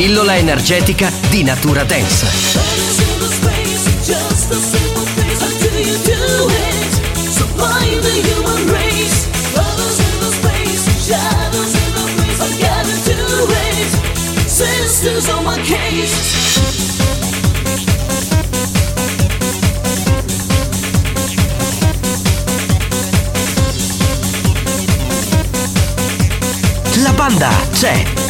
Pillola energetica di natura case. La banda c'è.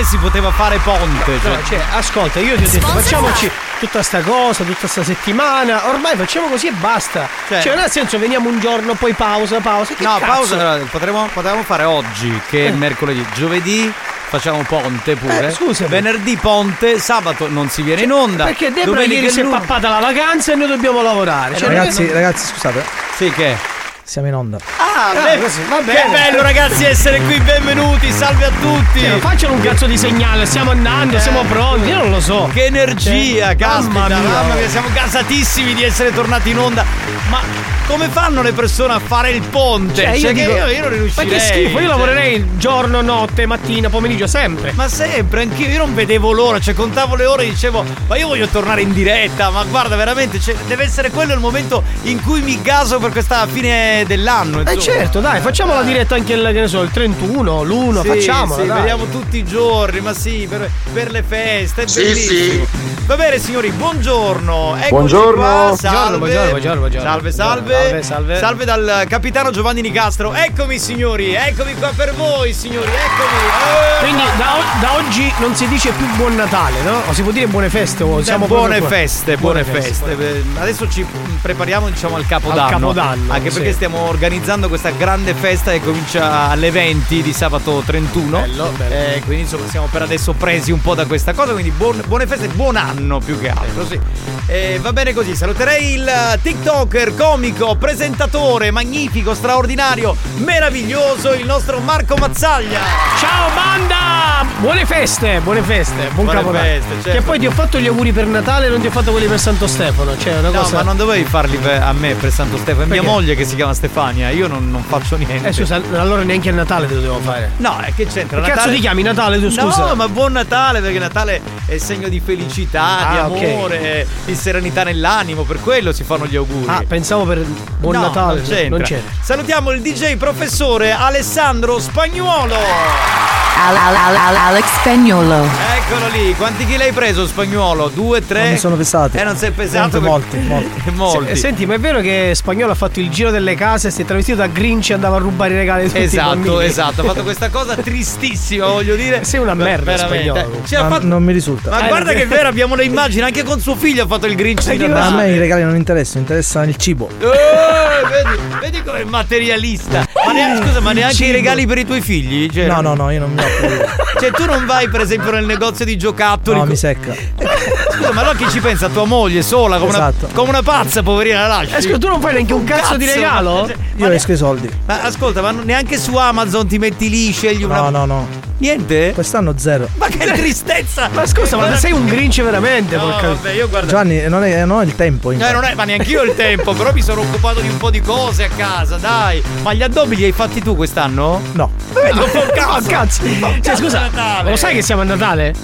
Me si poteva fare ponte. Cioè, No, cioè, ascolta, io ti ho detto, facciamoci tutta sta cosa, tutta sta settimana. Ormai facciamo così e basta. Cioè- Cioè, nel senso, veniamo un giorno, poi pausa, pausa. Che No, cazzo? pausa potremmo, potevamo fare oggi, che è mercoledì. Giovedì facciamo ponte pure. Eh, scusami. Venerdì ponte, sabato non si viene in onda. Perché Debra domenica ieri si è pappata la vacanza e noi dobbiamo lavorare. Cioè, ragazzi, noi- ragazzi, scusate, Sì, che? Siamo in onda. Ah, Ah, beh, così, va che bene. bello ragazzi essere qui, benvenuti, salve a tutti. Cioè, facciano un cazzo di segnale, stiamo andando, siamo pronti, io non lo so. Che energia, Cioè, caspita, mamma mia. mamma mia, siamo gasatissimi di essere tornati in onda. Ma come fanno le persone a fare il ponte? Cioè, io Cioè, che dico- io, io non riuscirei. Ma che schifo, io cioè. lavorerei giorno, notte, mattina, pomeriggio, sempre. Ma sempre, anch'io, io non vedevo l'ora, cioè contavo le ore e dicevo, ma io voglio tornare in diretta, ma guarda veramente, cioè, deve essere quello il momento in cui mi gaso per questa fine dell'anno. Eh insomma. certo, dai, facciamo la diretta anche il, che ne so, il 31, l'1, Sì, facciamo. sì, vediamo tutti i giorni, ma sì, per, per le feste, è Sì, bellissimo. Va bene signori, buongiorno. Eccoci Buongiorno. qua, salve. Buongiorno, buongiorno, buongiorno. Salve, salve. Salve, salve. Salve dal capitano Giovanni Nicastro. Eccomi signori, eccomi qua per voi signori, eccomi. Eh, Quindi da, o- da oggi non si dice più buon Natale, no? O si può dire buone feste o siamo buone proprio qua? feste, buone, feste. Adesso ci prepariamo diciamo al capodanno. Al Capodanno, Anche perché sì. Stiamo organizzando questa grande festa che comincia alle 20 di sabato 31. Bello, bello. Eh, quindi insomma siamo per adesso presi un po' da questa cosa. Quindi buon- buone feste, buon anno più che altro. Sì. Eh, va bene così. Saluterei il TikToker, comico, presentatore, magnifico, straordinario, meraviglioso, il nostro Marco Mazzaglia. Ciao banda! Buone feste, buone feste, buon Buone capodanno. feste, certo. Che poi ti ho fatto gli auguri per Natale e non ti ho fatto quelli per Santo Stefano. Cioè, una No, cosa. ma non dovevi farli per- a me per Santo Stefano. È mia moglie che si chiama Stefania. Io non, non faccio niente. Eh scusa, allora neanche a Natale te lo devo fare. No, è che c'entra? Che cazzo Natale- ti chiami Natale tu scusa? No, ma buon Natale perché Natale è segno di felicità, di Ah, ok. amore, di serenità nell'animo, per quello si fanno gli auguri. Ah, pensavo per buon No, Natale. Non c'entra. Non c'è. Salutiamo il DJ professore Alessandro Spagnuolo. Alex Spagnolo. Eccolo lì, quanti chili hai preso Spagnuolo? Due, tre? Non mi sono pesati. Eh, non sei pesato? Molti, per- molti, molti. Eh, Senti, ma è vero che Spagnolo ha fatto il giro delle case, si è travestito da Grinch e andava a rubare i regali tutti Esatto, esatto, ha fatto questa cosa tristissima, voglio dire. Sei una merda. Spagnolo. Ci ha Ma fatto- non mi risulta. Ma Eh, guarda che è vero, abbiamo le immagini, anche con suo figlio ha fatto il Grinch di Ma a me i regali non interessano, interessano il cibo. Eh, vedi, vedi come è materialista. Ma neanche, scusa, ma neanche i regali per i tuoi figli? Cioè, No, no, no, io non mi occupo Cioè, tu non vai, per esempio, nel negozio di giocattoli. No, co- mi secca. Scusa, ma allora chi ci pensa? Tua moglie sola, come, Esatto. una, come una pazza, poverina, la lasci. Eh, scusa, tu non fai neanche un cazzo, di regalo? Ma- ma Io ne- esco i soldi. ma ascolta, ma neanche su Amazon ti metti lì, scegli una. No, no, no. Niente? Quest'anno zero. Ma che tristezza! Ma scusa, ma sei un Grinch veramente, No, porca vabbè, io guarda. Giovanni, non, è, non ho il tempo. Eh, infatti. non è, ma neanche io ho il tempo, però mi sono occupato di un po' di cose a casa, dai. Ma gli addobbi li hai fatti tu quest'anno? No. Fa un cazzo. Cazzo. Cioè, scusa, lo sai che siamo a Natale?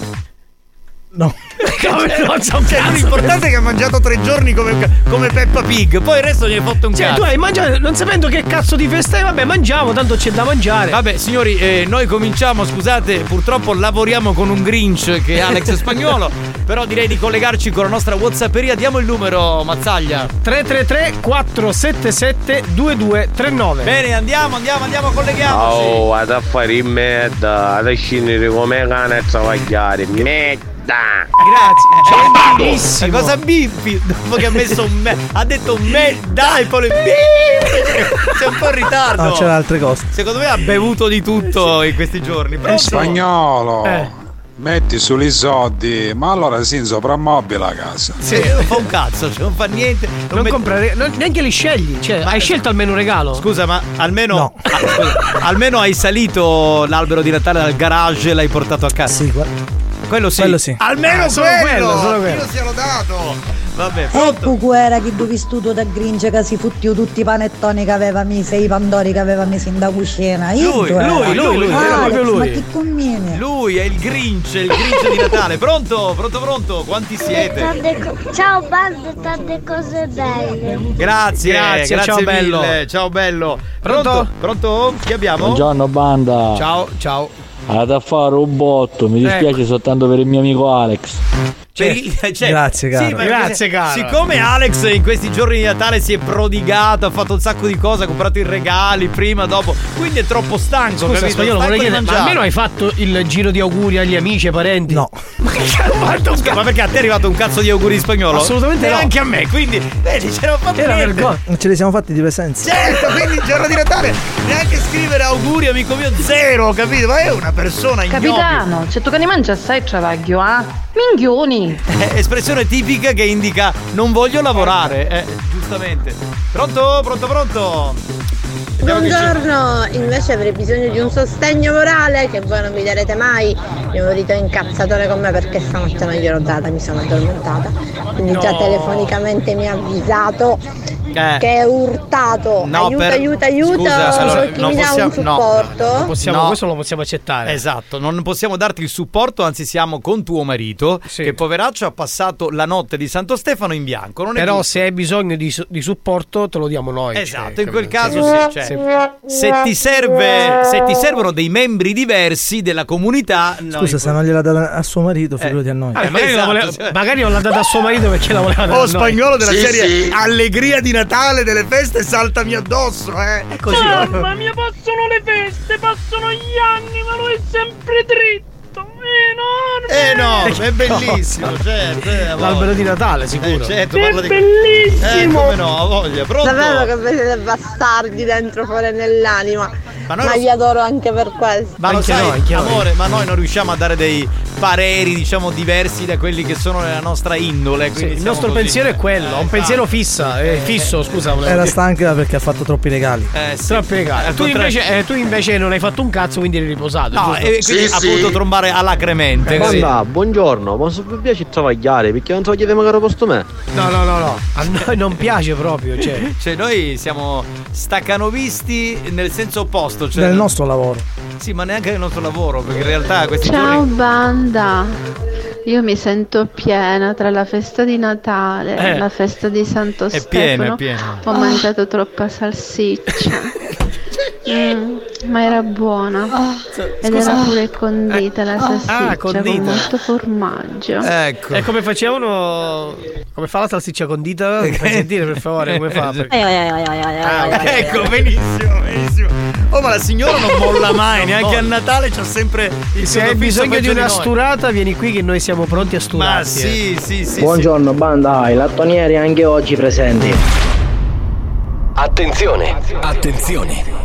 No. Come non so un Cioè, cazzo. l'importante è che ha mangiato tre giorni come, come Peppa Pig, poi il resto gli hai fatto un Cioè, cazzo. tu hai mangiato, non sapendo che cazzo di festa è, vabbè, mangiamo, tanto c'è da mangiare. Vabbè, signori, eh, noi cominciamo, scusate, purtroppo lavoriamo con un Grinch che è Alex Spagnolo, però direi di collegarci con la nostra Whatsapperia. Diamo il numero, Mazzaglia. 333 477 2239. Bene, andiamo, andiamo, andiamo, colleghiamoci. Oh, ad affare in merda, ad scendere come cane a travagliare, merda! Grazie, Ma gentilissimo. cosa bippi? Dopo che ha messo un me, ha detto un me, dai, poi le bippi. Sei un po' in ritardo. No, c'era altre cose. Secondo me ha bevuto di tutto in questi giorni. Pronto? Spagnolo, Eh. metti sugli soldi, ma allora si soprammobile a casa. Sì, non fa un cazzo, cioè non fa niente. Non Non met- comprare, non- neanche li scegli. Cioè, hai scelto almeno un regalo? Scusa, ma almeno. No. ah, scusa, almeno hai salito l'albero di Natale dal garage e l'hai portato a casa. Sì, guarda. Quello sì. Quello sì. Almeno Ah, solo quello. quello, solo quello. Io sia lodato. Vabbè, pronto? Ecco era che dove studio da Grinch che si futtiu tutti i panettoni che aveva messo e i pandori che aveva messo in da cucina. Io Lui, era. lui, lui, lui, era Alex, proprio lui. ma che conviene? Lui è il Grinch, il Grinch di Natale. Pronto? Pronto, pronto? Quanti siete? Tante co- Ciao bande, tante cose belle. Grazie, Grazie, ciao, mille. bello. Ciao bello. Pronto? Pronto? Chi abbiamo? Buongiorno banda, Ciao, ciao. Ad affare un botto, mi dispiace soltanto per il mio amico Alex. Per Certo. il- cioè, Grazie, caro. sì, ma Grazie, caro. Siccome Alex in questi giorni di Natale si è prodigato, ha fatto un sacco di cose, ha comprato i regali prima, dopo, quindi è troppo stanco. Scusa, capito? spagnolo, vorrei chiedere, ma almeno hai fatto il giro di auguri agli amici e parenti? No. Ma perché a te è arrivato un cazzo di auguri in spagnolo? Assolutamente e no. anche a me, quindi vedi, ce l'ho fatto Era vergogna. Non ce li siamo fatti di presenza. Certo, quindi il giorno di Natale neanche scrivere auguri, amico mio, zero, capito? Ma è una persona ignobile. Capitano, c'è tu che ne mangia assai travaglio, ah? Eh, espressione tipica che indica non voglio lavorare, eh, giustamente. Pronto? Pronto, pronto? Buongiorno, invece avrei bisogno di un sostegno morale che voi non mi darete mai. Mio marito è incazzatore con me perché stanotte non gliel'ho data, mi sono addormentata. Quindi già No. telefonicamente mi ha avvisato Eh. che è urtato. No, aiuto, per- aiuto, aiuto. Scusa, allora, non mi dà un possiamo- no. supporto? Possiamo, No. Questo lo possiamo accettare. Esatto, non possiamo darti il supporto, anzi siamo con tuo marito, che poveraccio ha passato la notte di Santo Stefano in bianco. Non è Però giusto. se hai bisogno di, su- di supporto te lo diamo noi. Esatto, cioè, in quel caso sì, cioè, se ti serve se ti servono dei membri diversi della comunità Scusa, se non gliela dà a suo marito, figurati a noi. Eh, magari, esatto, voleva- cioè. magari non l'ha data a suo marito perché la voleva dare Oh, spagnolo della Sì, serie sì. Allegria di Natale, delle feste, saltami addosso, eh. È così. Mamma mia, passano le feste, passano gli anni, ma lui è sempre dritto. È enorme. Eh no, è bellissimo, certo. eh, L'albero di Natale, sicuro. Eh, certo, È di- bellissimo. Eh, come no, a voglia. Pronto? Sapevo che siete bastardi dentro fuori nell'anima. Ma Ma, noi lo- vi adoro anche per questo. Ma lo Anche sai, noi, anche noi. amore, ma noi non riusciamo a dare dei pareri, diciamo, diversi da quelli che sono nella nostra indole. Sì, il nostro così. pensiero è quello, ha un pensiero fissa, eh, fisso, scusa. volevo Era stanca perché ha fatto troppi regali. Eh, sì. Troppi regali. Al Tu invece, eh, tu invece non hai fatto un cazzo, quindi eri riposato. No, giusto? e quindi ha potuto trombare alacremente. così. Banda, buongiorno, ma se vi piace travagliare, perché non travagliate magari posto me? No, no, no, no. A noi non piace proprio. Cioè. Cioè, noi siamo staccanovisti nel senso opposto. Cioè, Del nostro lavoro. Sì, ma neanche nel nostro lavoro, perché in realtà questi Ciao giorni. banda, io mi sento piena tra la festa di Natale Eh. e la festa di Santo È Stefano. pieno, è pieno. Ho mangiato troppa salsiccia. Mm, ma era buona. Ed scusa. era pure condita la salsiccia Ah, condita. con molto formaggio. Ecco. E come facevano. Come fa la salsiccia condita? Mi fai sentire per favore come fa? Perché- Ah, ecco, benissimo, benissimo. Oh, ma la signora non molla mai, neanche a Natale c'ha sempre il Se hai bisogno di una sturata, vieni qui che noi siamo pronti a sturarti. Ma sì, sì, sì. Buongiorno banda, i lattonieri anche oggi presenti. Attenzione, attenzione.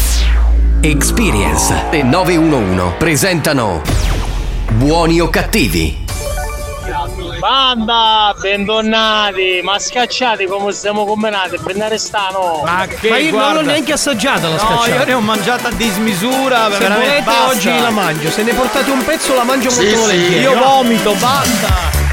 Experience e 911 presentano Buoni o cattivi? Banda, bentornati, ma scacciati come stiamo combinati, ben arrestano. Ma che Ma io non guarda- l'ho neanche assaggiata la No, scacciata. io ne ho mangiata a dismisura. Se volete basta. oggi la mangio, se ne portate un pezzo la mangio molto volentieri. Io vomito, basta.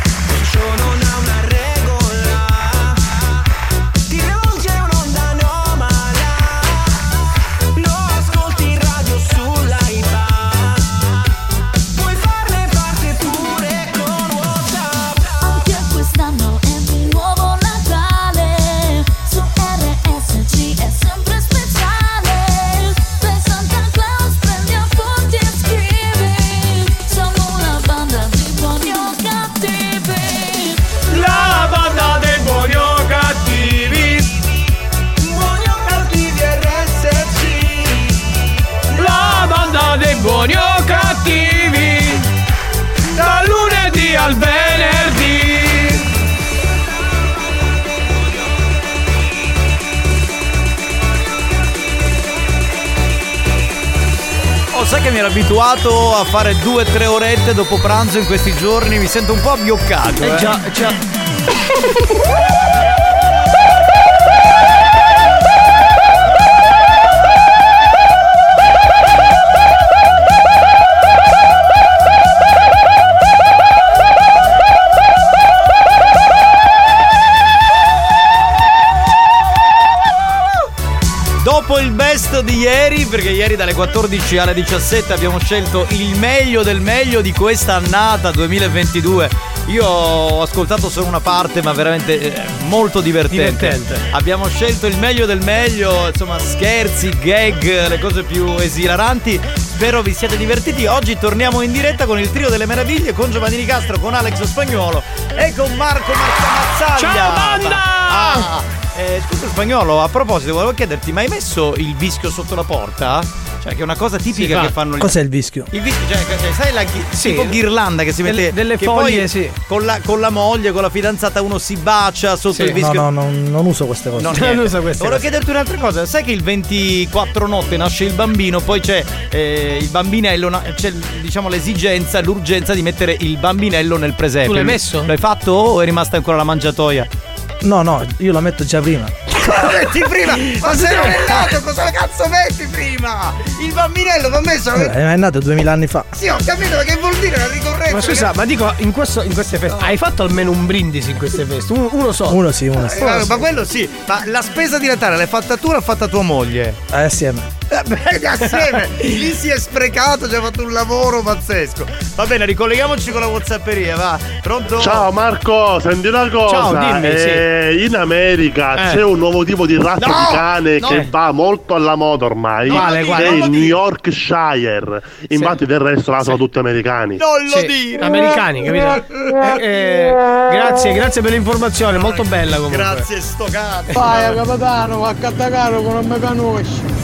Abituato a fare due o tre orette dopo pranzo in questi giorni? Mi sento un po' abbioccato. Eh eh. già, già. approfitto di ieri perché ieri dalle 14 alle 17 abbiamo scelto il meglio del meglio di questa annata 2022. Io ho ascoltato solo una parte, ma veramente eh, molto divertente. Divertente. Abbiamo scelto il meglio del meglio, insomma, scherzi, gag, le cose più esilaranti. Spero vi siate divertiti. Oggi torniamo in diretta con il trio delle meraviglie, con Giovanni Nicastro, con Alex Spagnuolo e con Marco Mazzaglia. Ciao, banda! Ah, eh, scusa spagnolo, a proposito, volevo chiederti, ma hai messo il vischio sotto la porta? Cioè, che è una cosa tipica fa. che fanno gli Cos'è il vischio? il vischio, cioè, cioè, sai la ghi- Sì. tipo ghirlanda che si Delle- mette delle che foglie, poi sì. Con la, con la moglie, con la fidanzata uno si bacia sotto Sì. il No, vischio. no, no, non uso queste cose. No, Non usa queste Volevo cose. chiederti un'altra cosa. Sai che il 24 notte nasce il bambino, poi c'è eh, il bambinello, na- c'è diciamo l'esigenza, l'urgenza di mettere il bambinello nel presepe. Tu l'hai messo? L'hai fatto o è rimasta ancora la mangiatoia? No, no, io la metto già prima. Cosa metti prima? Ma se non è nato, cosa cazzo metti prima? Il bambinello va messo. Eh, È nato 2000 anni fa. Sì, ho capito, ma che vuol dire la ricorrenza? Ma scusa, ma dico, in, questo- in queste feste, hai fatto almeno un brindisi in queste feste? Uno, uno solo. Uno sì, uno sì. Eh, ma quello sì, ma la spesa di Natale l'hai fatta tu o l'ha fatta tua moglie? Eh, assieme. Beh, assieme, lì si è sprecato, ci ha fatto un lavoro pazzesco. Va bene, ricolleghiamoci con la Whatsapperia, va. Pronto? Ciao Marco, senti una cosa. Ciao, dimmi, Eh, In America Eh. c'è un nuovo tipo di razza No, di cane no. che va molto alla moda ormai. Quale, quale? È il New Yorkshire. Infatti del resto là sono tutti americani. Non lo Sì, dire! Americani, capito? Eh, eh, grazie, grazie per l'informazione, molto bella comunque. Grazie, sto cazzo. Vai, capitano, va a cattacare con non mi conosci.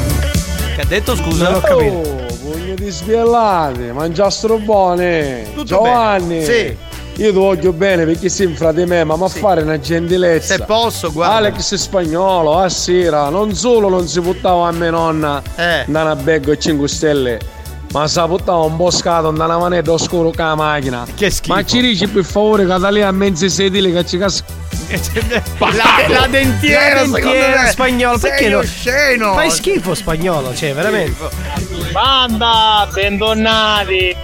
Che ha detto scusa? Non ho capito. Oh, pugno di sbiellate, mangiastro buone. Tutto Giovanni. bene. Sì. Io ti voglio bene perché sei in frate me, ma ma fare una gentilezza. Se posso, guarda. Alex spagnolo, a sera, non solo non si buttava a me nonna Eh. da una bag e 5 stelle, ma si buttava un boscato da una manetta oscuro con la macchina. Che schifo. Ma ci dici per favore che da lì a mezzo sedile che ci casca. La, la dentiera, La dentiera me. spagnolo, perché no? osceno. Fai schifo spagnolo, cioè, veramente. Banda, bentornati.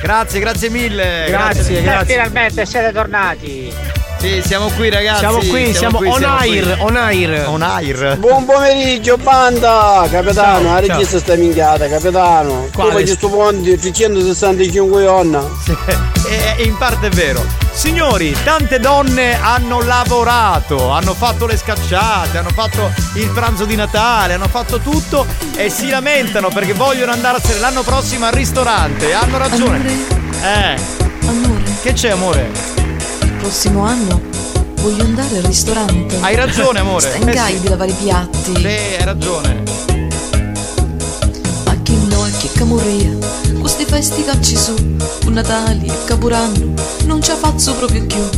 Grazie, grazie mille. Grazie, grazie. Finalmente siete tornati. Sì, siamo qui ragazzi. Siamo qui, siamo, qui, on siamo qui. air, on air. On air. Buon pomeriggio, banda! Capitano, Ciao, la ciao. regista sta minchiata, capitano. Quale? Tu faccio sto ponte 365 onna. E e in parte è vero. Signori, tante donne hanno lavorato, hanno fatto le scacciate, hanno fatto il pranzo di Natale, hanno fatto tutto e si lamentano perché vogliono andarsene l'anno prossimo al ristorante. Hanno ragione. Eh, Amore, che c'è amore? il prossimo anno voglio andare al ristorante. Hai ragione, amore. Stancai Eh sì. di lavare i piatti. Sì, hai ragione. A chi no, a chi camorria. Questi festi cacci su. Un Natale e Caporanno. Non ci faccio proprio più.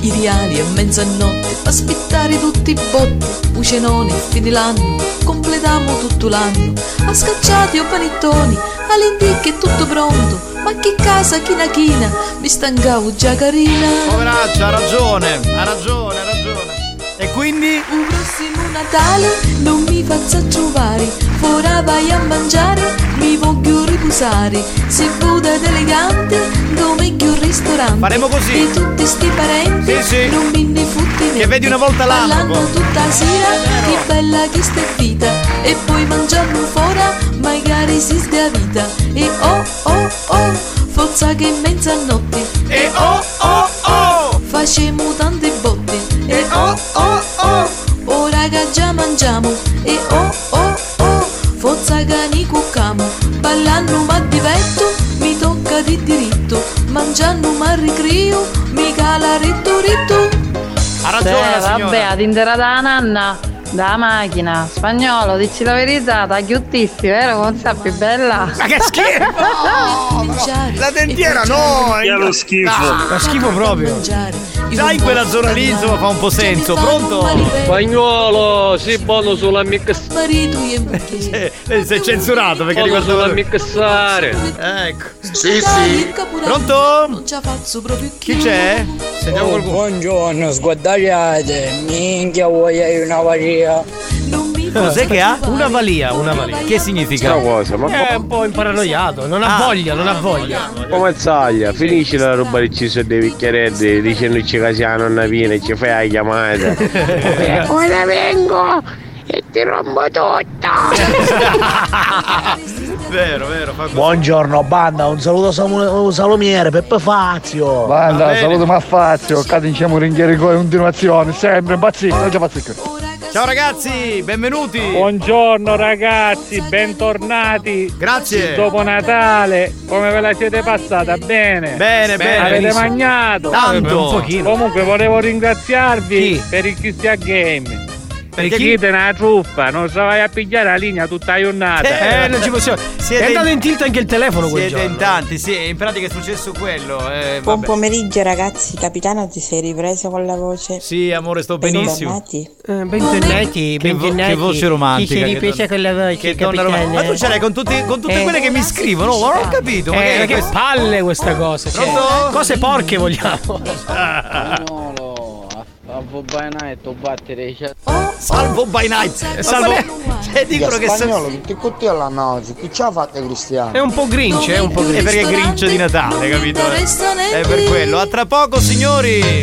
I reali a mezzanotte. Per aspettare tutti i botti. E fine l'anno. Completiamo tutto l'anno. A scacciati o panettoni. All'indicche è tutto pronto. Ma che casa china china. Mi stancavo già carina. Poveraccia, ha ragione, ha ragione, ha ragione. E quindi? Un prossimo Natale non mi faccia trovare, ora vai a mangiare, mi voglio riposare. Se vuoi ed elegante, che un ristorante. Faremo così. E tutti sti parenti, Sì, sì. non mi ne fotti Che vedi una volta l'anno, Parlando poi. tutta sera, che bella che sta vita. E poi mangiando fuori, magari si stia vita. E oh oh oh, forza che mezzanotte. E oh oh oh, facciamo tante botte. E oh oh oh, che già mangiamo. E oh oh oh, forza che ni cuccamo. Ballando ma diverto, mi tocca di diritto. Mangiando ma ricrio, mi cala ritto ritto. Ha ragione la Eh, vabbè, ad indera da nanna, da macchina, spagnolo, dici la verità, da chiuttissimo, vero? Come sei più bella? Ma che schifo! La dentiera no! Che è lo schifo. Fa schifo proprio. In quella zona lì insomma fa un po' senso. Pronto? Spagnolo, sei buono sulla mix. Eh, sei censurato perché Buono riguarda sulla mixare. Ecco. Sì, sì. Pronto? Non ci faccio proprio Chi c'è? Sentiamo Oh, qualcuno. buongiorno, sguardagliate. Minchia, vuoi una varia. Cos'è che ha? Una valia, una valia. Che significa? Sta cosa, ma È un po' imparanoiato, non ha Ah. voglia, non ha voglia. Come zaglia, finisci la roba di ci sono dei bicchieretti dicendoci che sia la nonna viene e ci fai la chiamata. Ora vengo e ti rompo tutta. Vero, vero, fa. Buongiorno banda, un saluto a Samu- Salomiere, Peppe Fazio. Banda, saluto Maffazio, cadinciamo ringhieri in continuazione, sempre impazzito, non ci fa ziccare. Ciao ragazzi, benvenuti. Buongiorno ragazzi, bentornati. Grazie. Dopo Natale, come ve la siete passata? Bene. Bene, bene. Avete Benissimo. mangiato? Tanto. Un pochino. Comunque volevo ringraziarvi per il Cristian Game. Perché chi te una truffa, non so vai a pigliare la linea tutta giornata. Eh, non ci possiamo. Siete è andato in- in tilt anche il telefono quel Siete giorno. in tanti, sì, in pratica è successo quello. Eh, Buon pomeriggio ragazzi, capitano ti sei ripreso con la voce? Sì, amore, sto benissimo. Bentornati. Eh, bentornati, Che, vo- bentornati. che voce romantica. Chi si che ripresa con la voce, che donna capitano? romantica. Ma tu ce l'hai con, tutti- con tutte Eh. quelle che mi scrivono? Ma non ho capito. Ma Eh, che, che palle questa cosa. cioè, cose porche vogliamo. Salvo by night o battere Salvo by night. Eh, salvo- Cioè, dicono che spagnolo, tutti quanti alla nausea, chi ce l'ha fatta Cristiano? È un po' grinch, è un po' È grinch. perché è grincio di Natale, capito? È per quello. A tra poco, signori.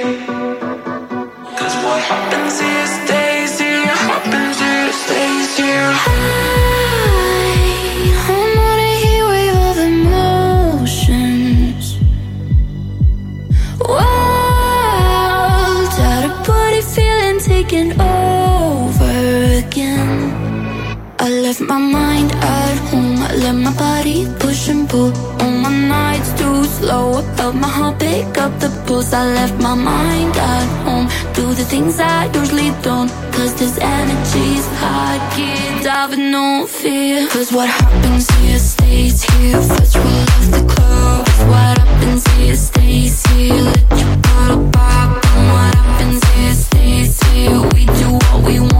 Left my mind at home. I let my body push and pull. On my nights too slow. I felt my heart pick up the pulse. I left my mind at home. Do the things I usually don't. Cause this energy's high. Get out no fear. Cause what happens here stays here. First rule of the club. What happens here stays here. Let your bottle pop. And what happens here stays here. We do what we want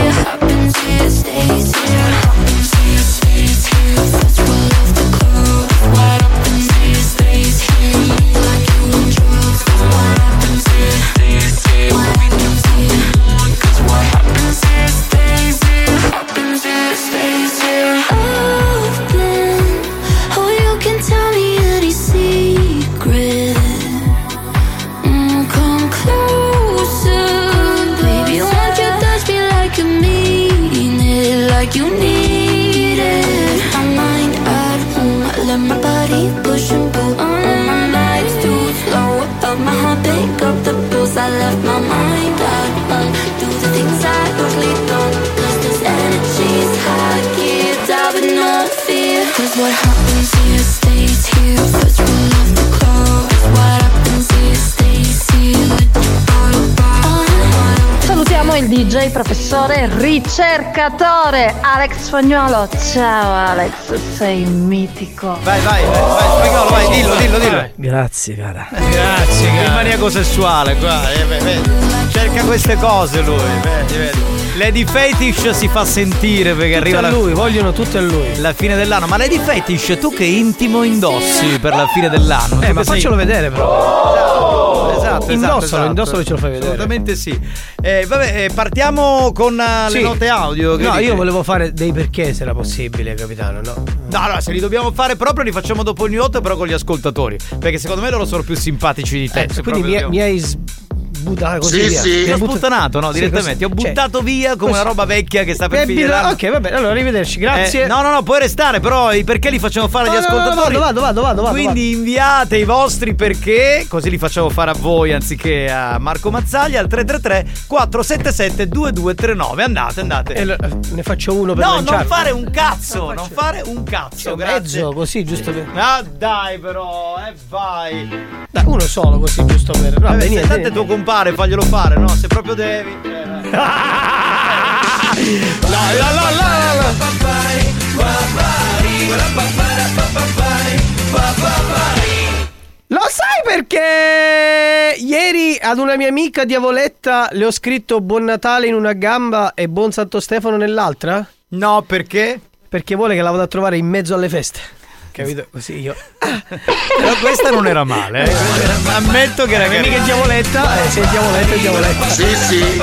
it happens, here, stays here ricercatore Alex Spagnuolo. Ciao Alex, sei mitico. Vai, vai, vai, vai, spagnolo, vai, dillo, dillo, dillo. Grazie, cara. Grazie, Il maniaco sessuale, qua. eh. Cerca queste cose lui, vedi, vedi. Lady Fetish si fa sentire perché Tutto arriva a la, lui, vogliono tutto a lui. la fine dell'anno. Ma Lady Fetish, tu che intimo indossi per la fine dell'anno? Eh, Tu ma sei- faccelo vedere però. Esatto, esatto, Indossalo, esatto. indossalo e ce lo fai vedere. Assolutamente sì. Eh, vabbè, eh, partiamo con eh, le Sì. note audio. No, dici? io volevo fare dei perché se era possibile, capitano, no? No, no, se li dobbiamo fare proprio li facciamo dopo il new hot, però con gli ascoltatori. Perché secondo me loro sono più simpatici di te. Eh, quindi mi, dobbiamo- mi hai s- buttata così Sì, via. sì. Ti ho butta- sputtanato, no, Sì, direttamente. Ti così. ho buttato via come così. una roba vecchia che sta per Eh, finire. l'anno. Ok, va bene, allora arrivederci, grazie. Eh, no, no, no, puoi restare, però i perché li facciamo fare agli No, no, no, ascoltatori. vado, vado, vado, vado, vado, Quindi inviate i vostri perché, così li facciamo fare a voi anziché a Marco Mazzaglia al 333 477 2239. Andate, andate. E lo- ne faccio uno per no, lanciarlo. non fare un cazzo, non fare un cazzo, grazie. mezzo, così, giusto per. Ah, dai, però, eh, vai. Dai, uno solo così, giusto per. Vabbè, Vabbè, se niente. tanto è compare, faglielo fare, no? Se proprio devi. eh, La, la, la, la, la. Lo sai perché ieri ad una mia amica diavoletta le ho scritto Buon Natale in una gamba e Buon Santo Stefano nell'altra? No, perché? Perché vuole che la vada a trovare in mezzo alle feste. Capito? Così io. Però questa non era male, eh. Ammetto che era è diavoletta, eh, se è diavoletta è diavoletta. Sì, sì.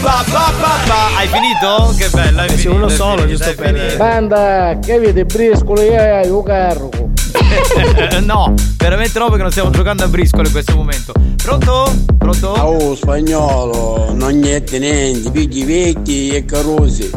Pa, pa, pa, pa. Hai finito? Che bella, hai Eh sì, finito, uno solo, giusto per-. Banda, che vedi briscoli e hai un carro. no, veramente no perché non stiamo giocando a briscolo in questo momento. Pronto? Pronto? Oh, spagnolo, non niente niente, pigli vecchi e carosi.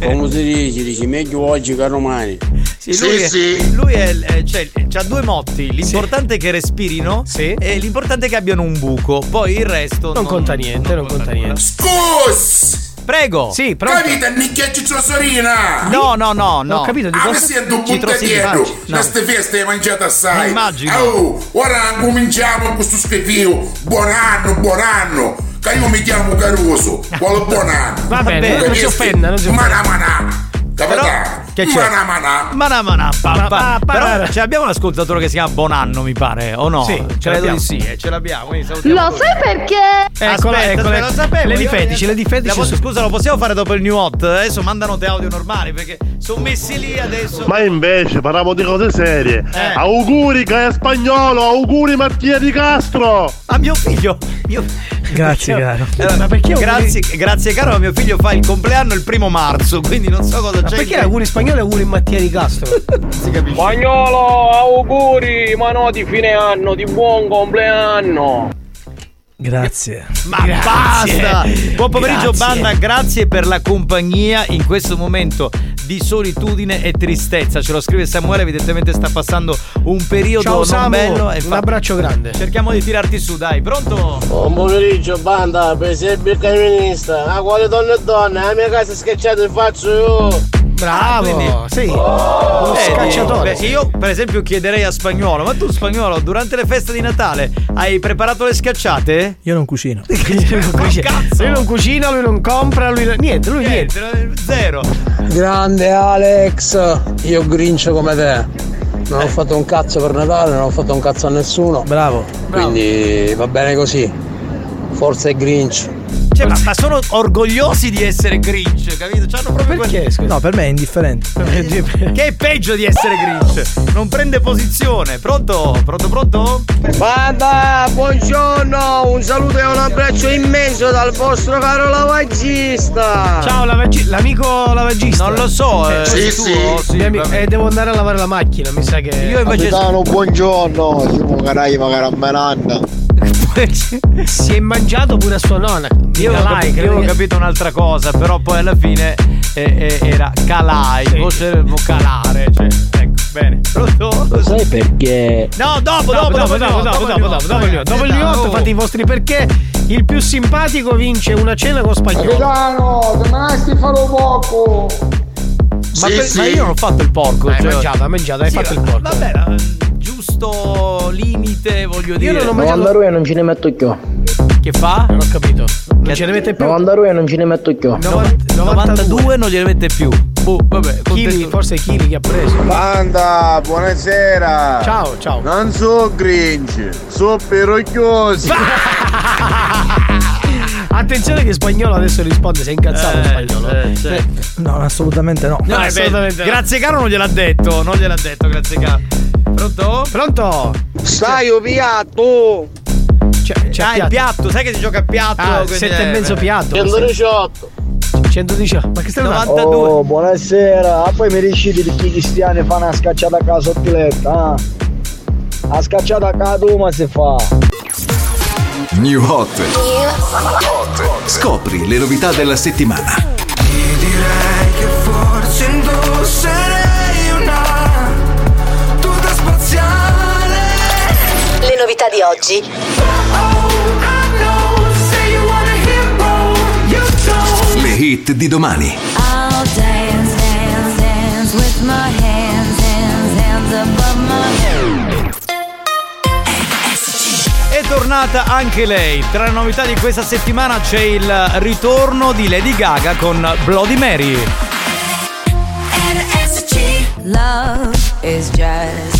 Come si dice, dici meglio oggi che domani. Sì, lui, è, lui è, è- cioè, c'ha due motti. L'importante è che respirino e l'importante è che abbiano un buco. Poi il resto. Non conta niente, non conta niente. Scus! Prego! Sì, pronto. Capite, nicchia cicciosorina! No, no, no, no. Ho capito di Ah, cosa. sento un Citrosini buttatiero! facci. No. Queste feste hai mangiato assai! Immagino. Oh, ora cominciamo con questo schifio! Buon anno, buon anno! Che io mi chiamo Caruso! Buon anno! Va bene, non si offenda, non si offenda. Mana mana! Capitano! Che c'è? Mana mana! Mana mana pa, Però pa. cioè, abbiamo un ascoltatore che si chiama Bonanno, mi pare, o no? Sì, ce credo l'abbiamo. di sì, eh, ce l'abbiamo. Lo sai perché? Eccola, Aspetta, eccola. lo sapevo. Le di io- fetici, le di fetici La posso- Scusa, lo possiamo fare dopo il new hot? Adesso mandano te audio normali perché sono messi lì adesso. Ma invece parliamo di cose serie. Eh. Auguri è spagnolo, auguri Mattia di Castro. A mio figlio. Mio... Grazie, caro. Eh, Ma perché grazie, grazie caro, ma mio figlio fa il compleanno il primo marzo, quindi non so cosa Ma c'è. perché auguri spagnoli e auguri Mattia di Castro? si capisce? Spagnolo, auguri, ma no di fine anno, di buon compleanno. Grazie. Ma Grazie. basta! Buon pomeriggio, Grazie. banda. Grazie per la compagnia in questo momento di solitudine e tristezza. Ce lo scrive Samuele, evidentemente sta passando un periodo Ciao non Samu, bello. e un abbraccio grande. Cerchiamo di tirarti su, dai, pronto? Buon pomeriggio, banda, per sempre camionista. A quale donne e donne, la mia casa è schiacciata in faccio io. Bravo, quindi- sì. Uno Vedi? scacciatore. Beh, io, per esempio, chiederei a spagnolo: ma tu, spagnolo, durante le feste di Natale hai preparato le schiacciate? Io non cucino. cazzo! Lui non cucina, lui non compra, lui niente, lui niente. Niente, zero. Grande Alex, io grincio come te. Non ho fatto un cazzo per Natale, non ho fatto un cazzo a nessuno. Bravo. Quindi va bene così. Forza e Grinch. Cioè, ma, ma sono orgogliosi di essere Grinch, capito? C'hanno proprio Perché? Scusa. No, per me è indifferente. Che è peggio di essere Grinch. Non prende posizione. Pronto? Pronto, pronto? Banda, buongiorno, un saluto e un abbraccio immenso dal vostro caro lavagista. Ciao lavaggi- l'amico lavagista. Non lo so, eh, sei sì, sì, Mio amico- eh, devo andare a lavare la macchina, mi sa che. Io invece. Capitano, buongiorno, siamo carai caramelanda. Si è mangiato pure a sua nonna. Io avevo, Calai, capi- io credo avevo che- capito un'altra cosa, però poi alla fine eh, eh, era calai, voce vocalare, cioè, ecco, bene. Pronto? Lo sai perché? No, dopo, Dopo, dopo, dopo, dopo, dopo, dopo, dopo, dopo il dopo il Oh. yacht, fate i vostri perché il più simpatico vince una cena con spagnolo. Capitano, manasti farò poco. Ma, per- ma io non ho fatto il porco. Hai cioè- mangiato, hai mangiato, hai Sì, fatto il va- porco. Vabbè, giusto limite, voglio dire. non ho mangiato- lui non ce ne metto più. Che fa? Non ho capito. Non ce ne mette più. 92 non ce ne metto più. 92 non gliene mette più. Boh, vabbè, Chili, forse Chili che ha preso. Banda, buonasera. Ciao, ciao. Non so Grinch, so perocchiosi. Attenzione che spagnolo adesso risponde, sei incazzato Eh, spagnolo. eh, cioè. No, assolutamente no. No, No, eh, assolutamente beh, no. Grazie caro non gliel'ha detto, non gliel'ha detto, grazie caro. Pronto? Pronto? Stai piatto? C'è, c'è ah, il piatto, sai che si gioca a piatto? Ah, sette e mezzo piatto. 118. 118. Ma che stai parlando? 92. Oh, buonasera. Ah, poi mi decidi di chi cristiani fa una scacciata a casa sottiletta, ah. La scacciata a casa ma si fa. New Hot. Scopri le novità della settimana. Direi che forse indosserei novità di oggi. Le hit di domani. Dance, dance, dance hands, hands. È tornata anche lei. Tra le novità di questa settimana c'è il ritorno di Lady Gaga con Bloody Mary. Love is just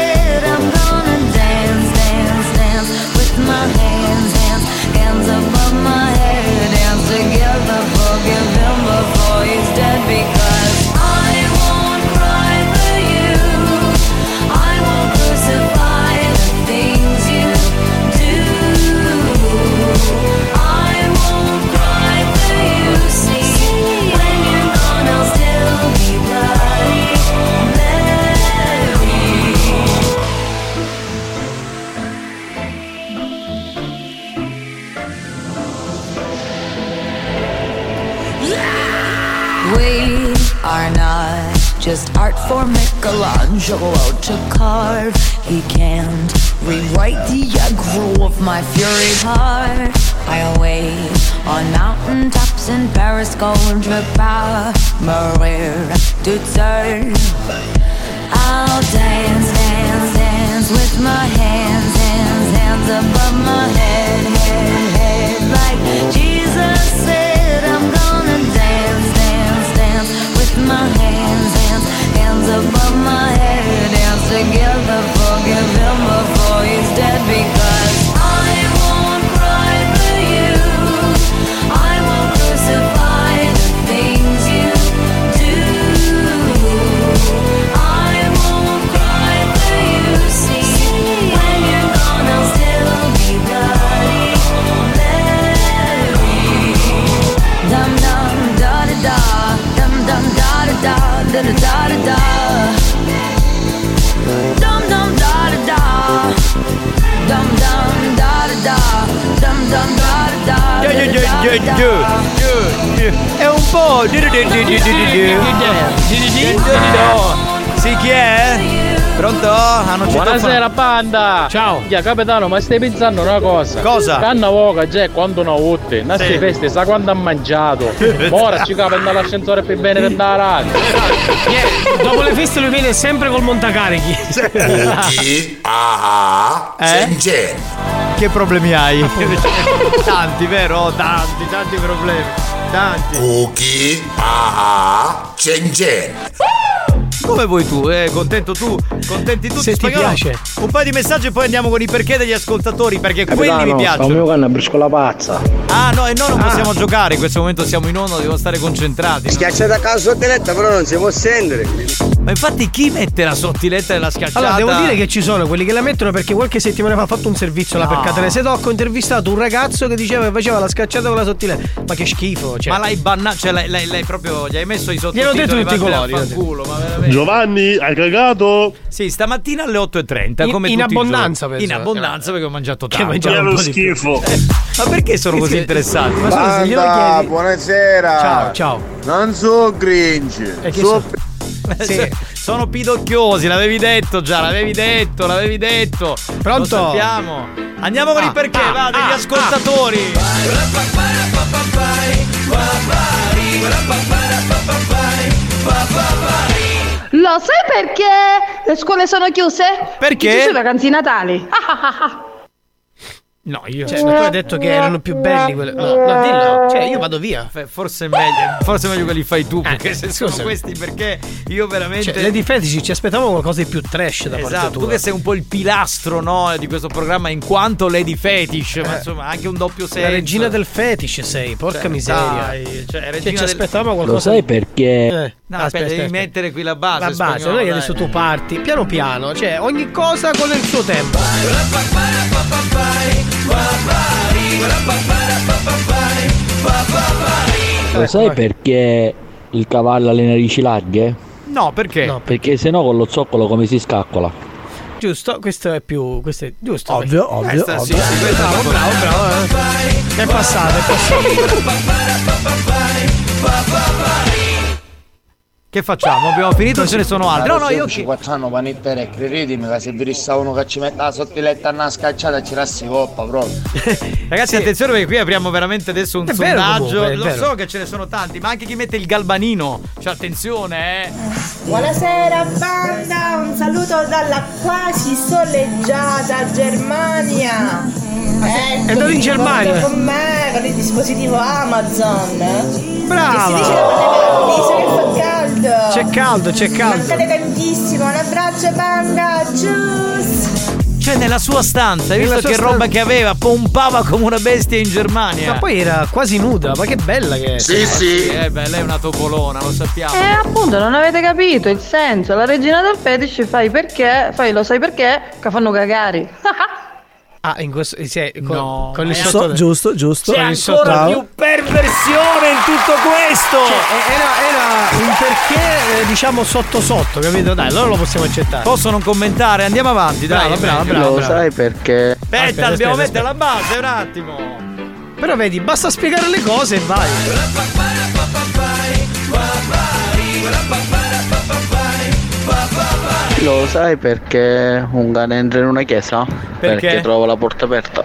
big are not just art for Michelangelo to carve. He can't rewrite the aggro of my fury heart. I wait on mountain tops in Paris, going to power, Maria to turn. I'll dance, dance, dance with my hands, hands, hands above my head, head, head. Like Jesus said, my hands, hands, hands above my head. Together, forgive him before he's dead because Banda! Ciao! Ya capitano, ma stai pensando una cosa? Cosa? Canna voca, già quando una votte, non Sì. si feste, sa quando ha mangiato. Ora ci capo andare all'ascensore più bene per andare avanti. Dopo le feste lui viene sempre col montacarichi. Chi? Ah, Eh? Che problemi hai? tanti, vero? Tanti, tanti problemi. Tanti. Cookie. Ah, Sengen. Come vuoi tu? Eh, contento tu? Contenti tutti? Se ti Spagnolo? piace. Un paio di messaggi e poi andiamo con i perché degli ascoltatori, perché quelli mi Capitano, sta un piacciono. mio canna briscola pazza. Ah no, e noi non possiamo giocare, in questo momento siamo in onda, dobbiamo stare concentrati. Schiacciata a casa sottiletta però non si può sentire. Ma infatti chi mette la sottiletta nella schiacciata? Allora, devo dire che ci sono quelli che la mettono perché qualche settimana fa ho fatto un servizio là No. per Catene Sedocco. Ho intervistato un ragazzo che diceva che faceva la scacciata con la sottiletta. Ma che schifo, cioè. Ma l'hai bannato, cioè l'hai, l'hai- l'hai proprio, gli hai messo i Gli sottotitoli hanno detto tutti i colori, fanculo, ma veramente. Giovanni, hai cagato? Sì, stamattina alle 8.30 In- come in tutti i abbondanza, giorni. In penso. abbondanza perché ho mangiato Che tanto. mangiavo un po' di più. schifo. Ma perché sono così interessati? Ma scusa, se glielo chiedi. buonasera. Ciao, ciao. Non so Grinch. E che So so- Sì, sono pidocchiosi, l'avevi detto già, l'avevi detto, l'avevi detto. Pronto? Lo sappiamo. Andiamo con Ah, i perché, ah, va, degli ah, ascoltatori. Lo sai perché le scuole sono chiuse? Perché? Ci sono vacanze natali. No, No, io. Cioè, ma tu hai detto che erano più belli quelli. No, no, dillo. Cioè, io vado via. Forse è meglio, forse è meglio che li fai tu, perché se sono scusami. questi perché io veramente. Cioè, Lady Fetici ci aspettavamo qualcosa di più trash da parte Esatto, tua. tu che sei un po' il pilastro no, di questo programma in quanto Lady Fetish, ma Eh. insomma anche un doppio senso. La regina del fetish sei, porca Cioè, miseria. dai, cioè, Cioè, regina ci del- aspettavamo qualcosa. Lo sai perché? Eh, No, aspetta, devi mettere qui la base. La base, spagnolo, non è che adesso tu parti, piano piano, cioè ogni cosa con il suo tempo. Lo sai perché il cavallo ha le narici larghe? No, perché? Perché sennò con lo zoccolo come si scaccola? Giusto, questo è più. Questo è giusto. Ovvio, perché- ovvio, Questa sì, ovvio. sì, questa- bravo, bravo, bravo. eh. È passato, è passato. Che facciamo? Abbiamo finito, ce ne sono altri. No, no, io 4 anni panettere, credetemi che se vi resta uno che ci mette la sottiletta a una scacciata ci rassi coppa proprio. Ragazzi, attenzione perché qui apriamo veramente adesso un È vero sondaggio. comunque, è Lo vero. so che ce ne sono tanti, ma anche chi mette il galbanino. Cioè, attenzione, eh. Buonasera banda, un saluto dalla quasi soleggiata Germania. Ecco, dove in Germania? Con me con il dispositivo Amazon. Brava. Che si dice che non è visto che fa caldo. C'è caldo, c'è caldo. Mancate tantissimo, un abbraccio banda, cius. Cioè, nella sua stanza, hai visto che roba stanza. che aveva? Pompava come una bestia in Germania. Ma poi era quasi nuda, ma che bella che è. Eh beh, lei è una topolona, lo sappiamo. E appunto non avete capito il senso, la regina del fetish fai perché, fai lo sai perché, che fanno cagare. Ah, in questo. Sì, con, No. con il Eh, sotto. giusto, giusto. C'è Con il ancora sotto- più perversione in tutto questo. Cioè, era, era un perché, eh, diciamo, sotto sotto, capito? Dai, allora lo possiamo accettare. Posso non commentare? Andiamo avanti, dai. Bravo, bravo, meglio. bravo. Lo sai perché? Aspetta, Aspetta, dobbiamo aspetta, mettere la base un attimo. Però vedi, basta spiegare le cose e vai. Lo sai perché un cane entra in una chiesa? Perché? trova la porta aperta.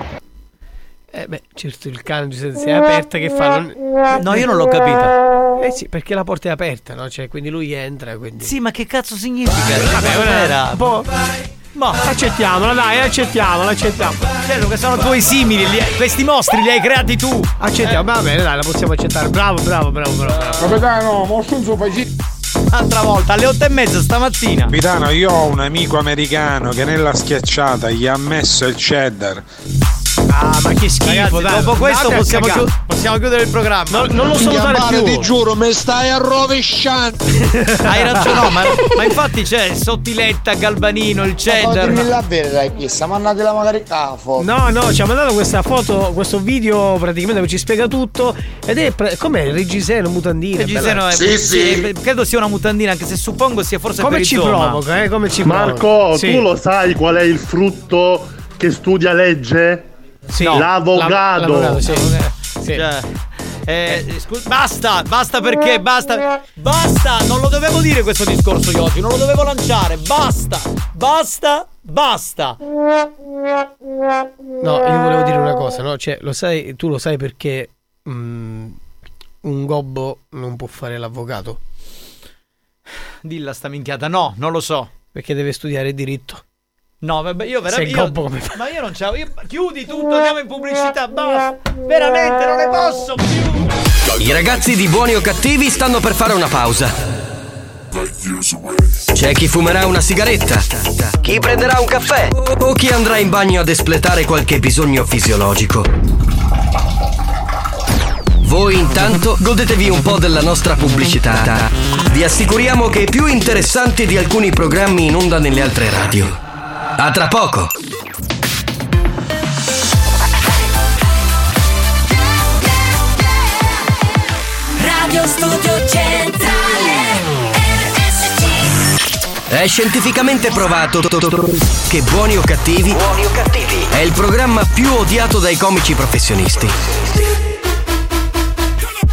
Eh beh, certo, il cane se è aperta che fa? Non- No, io non l'ho capita. Eh sì, perché la porta è aperta, no? Cioè, quindi lui entra, quindi... Sì, ma che cazzo significa? Vabbè, ora era. un po'... Ma accettiamola, dai, accettiamola, accettiamo. Certo che sono tuoi simili, li- questi mostri li hai creati tu. Accettiamo, va bene, dai, la possiamo accettare. Bravo, bravo, bravo, bravo. bravo. Capitano, mosso un suo facito. Un'altra volta, alle otto e mezza stamattina. Capitano, io ho un amico americano che nella schiacciata gli ha messo il cheddar. Ah, ma che schifo, Ragazzi, dai. dopo questo possiamo, cagare. chiu- possiamo chiudere il programma. No, non lo salutare più. ti giuro, mi stai arrovesciando. Hai ragione, no, ma, ma infatti c'è sottiletta, galbanino, il cheddar. Dimmi la verità, chi sta mandatela magari a foto. No, no, ci ha mandato questa foto, questo video praticamente che ci spiega tutto. Ed è. pre- com'è? Il Reggiseno, mutandine. Reggiseno è- bella. sì, credo sia una mutandina, anche se suppongo sia forse Come per ci provoca, eh? Come ci Marco, provoca? Sì. tu lo sai qual è il frutto che studia legge? Sì. Sì. Sì. Cioè, eh, scu- basta, basta perché, basta, basta, non lo dovevo dire questo discorso io oggi, non lo dovevo lanciare, basta, basta, basta. No, io volevo dire una cosa, no? Cioè, lo sai, tu lo sai perché mm, un gobbo non può fare l'avvocato? Dilla sta minchiata, no, non lo so. Perché deve studiare diritto. No, vabbè, io veramente. Io- come ma io non c'ho. io- chiudi tutto, andiamo in pubblicità, basta. Veramente non ne posso più. I ragazzi di buoni o cattivi stanno per fare una pausa. C'è chi fumerà una sigaretta, chi prenderà un caffè o chi andrà in bagno ad espletare qualche bisogno fisiologico. Voi intanto godetevi un po' della nostra pubblicità. Vi assicuriamo che è più interessante di alcuni programmi in onda nelle altre radio. A tra poco! Radio Studio Centrale È scientificamente provato che Buoni o Cattivi è il programma più odiato dai comici professionisti.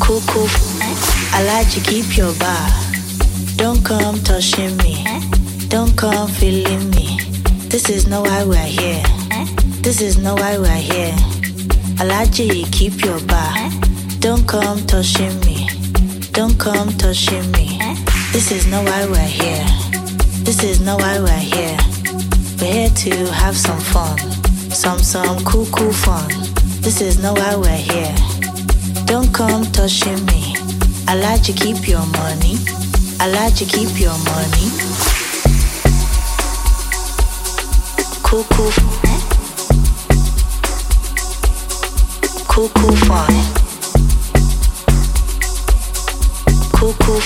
Cuckoo. Cuckoo. I like to keep your bar. Don't come touching me. Don't come feeling me. This is not why we're here. This is not why we're here. I like to keep your bar. Don't come touching me. Don't come touching me. This is not why we're here. This is not why we're here. We're here to have some fun. Some, some cool, cool fun. This is not why we're here. Don't come touching me. I like to keep your money. I like to keep your money. Cool fun. Cool, cool.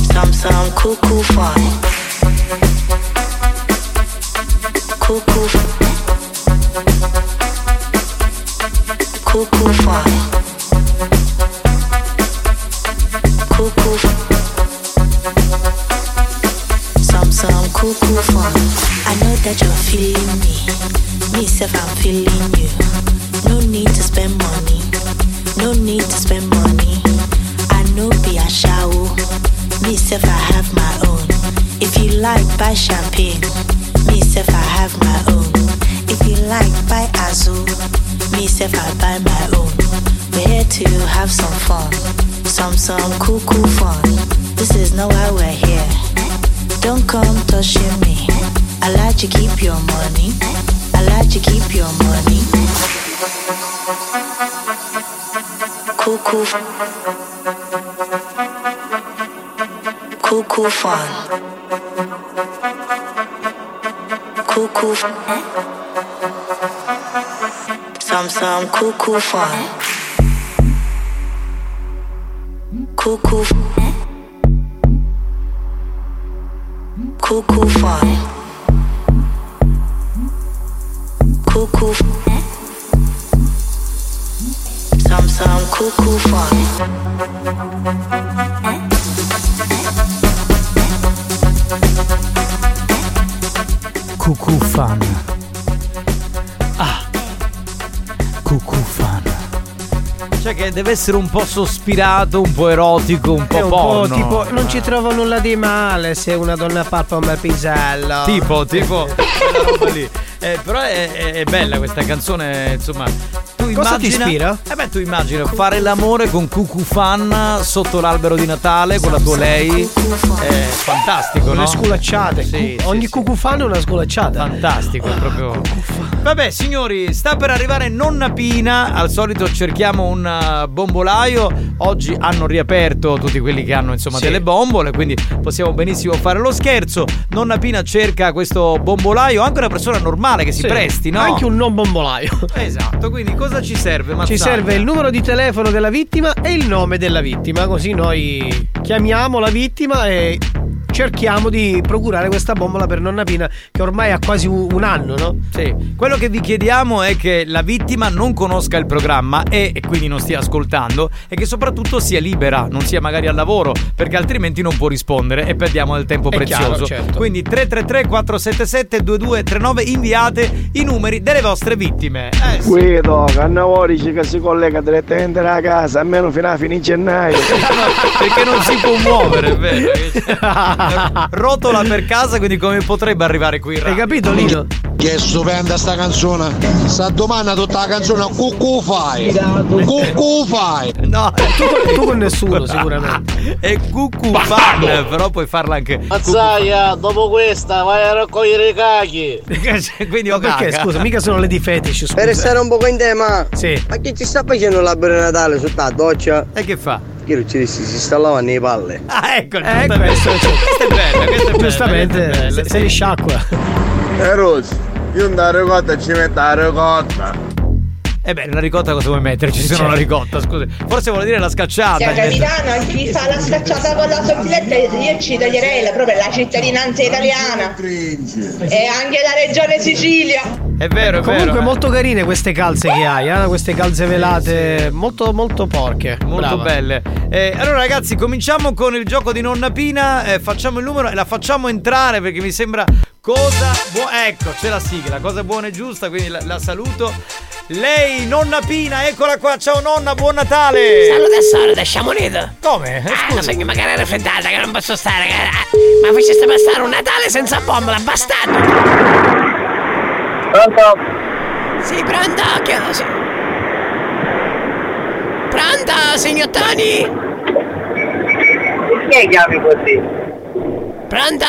Some, some cool, cool fun. Cuckoo fly. Cuckoo. Some some cuckoo fly. I know that you're feeling me. Me self, I'm feeling. Some, some cool, cool fun. This is not why we're here. Don't come touching me. I like to keep your money. I like to keep your money. Cool, cool. Cool, cool fun. Cool, cool. Some, some cool, cool fun. cuckoo, cuckoo fun. Deve essere un po' sospirato, un po' erotico, un po' È un po' tipo, non ci trovo nulla di male se una donna palpa un bel pisello. Tipo, tipo, quella roba lì. Eh, però è, è- è bella questa canzone, insomma. Cosa ti ispira? Eh beh, tu immagina fare l'amore con Cucu Fan sotto l'albero di Natale con la tua lei. È fantastico, no? le sculacciate. Sì, Cu- Ogni cucù fan è una sculacciata. Fantastico, è proprio. Vabbè, signori, sta per arrivare Nonna Pina. Al solito cerchiamo un uh, bombolaio. Oggi hanno riaperto tutti quelli che hanno insomma Sì. delle bombole, quindi possiamo benissimo fare lo scherzo. Nonna Pina cerca questo bombolaio, anche una persona normale che si Sì, presti, no? Anche un non bombolaio. Esatto, quindi cosa ci serve? Ci Mazzaglia? serve il numero di telefono della vittima e il nome della vittima, così noi chiamiamo la vittima e cerchiamo di procurare questa bombola per nonna Pina che ormai ha quasi un, anno, no? Sì, quello che vi chiediamo è che la vittima non conosca il programma e, e quindi non stia ascoltando e che soprattutto sia libera, non sia magari al lavoro, perché altrimenti non può rispondere e perdiamo del tempo È prezioso. chiaro, certo. Quindi 333 477 2239 inviate i numeri delle vostre vittime. Eh sì. Guido, Cannavorici che si collega direttamente alla casa, almeno fino a fine gennaio. perché non si può muovere, è vero? Rotola per casa, quindi come potrebbe arrivare qui? Hai capito, Lino? Che è stupenda sta canzone. Sta domanda tutta la canzone Cucù fai. Cucù fai. No, tu, tu con nessuno sicuramente. È cucù fan, però puoi farla anche. Mazzaia, dopo questa vai a raccogliere i cachi. Quindi Ma perché scusa, mica sono le di fetish, scusa. Per restare un po' in tema, Sì. ma chi ci sta facendo l'albero di Natale sotto la doccia? E che fa? Io non ci dissi, si sta lavando le palle. Ah, ecco, Eh, giustamente. questo, è bella, questa è bella. Giustamente, se, sì. se li sciacqua. Eh Rossi, io andare ricotta ci metto la ricotta. Eh beh, la ricotta cosa vuoi metterci? Se non la ricotta, scusi. Forse vuole dire la scacciata. Sia capitano, chi fa la scacciata con la sottiletta io ci toglierei la- proprio la cittadinanza italiana e anche la regione Sicilia. È vero, è Comunque vero. molto carine queste calze che hai, eh? queste calze velate, molto molto porche. Molto Brava. belle. Eh, allora, ragazzi, cominciamo con il gioco di Nonna Pina. eh, facciamo il numero e la facciamo entrare perché mi sembra Cosa buona. Ecco, c'è la sigla, cosa buona e giusta, quindi la, la saluto. Lei, nonna Pina, eccola qua, ciao nonna, buon Natale! Tesoro, da Sciamonito. Come? Eh, Ah, lo sogno magari raffreddata che non posso stare. Ah, Ma faceste passare un Natale senza bombola, bastardo! Pronto? Sì, pronto? Chiedo, sì. Pronto, signor Tony? Perché chiami così? Pronto?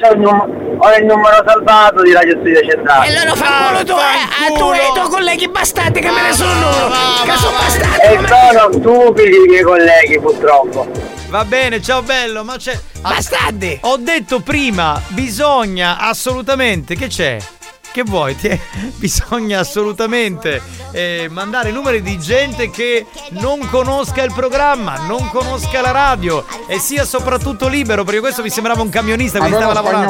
C'ho il num- ho il numero salvato di Radio Studio Centrale. E allora fa culo tu, eh, ah, tu e i tuoi colleghi bastardi che me ne sono loro! Che sono bastardi! E sono stupidi i miei colleghi purtroppo. Va bene, ciao bello, ma c'è. Bastardi! Ho detto prima, bisogna assolutamente. Che c'è? Che vuoi? Ti- Bisogna assolutamente eh, mandare numeri di gente che non conosca il programma, non conosca la radio e sia soprattutto libero, perché questo mi sembrava un camionista, quindi stava lavorando.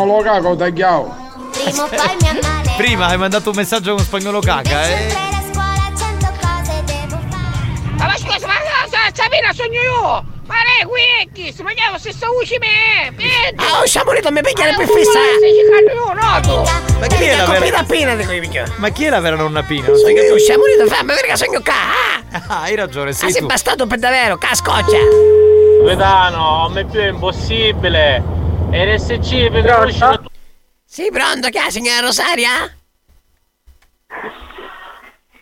caco. Prima hai mandato un messaggio con spagnolo caca, eh? Ma scusa, ma ma- Sabina sogno io! Ma ne qui, ma chiamo se sta usci me! Vedi! Ah, oh, Sciamonito, mi pigliare per Ma fissare! stai cercando io, noto! Ma chi è la vera? appena di quei picchioni. Ma chi è la vera nonna Pina? Sogno io, Sciamonito, fammi perché sogno qua! Ah, Ah, hai ragione, ah, sei sei tu. bastardo per davvero, cascoccia! Vedano, a me più è impossibile. RSC per conoscere tu. Sì, pronto, chi è, signora Rosaria?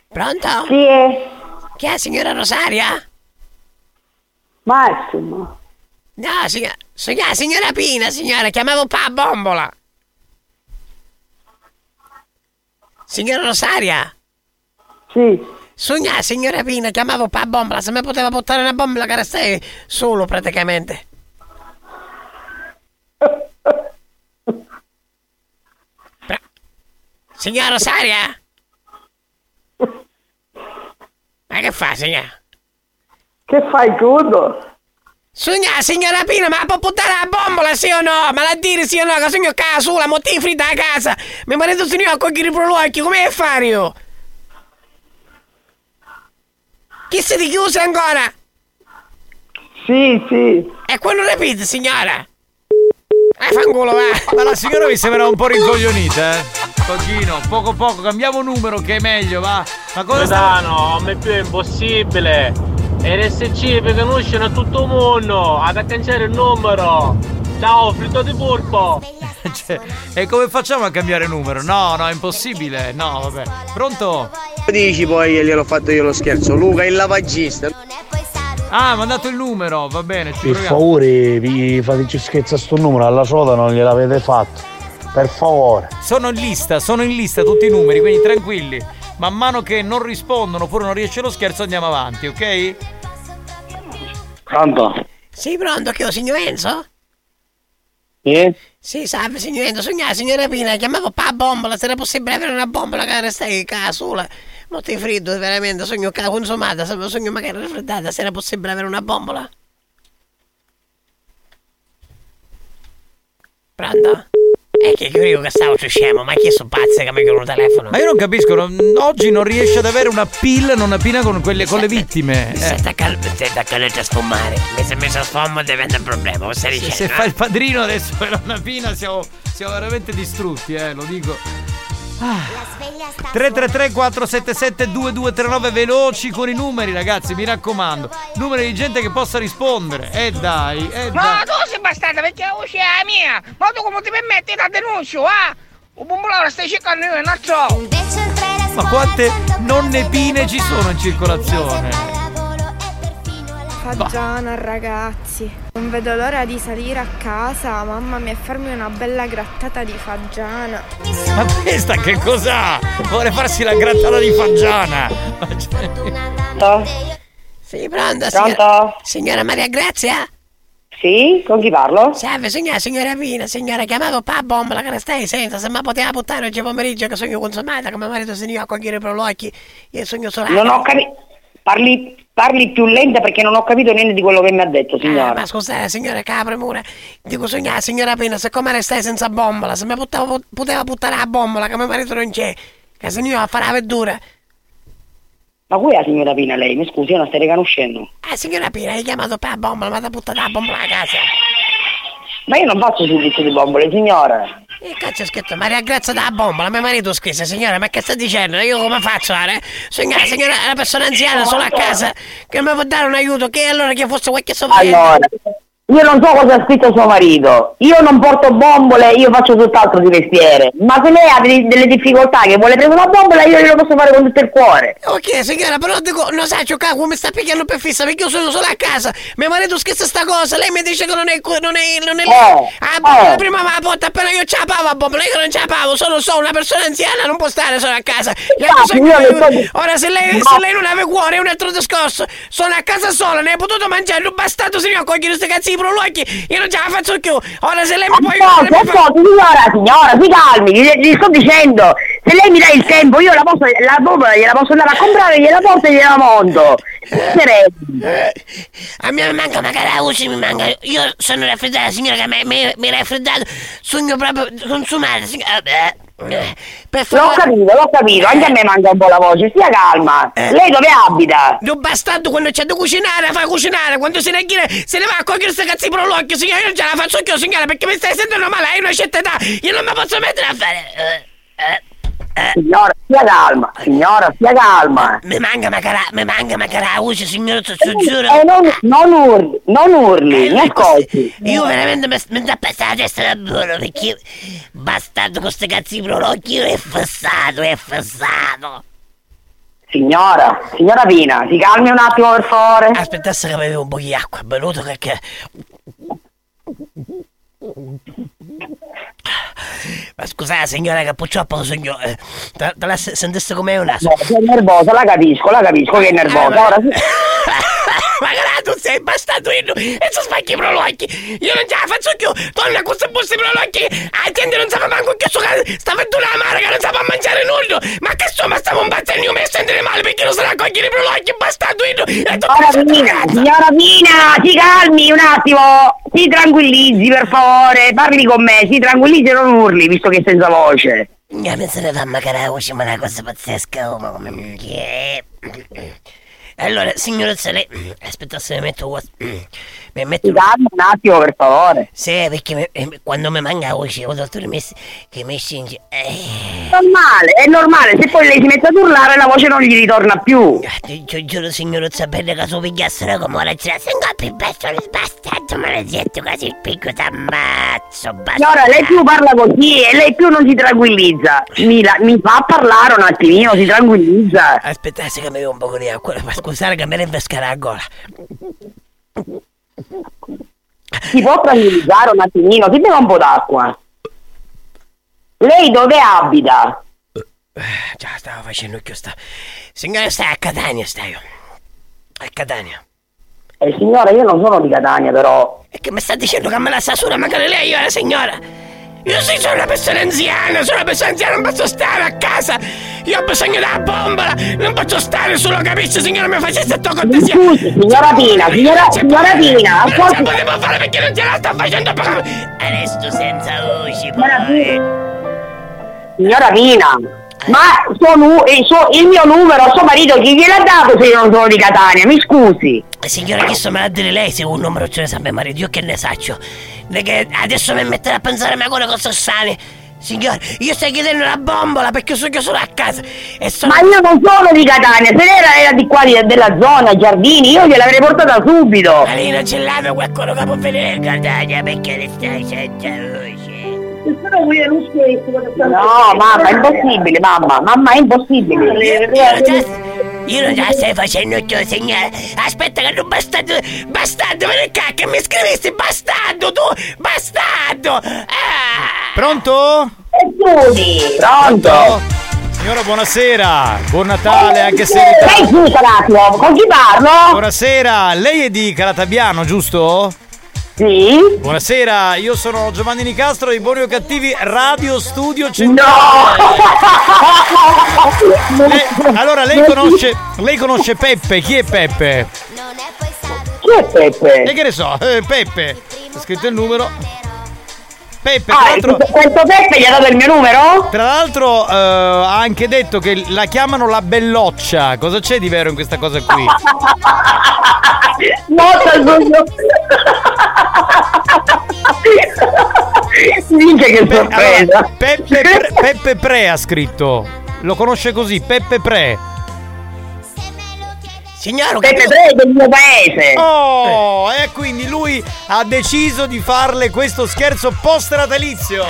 Pronto? Chi è? Chi è, signora Rosaria? Massimo. No, signora, signora, signora Pina, signora, chiamavo pa bombola. Signora Rosaria? Sì. Signora, signora Pina, chiamavo pa bombola, se mi poteva portare una bombola che stai solo praticamente. Pra- Signora Rosaria? Ma che fa, signora? Che fai tutto? Signora, signora Pina, ma può portare la bombola, sì o no? Ma la dire sì o no? Che sogno qua sulla, motti fritta a casa. Mio marito ha con i prolocchi, come fare io? Chi si chiuso ancora? Sì, sì. E quando ripete, signora? Eh, fanculo, va. Ma la signora mi sembra un po' rincoglionita, eh? Pochino, poco poco, cambiamo numero che è meglio, va. Ma cosa sta... Vedano, a me più è impossibile. RSC per conoscere tutto il mondo. Ad accanciare il numero. Ciao, fritto di purpo. Cioè, e come facciamo a cambiare numero? No, no, è impossibile. No, vabbè. Pronto? Dici poi gliel'ho fatto io lo scherzo. Luca, il lavagista. Ah, ha mandato il numero, va bene, ci Per favore, vi fateci scherzo a sto numero, alla soda non gliel'avete fatto. Per favore. Sono in lista, sono in lista tutti i numeri, quindi tranquilli. Man mano che non rispondono oppure non riesce lo scherzo andiamo avanti, ok? Pronto? Sì, pronto, che ho, signor Enzo? Sì? Sì, salve, signor Enzo, signora, signora Pina, chiamavo pa bombola, se era possibile avere una bombola che stai qua sola. Molto freddo, veramente, sogno qua consumata, se- sogno magari raffreddata, se era possibile avere una bombola. Pronto? E che io che stavo scemo, ma chi sono pazzi che mi chiudono il telefono? Ma io non capisco, non- oggi non riesce ad avere una PIL, non appina con quelle con le vittime. Mi Eh, stai attaccando, mi stai attaccando a sfumare. Mi sei messo a sfumo diventa un problema, stai se, dicendo? se eh? fa il padrino adesso e la napina siamo, siamo veramente distrutti, eh, lo dico. Ah. 333 477 2239 veloci con i numeri ragazzi mi raccomando numeri di gente che possa rispondere e dai e No, dai tu sei bastardo perché la voce è la mia! Ma tu come ti permetti da denuncio, ah? Un bombolone stai cercando io, non so! ma quante nonne pine ci sono in circolazione Fagiana ragazzi, non vedo l'ora di salire a casa, mamma mia, e farmi una bella grattata di fagiana. ma questa che cos'ha? vuole farsi la grattata di fagiana Sì, pronto, Pronto? signora, signora Maria Grazia? Sì? Con chi parlo? Salve, signora, signora Pina, signora, chiamavo pa bombola che ne stai senza, se mi poteva buttare oggi pomeriggio che sogno consumata, che mio marito se ne va a cogliere i prolocchi, io sogno solare. Non ho capito. Parli, parli più lenta perché non ho capito niente di quello che mi ha detto, Eh, signora. ma scusate, signora Capra Mura, dico signora, signora Pina, siccome ne stai senza bombola, se mi poteva, poteva buttare la bombola che mio marito non c'è, che se va a fare la verdura. Ma qui è la signora Pina lei? Mi scusi, io non stai riconoscendo. Eh, signora Pina, hai chiamato per la bombola, ma ti ha buttato la bombola a casa. Ma io non faccio servizio di bombole, signora. E cazzo scritto Maria Grazia da bomba, mio marito scrisse, signora, ma che sta dicendo? Io come faccio, eh? Signora, signora, è una persona anziana solo a casa che mi può dare un aiuto, che allora che fosse qualche sofferenza. Allora, io non so cosa ha scritto suo marito. Io non porto bombole, io faccio tutt'altro di mestiere. Ma se lei ha delle, delle difficoltà che vuole prendere una bombola, io glielo posso fare con tutto il cuore. Ok, signora, però dico, non sa giocare come sta picchiando per fissa, perché io sono solo a casa. Mio marito scherza sta cosa, lei mi dice che non è non è non è Eh, Ah, bombola eh. prima ma la porta appena io ce la pavo a bombola, io non ce la pavo, sono solo una persona anziana, non può stare solo a casa. Ho Infatti, io Ora se lei, se lei non aveva cuore è un altro discorso. Sono a casa sola, ne hai potuto mangiare, non bastato signor cogliere questi cazzi di prolocchi. Io non ce la faccio più. Ora se lei mi può fa- Ascolti, signora, signora, si calmi, gli, gli sto dicendo, se lei mi dà il tempo, io la posso, la gliela posso andare a comprare, gliela porto e gliela monto. A me mi manca magari la voce, mi manca. Io sono raffreddata, signora, che mi ha raffreddato. Sogno proprio consumato, signora. Eh, eh, Per L'ho capito, l'ho capito, anche a me manca un po' la voce, stia calma. Lei dove abita? Non bastardo quando c'è da cucinare, fa cucinare. Quando se ne gira, se ne va a cogliere questi cazzi prolocchi, signora, io ce la faccio più, signora, perché mi stai sentendo male, hai una certa età. Io non mi posso mettere a fare. eh, eh, eh. Signora, stia calma, signora, stia calma. Mi manca magari, mi manca magari la voce, signora, te lo giuro. Eh, non, non urli, non urli, mi ascolti. Io veramente mi, mi sta passando la testa da buono perché bastardo con questi cazzi di prolocchi, io è fissato, è fissato. Signora, signora Pina, si calmi un attimo per favore. Aspettasse che bevevo un po' di acqua, è venuto perché... Ma scusate signora che purtroppo sogno... Eh, te, te la se- sentisse com'è un naso? No, sei nervosa, la capisco, la capisco che è nervosa. Ora sì. Ma che tu sei bastardo io e si spacchi i prolocchi io non ce la faccio più torna con questi busti prolocchi la gente non sapeva manco che sto sta vettura amara che non sapeva mangiare nulla ma che so ma stavo un battendo io mi sentire male perché non se la cogliere i prolocchi bastardo io e tu Signora Pina, signora Pina, si calmi un attimo, si tranquillizzi per favore, parli con me, si tranquillizzi e non urli, visto che è senza voce. mi ne fa magari la voce ma è una cosa pazzesca oh, allora signorezza lei aspetta se mi metto mi metto un attimo per favore. sì perché mi- eh, quando mi manca la voce ho dottore messi che mi scende eh Normale, è normale, se poi lei si mette ad urlare la voce non gli ritorna più. Ti ti giuro signorozza bene che se pigliassero come ora ce la sento più basso il bastardo maledetto quasi il picco t'ammazzo bastardo Signora, lei più parla così e lei più non si tranquillizza. Mi, la- mi fa parlare un attimino, si tranquillizza. Aspettate che mi bevo un po' di acqua ma scusate che me ne invescarà la gola Si può tranquillizzare un attimino, si beva un po' d'acqua. Lei dove abita? già stavo facendo che sta signora stai a Catania stai a Catania Eh signora, io non sono di Catania però. e che mi sta dicendo che me la sa sola magari lei io la signora io sì sono una persona anziana sono una persona anziana non posso stare a casa io ho bisogno della bombola non posso stare solo capisci signora mi facesse sto cortesia Scusi, signora Pina, signora, signora Pina, non ce la ascolti. potevo fare perché non ce la sta facendo proprio adesso senza voci Signora poi Pina, signora Pina, ma suo il, suo- il mio numero suo marito chi gliel'ha dato se io non sono di Catania? Mi scusi. Signora, chi so me la dire lei se un numero ce ne sa mio marito, io che ne saccio? Ne che adesso mi metterà a pensare ma quello cosa sane. Signore, io stai chiedendo la bombola perché sono io solo a casa e sono... Ma io non sono di Catania, se lei era, era di qua della zona, Giardini, io gliel'avrei portata subito. Ma lei non ce l'ha qualcuno che può venire in Catania perché le stai senza voce. No, mamma, è impossibile, mamma, mamma, è impossibile. Io, non non già stai facendo tu, signore. Aspetta che non bastardo, bastardo, vieni qua che mi scrivisti, bastardo tu, bastardo. Ah! Pronto? Studi, pronto? Signora, buonasera. Buon Natale, anche se Lei attimo, con chi parlo? Buonasera, lei è di Calatabiano, giusto? Sì. Buonasera, io sono Giovanni Nicastro di Buoni o Cattivi Radio Studio Centrale. Lei- allora, lei conosce, lei conosce Peppe? Chi è Peppe? Chi è Peppe? E che ne so, eh, Peppe. C'è scritto il numero. Peppe, Ah, tra l'altro, questo Peppe gli ha dato il mio numero? tra l'altro eh, ha anche detto che la chiamano la belloccia. Cosa c'è di vero in questa cosa qui? Sugno. Minchia che Pe- sorpresa. allora, Peppe, Pre, Peppe Pre ha scritto. Lo conosce così, Peppe Pre. Signore, Peppe Pre è del mio paese. Oh, e quindi lui ha deciso di farle questo scherzo post natalizio.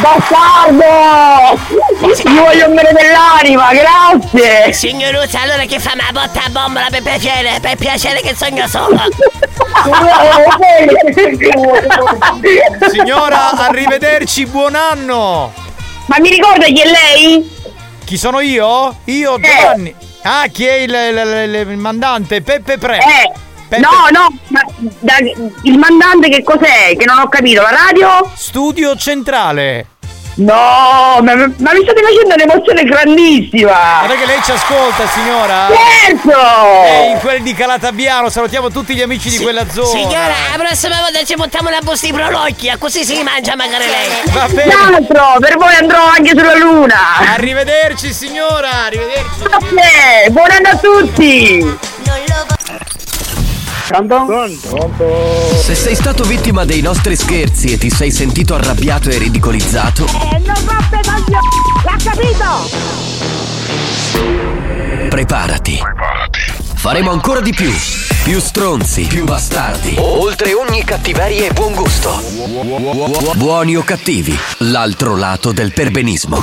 Bastardo! Gli voglio un bene dell'anima, grazie! Signoruzza, allora che fa una botta a bombola per piacere, per piacere che sogno solo. Signora, arrivederci, buon anno! Ma mi ricorda chi è lei? Chi sono io? Io, Giovanni. Ah, chi è il, il- il- il mandante? Peppe Pre. Eh, Peppe- no, no, ma da- il mandante che cos'è? Che non ho capito, la radio? Studio centrale. No, ma, ma mi state facendo un'emozione grandissima! Guarda che lei ci ascolta, signora. Certo! E in quel di Calatabiano, salutiamo tutti gli amici di quella zona. Signora, la prossima volta ci buttiamo una busta di prolocchia, così si mangia magari lei. Va bene. L'altro, per voi andrò anche sulla luna! Arrivederci, signora, arrivederci. Grazie, buon anno a tutti! Se sei stato vittima dei nostri scherzi e ti sei sentito arrabbiato e ridicolizzato, E non roppe coglioni! L'ha capito? preparati. Faremo ancora di più. Più stronzi, più bastardi. Oltre ogni cattiveria e buon gusto. Buoni o cattivi, l'altro lato del perbenismo.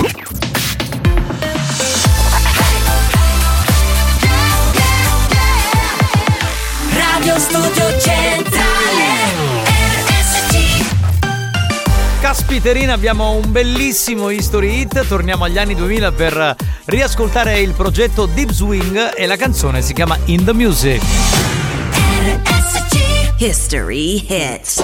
Studio Centrale RSC Caspiterina, abbiamo un bellissimo history hit. Torniamo agli anni 2000 per riascoltare il progetto Deep Swing e la canzone si chiama In the Music. History Hits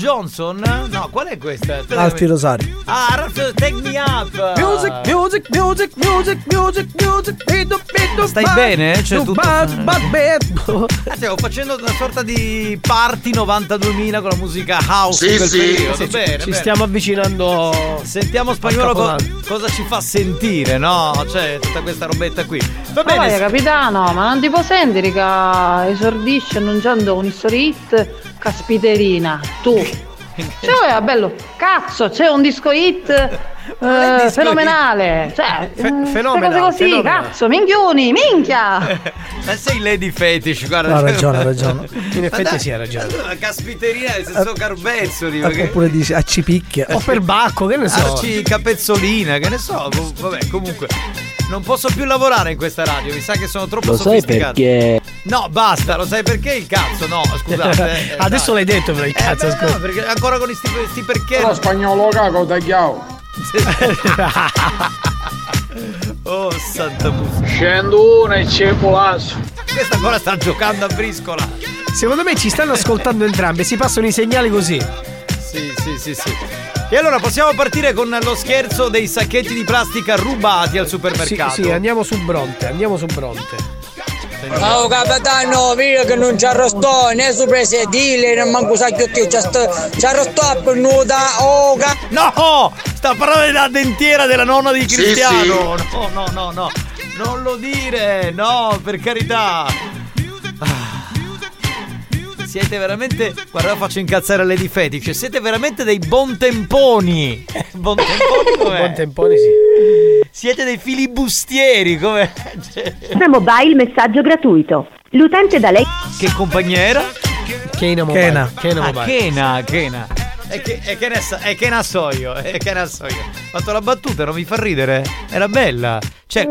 Johnson? No, qual è questa? Alfi Rosari. Ah, Ralph, take me up! Music, music, music, music, music, music, bidu, bidu, Stai bad, bene? Cioè, du, tutto- bad, bad, bad. Ah, stiamo facendo una sorta di party 92.000 con la musica house Sì, sì. Sì, bene, ci bene. stiamo avvicinando. Sentiamo spagnolo co- cosa ci fa sentire, no? Cioè, tutta questa robetta qui. Va bene. vai, capitano, ma non ti può sentire che esordisce annunciando un history hit? Caspiterina, tu. Cioè, bello, cazzo, c'è un disco hit eh, fenomenale. Cioè, Fe- eh, fenomeno, queste cose così, fenomeno. cazzo, minchioni, minchia. Ma sei Lady Fetish, guarda. Ha ragione, ha ragione. In effetti dai, sì, ha ragione. La caspiterina nel senso carbezzoli. perché- Oppure dice a cipicchie. O per bacco, che ne so. Arci capezzolina, che ne so. Vabbè, comunque. Non posso più lavorare in questa radio, mi sa che sono troppo Lo sai sofisticato. perché? No, basta, lo sai perché il cazzo? No, scusate. eh, Adesso dai. l'hai detto però il Eh, cazzo, beh, scusa. no, perché ancora con sti, sti perché. Lo spagnolo cago tagliao. oh, santa puttana. Scendo una e c'è polazzo. Questa ancora sta giocando a briscola. Secondo me ci stanno ascoltando entrambi, si passano i segnali così. Sì, sì, sì, sì. E allora possiamo partire con lo scherzo dei sacchetti di plastica rubati al Sì, supermercato. sì, andiamo su Bronte, andiamo su Bronte. Oh capitano, vedo che non ci arrostò né su presedile, né manco sa che ti ci arrostò per nuda, oh ca- No! Sta parlando della dentiera della nonna di Sì, Cristiano. No, no, no, no. Non lo dire. No, per carità. Ah. Siete veramente. Guarda, faccio incazzare Lady Fetish. Siete veramente dei bontemponi. Bontemponi com'è? Buon sì. Siete dei filibustieri, come. Una mobile messaggio gratuito. L'utente da lei. Che compagnia era? Kena Mobile. Kena. Kena Ah, Mobile. Kena, Kena. E che, e che ne sa- e che ne so io, e che ne so io. Ho fatto la battuta, non mi fa ridere? Era bella. Cioè,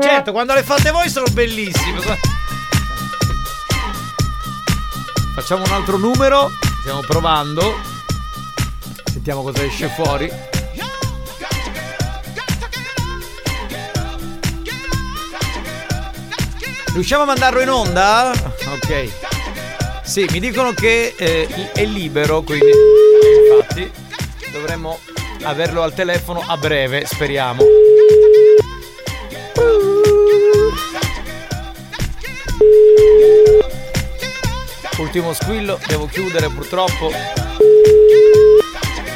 certo, quando le fate voi sono bellissime. Facciamo un altro numero. Stiamo provando. Sentiamo cosa esce fuori. Riusciamo a mandarlo in onda? Ok. Sì, mi dicono che eh, è libero, quindi infatti dovremmo averlo al telefono a breve, speriamo. Ultimo squillo, devo chiudere purtroppo.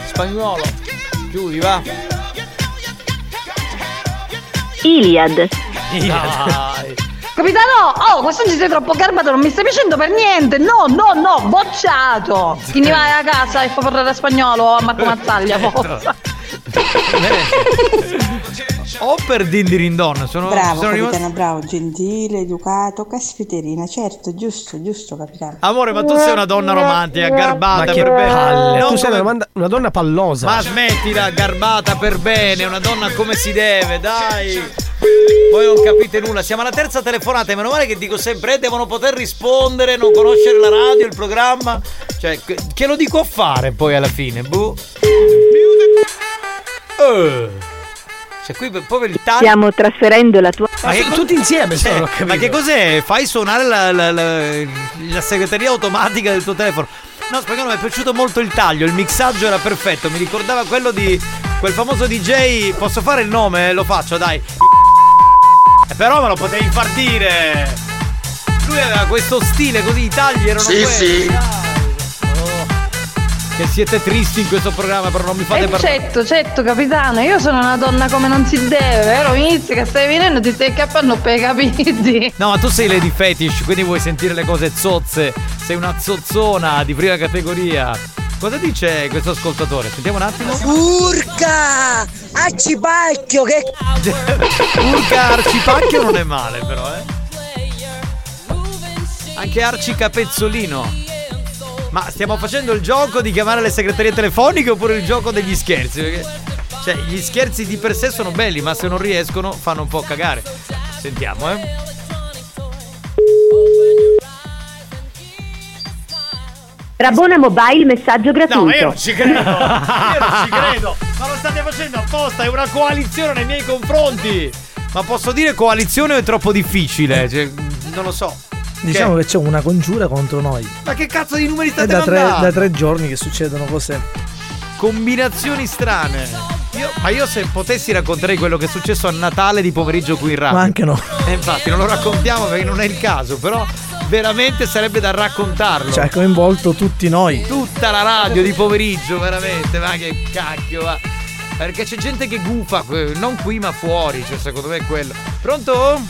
Spagnolo, chiudi va. Iliad. Dai. Capitano, oh, questo ci sei troppo garbato, non mi stai piacendo per niente. No, no, no, bocciato. Chi ne vai a casa e fa parlare spagnolo a Marco Mazzaglia, forza. O per Dindirindon, sono, Bravo sono capitano, rimasto- bravo, gentile, educato, caspiterina, certo, giusto, giusto capitano. Amore, ma tu sei una donna romantica, garbata per bene. palle, Non tu sei una, manda- una donna pallosa. Ma smettila, garbata per bene, una donna come si deve, dai. Poi non capite nulla, siamo alla terza telefonata e meno male che dico sempre, eh, devono poter rispondere, non conoscere la radio, il programma. Cioè, che, lo dico a fare poi alla fine, boh. Eh. Cioè, qui poi per il taglio. Stiamo trasferendo la tua. Ma che- tutti insieme Cioè, ma che cos'è? Fai suonare la, la- la- la segreteria automatica del tuo telefono. No, spagnolo, mi è piaciuto molto il taglio, il mixaggio era perfetto, mi ricordava quello di quel famoso DJ. Posso fare il nome? Lo faccio, dai. Eh, Però me lo potevi far dire. Lui aveva questo stile così, i tagli erano Sì, quelli. sì. dai. Oh. Che siete tristi in questo programma, però non mi fate E parlare. certo, certo, capitano, io sono una donna come non si deve, vero? Inizia che stai venendo, ti stai accappando per i capiti. No, ma tu sei Lady Fetish, quindi vuoi sentire le cose zozze. Sei una zozzona di prima categoria. Cosa dice questo ascoltatore? Sentiamo un attimo. Urca! Accipacchio che Urca Arcipacchio non è male, però, eh. Anche Arci Capezzolino. Ma stiamo facendo il gioco di chiamare le segreterie telefoniche oppure il gioco degli scherzi? Perché, cioè, gli scherzi di per sé sono belli, ma se non riescono fanno un po' cagare. Sentiamo, eh. Rabona Mobile messaggio gratuito. No, io non ci credo. Io non ci credo. Ma lo state facendo apposta, è una coalizione nei miei confronti. Ma posso dire coalizione o è troppo difficile? Cioè, non lo so. Diciamo che c'è una congiura contro noi. Ma che cazzo di numeri È state da tre, da tre giorni che succedono cose. Combinazioni strane. Io- ma io se potessi racconterei quello che è successo a Natale di pomeriggio qui in radio. Ma anche no. E infatti non lo raccontiamo perché non è il caso, però veramente sarebbe da raccontarlo. Cioè, ha coinvolto tutti noi. Tutta la radio di pomeriggio, veramente, ma che cacchio, va. Perché c'è gente che gufa, eh, non qui ma fuori, cioè secondo me è quello. Pronto?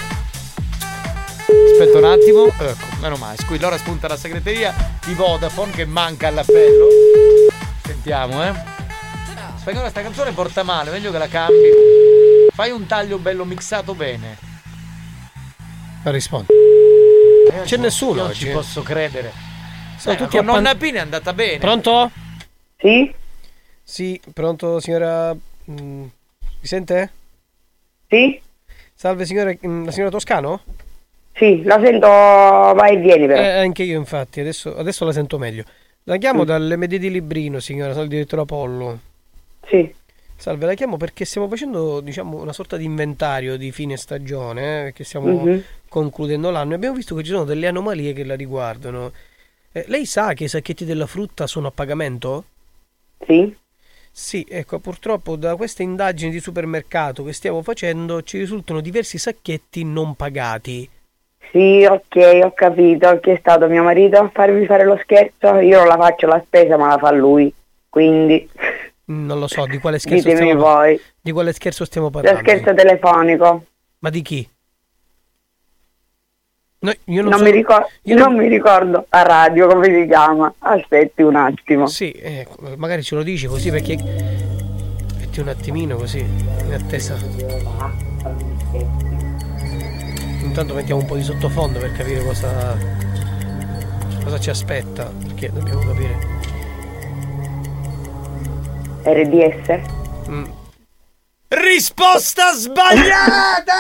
Aspetta un attimo. Ecco, meno male. Scusi, l'ora spunta la segreteria di Vodafone che manca all'appello. Sentiamo, eh. Spagnolo, sta canzone porta male, meglio che la cambi. Fai un taglio bello mixato bene. Rispondi. Eh, C'è nessuno non oggi, ci eh. posso credere. Sono Eh, tutti con appan- nonna Pina è andata bene. Pronto? Sì? Sì, pronto signora... mm, mi sente? Sì? Salve signora, mm, la signora Toscano? Sì, la sento vai e vieni però. Eh, anche io infatti, adesso, adesso la sento meglio. La chiamo Mm. dall'MD di Librino, signora, sono il direttore Apollo. Sì. Salve, la chiamo perché stiamo facendo, diciamo, una sorta di inventario di fine stagione, eh, perché stiamo Mhm. concludendo l'anno e abbiamo visto che ci sono delle anomalie che la riguardano. Eh, lei sa che i sacchetti della frutta sono a pagamento? Sì. Sì, ecco, purtroppo da queste indagini di supermercato che stiamo facendo ci risultano diversi sacchetti non pagati. Sì, ok, ho capito. Chi è stato mio marito a farmi fare lo scherzo? Io non la faccio la spesa, ma la fa lui. Quindi, Non lo so di quale scherzo ditemi stiamo voi. Di quale scherzo stiamo Lo parlando? scherzo telefonico. Ma di chi? No, io non, Non, so- mi ricor- non mi ricordo a radio come si chiama. Aspetti un attimo. Sì, ecco, magari ce lo dici così perché. Metti un attimino così, in attesa. Intanto mettiamo un po' di sottofondo per capire cosa. cosa ci aspetta. Perché dobbiamo capire. RDS? Mm. Risposta sbagliata!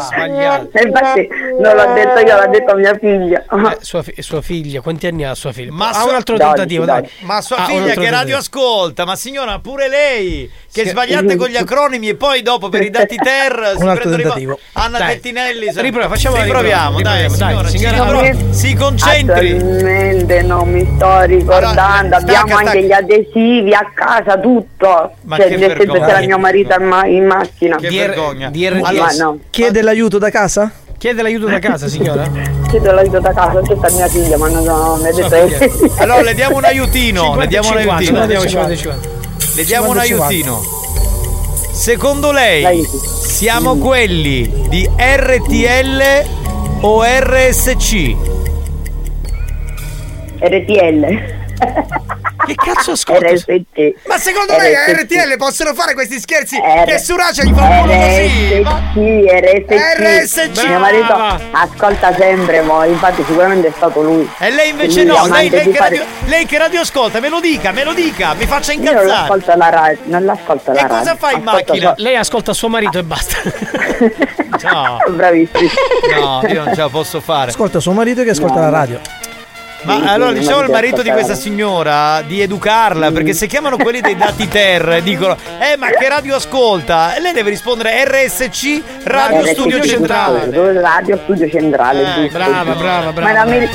Sbagliato. E infatti non l'ho detto io, l'ha detto mia figlia. Eh, sua, fi- sua figlia, quanti anni ha sua figlia? Ma ha un altro Dodici, tentativo, dai. Ma sua Ah, figlia altro che radio ascolta, ma signora pure lei che Sì. sbagliate con gli acronimi e poi dopo per i dati ter si Un altro tentativo. Anna Dai. Tettinelli se- Riprova, facciamo la riproviamo, riprova, dai, riproviamo, dai, signora, signora, allora. si concentri. Attualmente non mi sto ricordando, Allora, abbiamo stacca, anche gli adesivi a casa, tutto. Ma cioè, che nel senso vergogna. Marito in, ma- in macchina. Che vergogna. DRDS. No, Chiede l'aiuto da casa? Chiede l'aiuto da casa, signora? chiedo l'aiuto da casa, c'è sta mia figlia, ma non no, mi ha detto che... Allora le diamo un aiutino, le diamo un 50, aiutino. no, diamo 50, 50. Le diamo un 50. aiutino. Secondo lei siamo quelli di RTL o RSC? RTL. Che cazzo ascolta? RSC. Ma secondo lei a RSC. RTL possono fare questi scherzi R- che Suracia gli fa un così? Ma- RSC, RSC. Mio marito ascolta sempre voi, infatti sicuramente è stato lui. E lei invece Lui no, lei, lei che fare- radio, lei che radio ascolta, me lo dica, me lo dica, mi faccia Io non incazzare. l'ascolto la radio, non l'ascolto la E radio. cosa fa in ascolto macchina? Lei ascolta suo marito e basta. No, solo- Bravissimi. no, io non ce la posso fare. Ascolta suo marito che ascolta la radio. Ma allora diciamo al marito di questa signora di educarla, perché se chiamano quelli dei dati ter e dicono "Eh, ma che radio ascolta?" E lei deve rispondere RSC Radio RSC Studio Centrale. Radio Studio Centrale. Eh, brava, brava, brava. Ma non mi,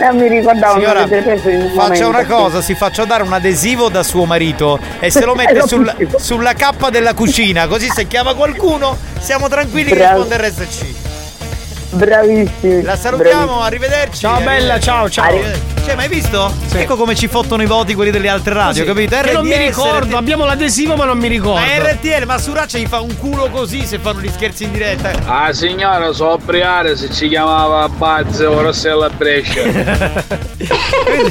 non mi ricordavo Signora, un Faccia una cosa, si faccia dare un adesivo da suo marito e se lo mette sul- sulla cappa della cucina, così se chiama qualcuno siamo tranquilli che risponde RSC. Bravissimi. La salutiamo, bravissimi. arrivederci. Ciao, bella, ciao, ciao. Arrivederci. Cioè, ma hai visto? Ecco come ci fottono i voti quelli delle altre radio, Così. capito? Che non mi RDS, ricordo, abbiamo l'adesivo ma non mi ricordo. Ma RTL, ma Suraccia gli fa un culo così se fanno gli scherzi in diretta. Ah signora Sobriare se ci chiamava Bazze o Rossella Brescia.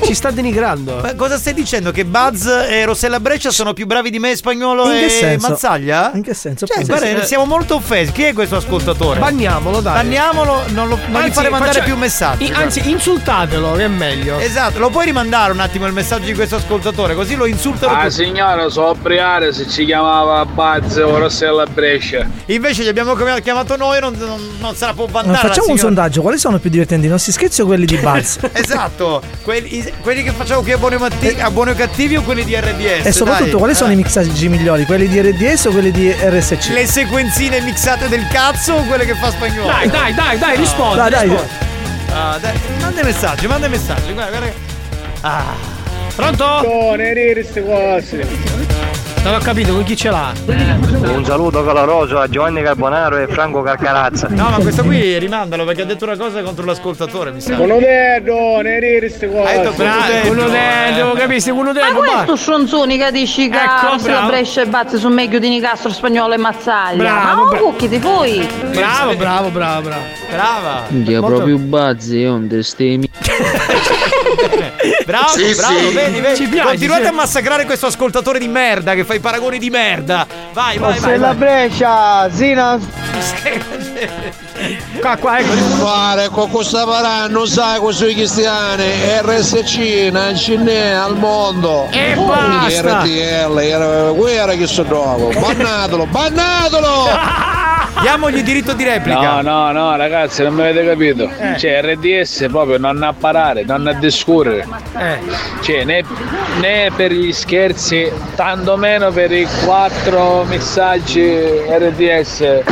Ci sta denigrando. Ma cosa stai dicendo? Che Buzz e Rossella Brescia sono più bravi di me, spagnolo In e senso? Mazzaglia? In che senso? Cioè, guarda, siamo molto offesi. Chi è questo ascoltatore? Banniamolo, dai. Banniamolo, non, lo, non gli Anzi, faremo mandare faccia- più messaggi. I- anzi, insultatelo, che è meglio. Esatto, lo puoi rimandare un attimo il messaggio di questo ascoltatore, così lo insultano Ah tutti. signora Sobriare se ci chiamava Bazze o Rossella Brescia. Invece gli abbiamo chiam- chiamato noi, non, non, non se la può Ma vantare. la facciamo un sondaggio, quali sono più divertenti, i nostri scherzi o quelli di Buzz? Esatto, quelli, quelli che facciamo qui a buoni, matti- a buoni o cattivi o quelli di RDS? e soprattutto dai. quali sono Eh. i mixaggi migliori, quelli di RDS o quelli di RSC? Le sequenzine mixate del cazzo o quelle che fa spagnolo? Dai, dai, dai, dai, rispondi. Dai, dai. Ah, dai, manda i messaggi, manda i messaggi. Guarda, guarda. Ah. Pronto? Non eri queste. Non ho capito con chi ce l'ha. Un saluto caloroso a Giovanni Carbonaro e Franco Carcarazza. No, ma questo qui rimandalo perché ha detto una cosa contro l'ascoltatore, mi sa. Uno dedo, ne eri queste cose. Hai detto Bravo, uno dedo, capisci? Uno Ma dedo, questo stronzoni che dici che Ecco, la. Brescia e batte su meglio di Nicastro spagnolo e Mazzaglia. Bravo, ma bravo. cucchi ti poi. Bravo, bravo, bravo, bravo. Brava. Molto- proprio bazzi, on te stemi. Bravo, Sì, bravo, sì. vedi, vedi. Ci piace, Continuate sì. a massacrare questo ascoltatore di merda che fa i paragoni di merda. Vai, vai, vai. Se la vai. Brescia, Zina. Qua, qua, ecco. Fare con questa parà non sai cosa i cristiani RSC non ce n'è al mondo E basta. RTL era guerra che so dopo bannatelo bannatelo Diamogli diritto di replica. No, no, no, ragazzi, non mi avete capito. Eh. Cioè, RDS proprio non a parare, non a discorrere. Eh. Cioè, né, né per gli scherzi, tanto meno per i quattro messaggi RDS.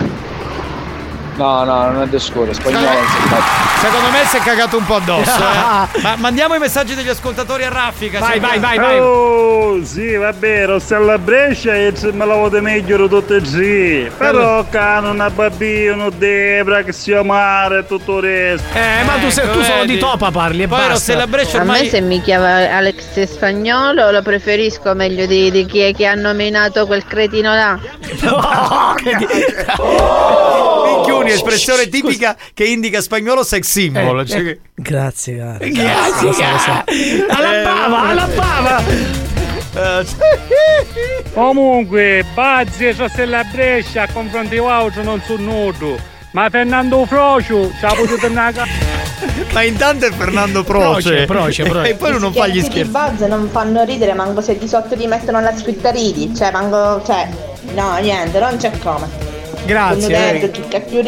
No, no, non è spagnolo non si fa. Secondo me si è cagato un po' addosso. eh. Ma mandiamo i messaggi degli ascoltatori a raffica. Vai, vai, vai, vai. Oh, sì, vabbè, Rossella Brescia e se me la vote meglio tutte e tre. Però cano una babbia, una debra che si amare e tutto il resto. Eh, ma tu, sei, tu solo di topa parli e Poi basta. Rossella Brescia A me ormai... se mi chiama Alex Spagnolo lo preferisco meglio di, di chi è che ha nominato quel cretino là. Minchioni, espressione tipica che indica spagnolo sex symbol. Eh, Cioè eh, Grazie. Grazie, so, lo so. Alla bava, alla bava. Eh, Comunque, Bazzi e Rossella Brescia a confronto di altro non sono nudo. Ma Fernando Frocio, ci ha potuto tornare. Ma intanto è Fernando Proce. Proce, Proce, Proce. E poi non fa gli scherzi. buzz non fanno ridere, manco se di sotto ti mettono la scritta ridi. Cioè, manco. Cioè, no, niente, non c'è come. Grazie. Uno eh. chi cacchio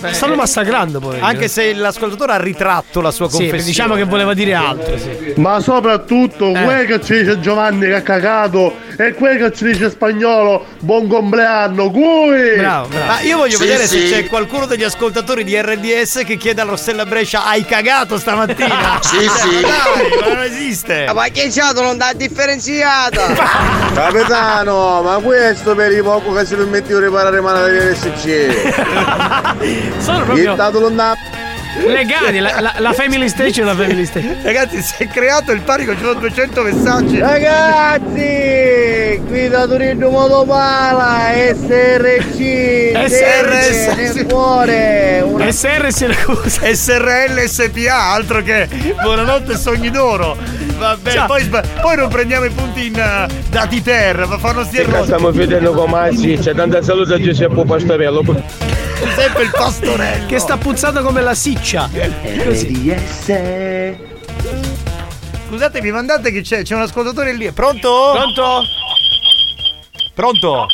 ridi. Stanno massacrando poi. Anche se l'ascoltatore ha ritratto la sua Sì, confessione. diciamo che voleva dire altro, sì. Ma soprattutto quel che ci dice Giovanni che ha cagato e quel che ci dice spagnolo buon compleanno, cui! Bravo, bravo. Ma io voglio Sì, vedere sì. se c'è qualcuno degli ascoltatori di RDS che chiede a Rossella Brescia hai cagato stamattina? Sì, sì. dai, ma non esiste. Ma che c'è non dà differenziata? Capitano, ma questo per i poco che si permetteva di riparare male dell'RSC. Sono proprio legati. La, la, la family station è la family station. Ragazzi, si è creato il panico, ci sono 200 messaggi. Ragazzi, qui da Torino Motopala, SRC, SRS. nel cuore, una SR. SRL SPA, altro che buonanotte sogni d'oro. Vabbè, poi, poi non prendiamo i punti in uh, dati terra, ma fanno sti errori. Stiamo vedendo Comazzi, c'è tanta salute a Giuseppe Pastorello. Sempre il pastorello. Che sta puzzando come la siccia. Così. Scusate, mi mandate che c'è, c'è un ascoltatore lì. Pronto? Pronto? Pronto?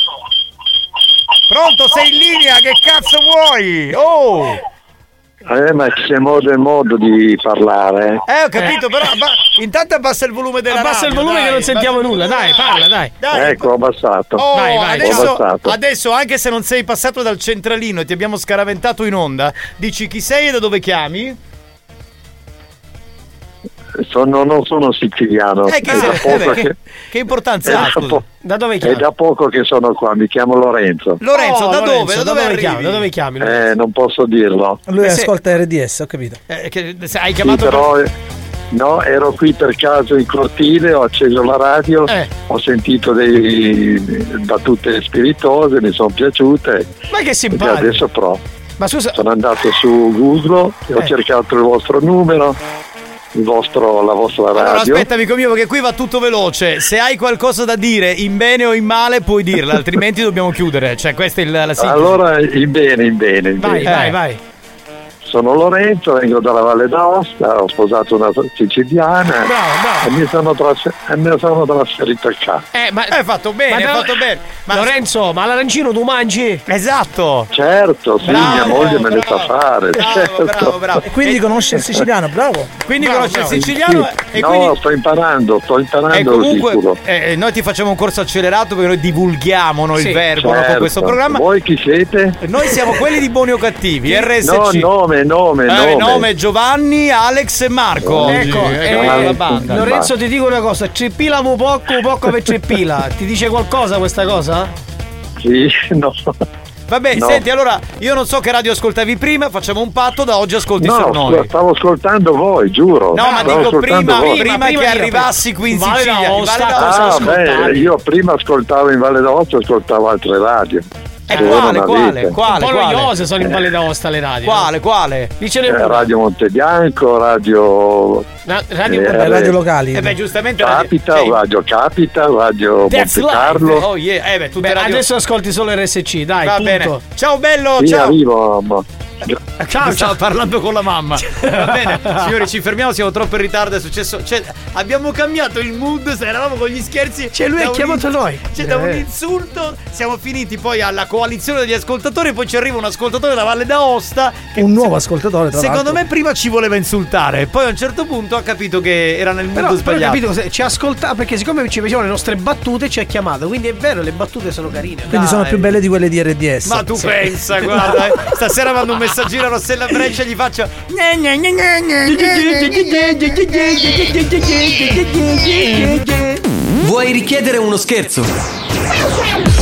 Pronto, sei in linea, che cazzo vuoi? Oh! Eh, ma c'è modo e modo di parlare. Eh, ho capito, però abba- intanto abbassa il volume della Abbassa il radio, volume dai, che non sentiamo nulla. Dai, parla, dai. Dai. Ecco, ho abbassato. Oh, Vai, vai, Ho adesso, abbassato. adesso, anche se non sei passato dal centralino e ti abbiamo scaraventato in onda, dici chi sei e da dove chiami? Sono- non sono siciliano. Eh, che, è, eh, poco beh, che, che importanza è ha? po- Da dove è chiami? da poco che sono qua, mi chiamo Lorenzo. Lorenzo, Oh, da Lorenzo, dove? Da dove, arrivi? chiami? Da dove chiami? Eh, non posso dirlo. Lui Eh, se- ascolta RDS, ho capito. Eh, che- se hai Sì, chiamato però eh, no, ero qui per caso in cortile, ho acceso la radio, Eh. ho sentito dei battute spiritose, mi sono piaciute Ma che simpatico. adesso provo. Ma scusa, Sono andato su Google e ho Eh. cercato il vostro numero, vostro- la vostra Allora radio. aspetta amico mio perché qui va tutto veloce Se hai qualcosa da dire in bene o in male puoi dirla Altrimenti dobbiamo chiudere Cioè questa è la sintesi Allora, in bene, in bene, in vai, bene. vai, vai. Sono Lorenzo, vengo dalla Valle d'Aosta, ho sposato una siciliana Bravo, bravo. e mi sono, trasfer- e mi sono trasferito a casa. Eh, ma Hai fatto bene, hai fatto bene Ma Lorenzo, ma l'arancino tu mangi? Esatto Certo, sì, Bravo, mia moglie me ne sa bravo, fare. Bravo, certo. bravo, bravo E quindi conosce il siciliano, bravo. Quindi Bravo, conosce il bravo. siciliano Sì. e no, quindi sto imparando, sto imparando e comunque sicuro. eh, noi ti facciamo un corso accelerato perché noi divulghiamo noi Sì, il verbo no, Certo. con questo programma Voi chi siete? Noi siamo quelli di buoni o cattivi, RSC No, nome, nome, nome, Eh, nome. nome Giovanni, Alex e Marco. Ecco, Oggi, eh, ecco la banda. Lorenzo ti dico una cosa, tripila un poco, un poco per tripila. Ti dice qualcosa questa cosa? Sì, no. Vabbè, No. senti, allora io non so che radio ascoltavi prima, facciamo un patto, da oggi ascolti solo No, noi. stavo ascoltando voi, giuro. No, ma Stavo dico prima, voi. prima, che prima, arrivassi qui in Valle Sicilia. in d'Aosta, Valle d'Aosta. Ah, beh, io prima ascoltavo in Valle d'Aosta, ascoltavo altre radio. E Che quale, quale, quale, Un po' noiose sono in Valle d'Aosta le radio. Quale, quale? Lì ce n'è Eh, radio Montebianco, radio Na- radio Eh, radio locali. Eh beh, giustamente Capita, radio Capita, radio That's Monte Carlo. Oh yeah, eh beh, Beh, radio... adesso ascolti solo RSC, dai, Va punto. bene. Ciao bello, Sì, ciao. arrivo, ma- Ciao, stavo parlando con la mamma. Va bene, signori, ci fermiamo, siamo troppo in ritardo. È successo. Cioè, abbiamo cambiato il mood. Se eravamo con gli scherzi. Cioè, lui ha chiamato in- noi. Cioè, da un Eh. insulto. Siamo finiti poi alla coalizione degli ascoltatori. Poi ci arriva un ascoltatore da Valle d'Aosta. Che Un nuovo ascoltatore, tra Secondo l'altro. me prima ci voleva insultare. Poi a un certo punto ha capito che era nel mood Però, però sbagliato. capito cos'è? Ci ascolta perché siccome ci facevano le nostre battute ci ha chiamato, quindi è vero, le battute sono carine. Quindi sono più belle di quelle di RDS. Ma tu Sì. pensa, guarda, eh. stasera mando un messaggino a Rossella Breccia e gli faccio. "Gne, gne, gne, gne, gne, Vuoi richiedere uno scherzo?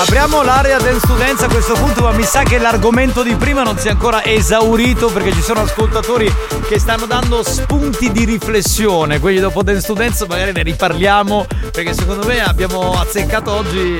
Apriamo l'area del studenza a questo punto, ma mi sa che l'argomento di prima non si è ancora esaurito perché ci sono ascoltatori che stanno dando spunti di riflessione. Quindi dopo Dance Students magari ne riparliamo perché secondo me abbiamo azzeccato oggi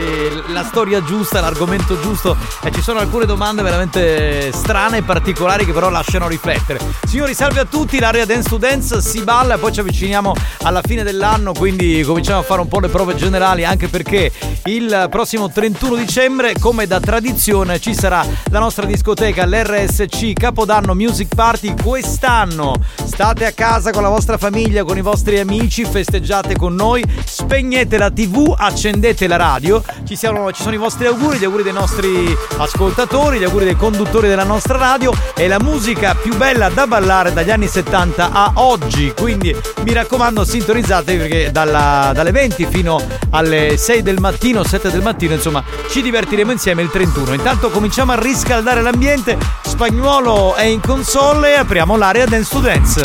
la storia giusta, l'argomento giusto e ci sono alcune domande veramente strane e particolari che però lasciano riflettere. Signori, salve a tutti, l'area Dance Students si balla e poi ci avviciniamo alla fine dell'anno, quindi cominciamo a fare un po' le prove generali anche perché il prossimo 31 dicembre, come da tradizione, ci sarà la nostra discoteca, l'RSC Capodanno Music Party. Quest'anno state a casa con la vostra famiglia, con i vostri amici, festeggiate con noi, spegnete la TV, accendete la radio. Ci, siano- ci sono i vostri auguri, gli auguri dei nostri ascoltatori, gli auguri dei conduttori della nostra radio e la musica più bella da ballare dagli anni 70 a oggi. Quindi mi raccomando, sintonizzatevi perché dalla- dalle 20 fino alle 6 del mattino, 7 del mattino, insomma, ci divertiremo insieme il 31. Intanto cominciamo a riscaldare l'ambiente. Spagnuolo è in console e apriamo l'area Dance to Dance.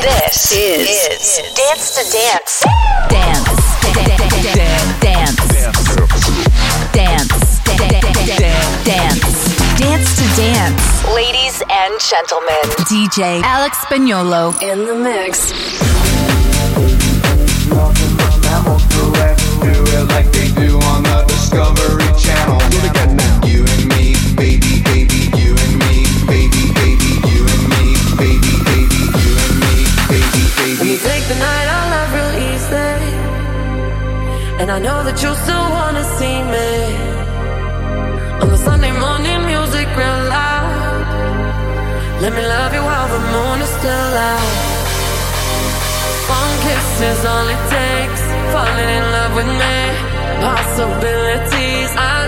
This is, Dance to Dance. Dance. Dance. Dance. Dance. Dance to Dance. Ladies and gentlemen, DJ Alex Spagnolo in the mix. Do it like they do on the Discovery kiss is all it takes. Falling in love with me. Possibilities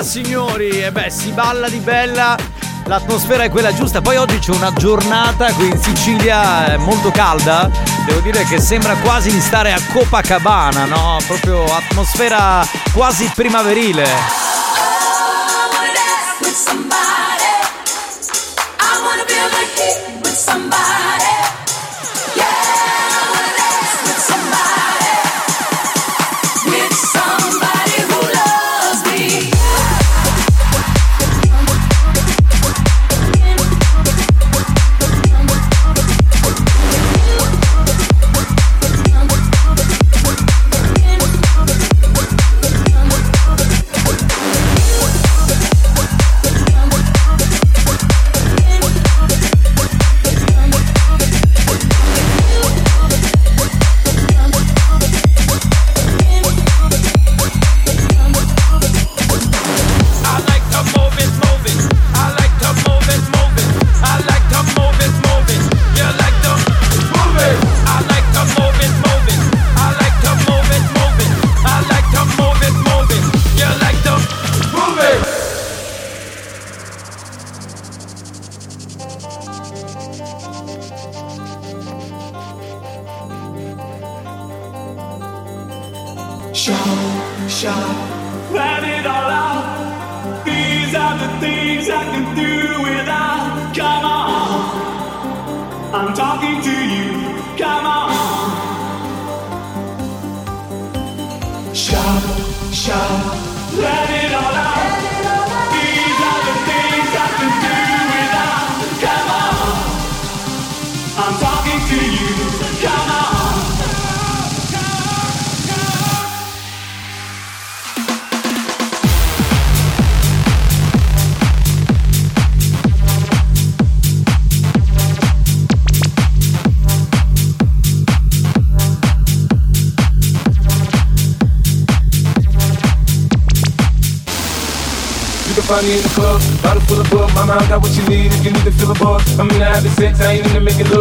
Signori, e beh si balla di bella, l'atmosfera è quella giusta, poi oggi c'è una giornata qui in Sicilia eh, molto calda, devo dire che sembra quasi di stare a Copacabana, no? Proprio atmosfera quasi primaverile. somebody.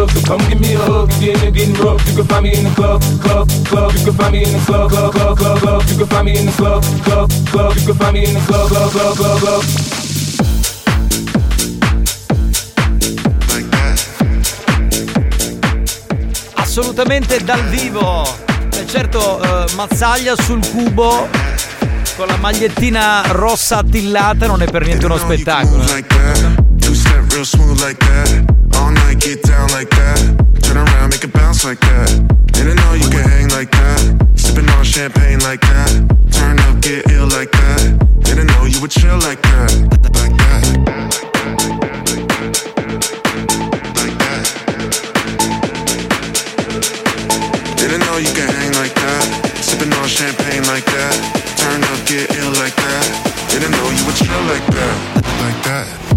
So come give me a hug if you're in there getting rough. You can find me in the club, club, club. You can find me in the club, club, club, club, club. You can find me in the club, club, club. You can find me in the club, club, club, club, club. Assolutamente dal vivo. E certo, eh, Mazzaglia sul cubo con la magliettina rossa attillata non è per niente uno spettacolo. Get down like that. Turn around, make it bounce like that. Didn't know you could hang like that. Sipping on champagne like that. Turn up, get ill like that. Didn't know you would chill like that. Like that. Didn't know you could hang like that. Sipping on champagne like that. Turn up, get ill like that. Didn't know you would chill like that. Like that.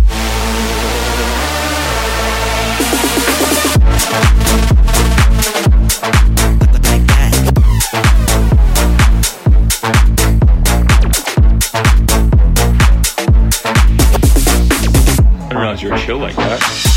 Chill like that.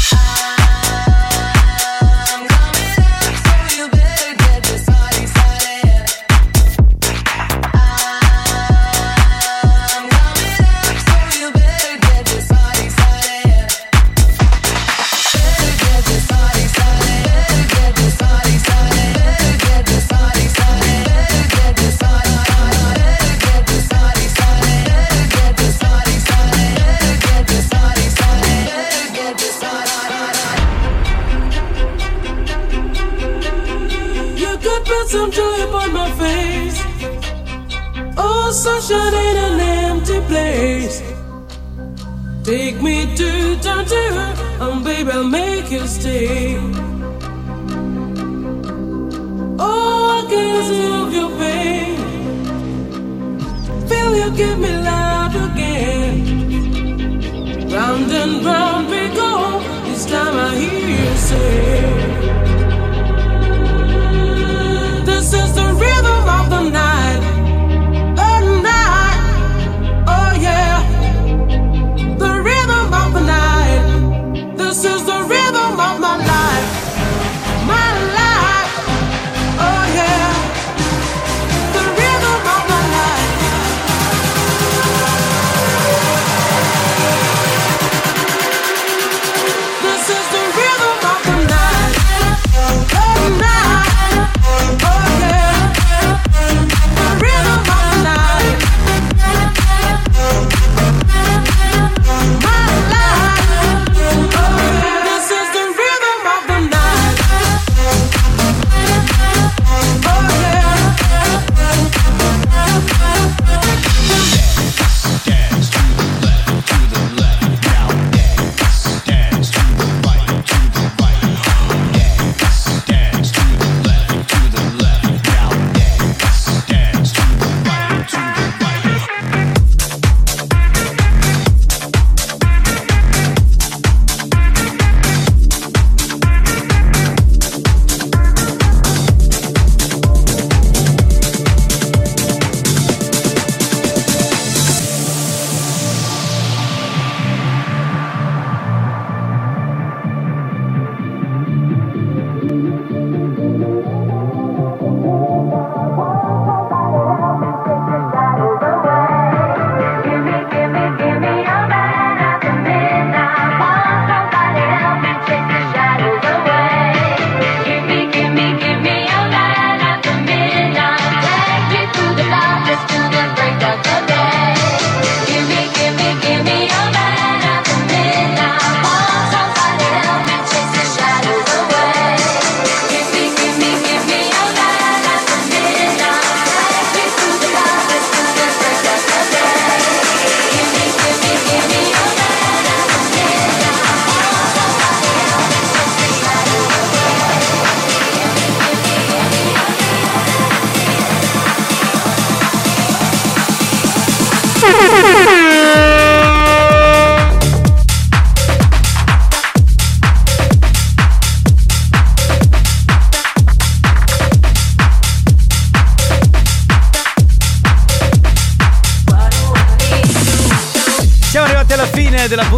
you down to her, Oh, baby, I'll make you stay. Oh, I can feel your pain. Feel you give me love again. Round and round we go. This time I hear you say.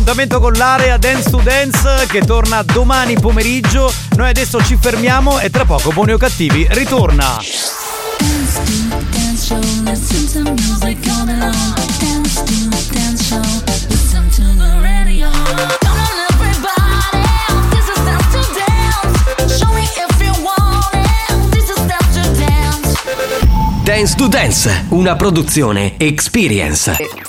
Fine dell'appuntamento con l'area Dance to Dance che torna domani pomeriggio. Noi adesso ci fermiamo e tra poco Buoni o Cattivi ritorna. Dance to dance. Dance to Dance, una produzione Experience.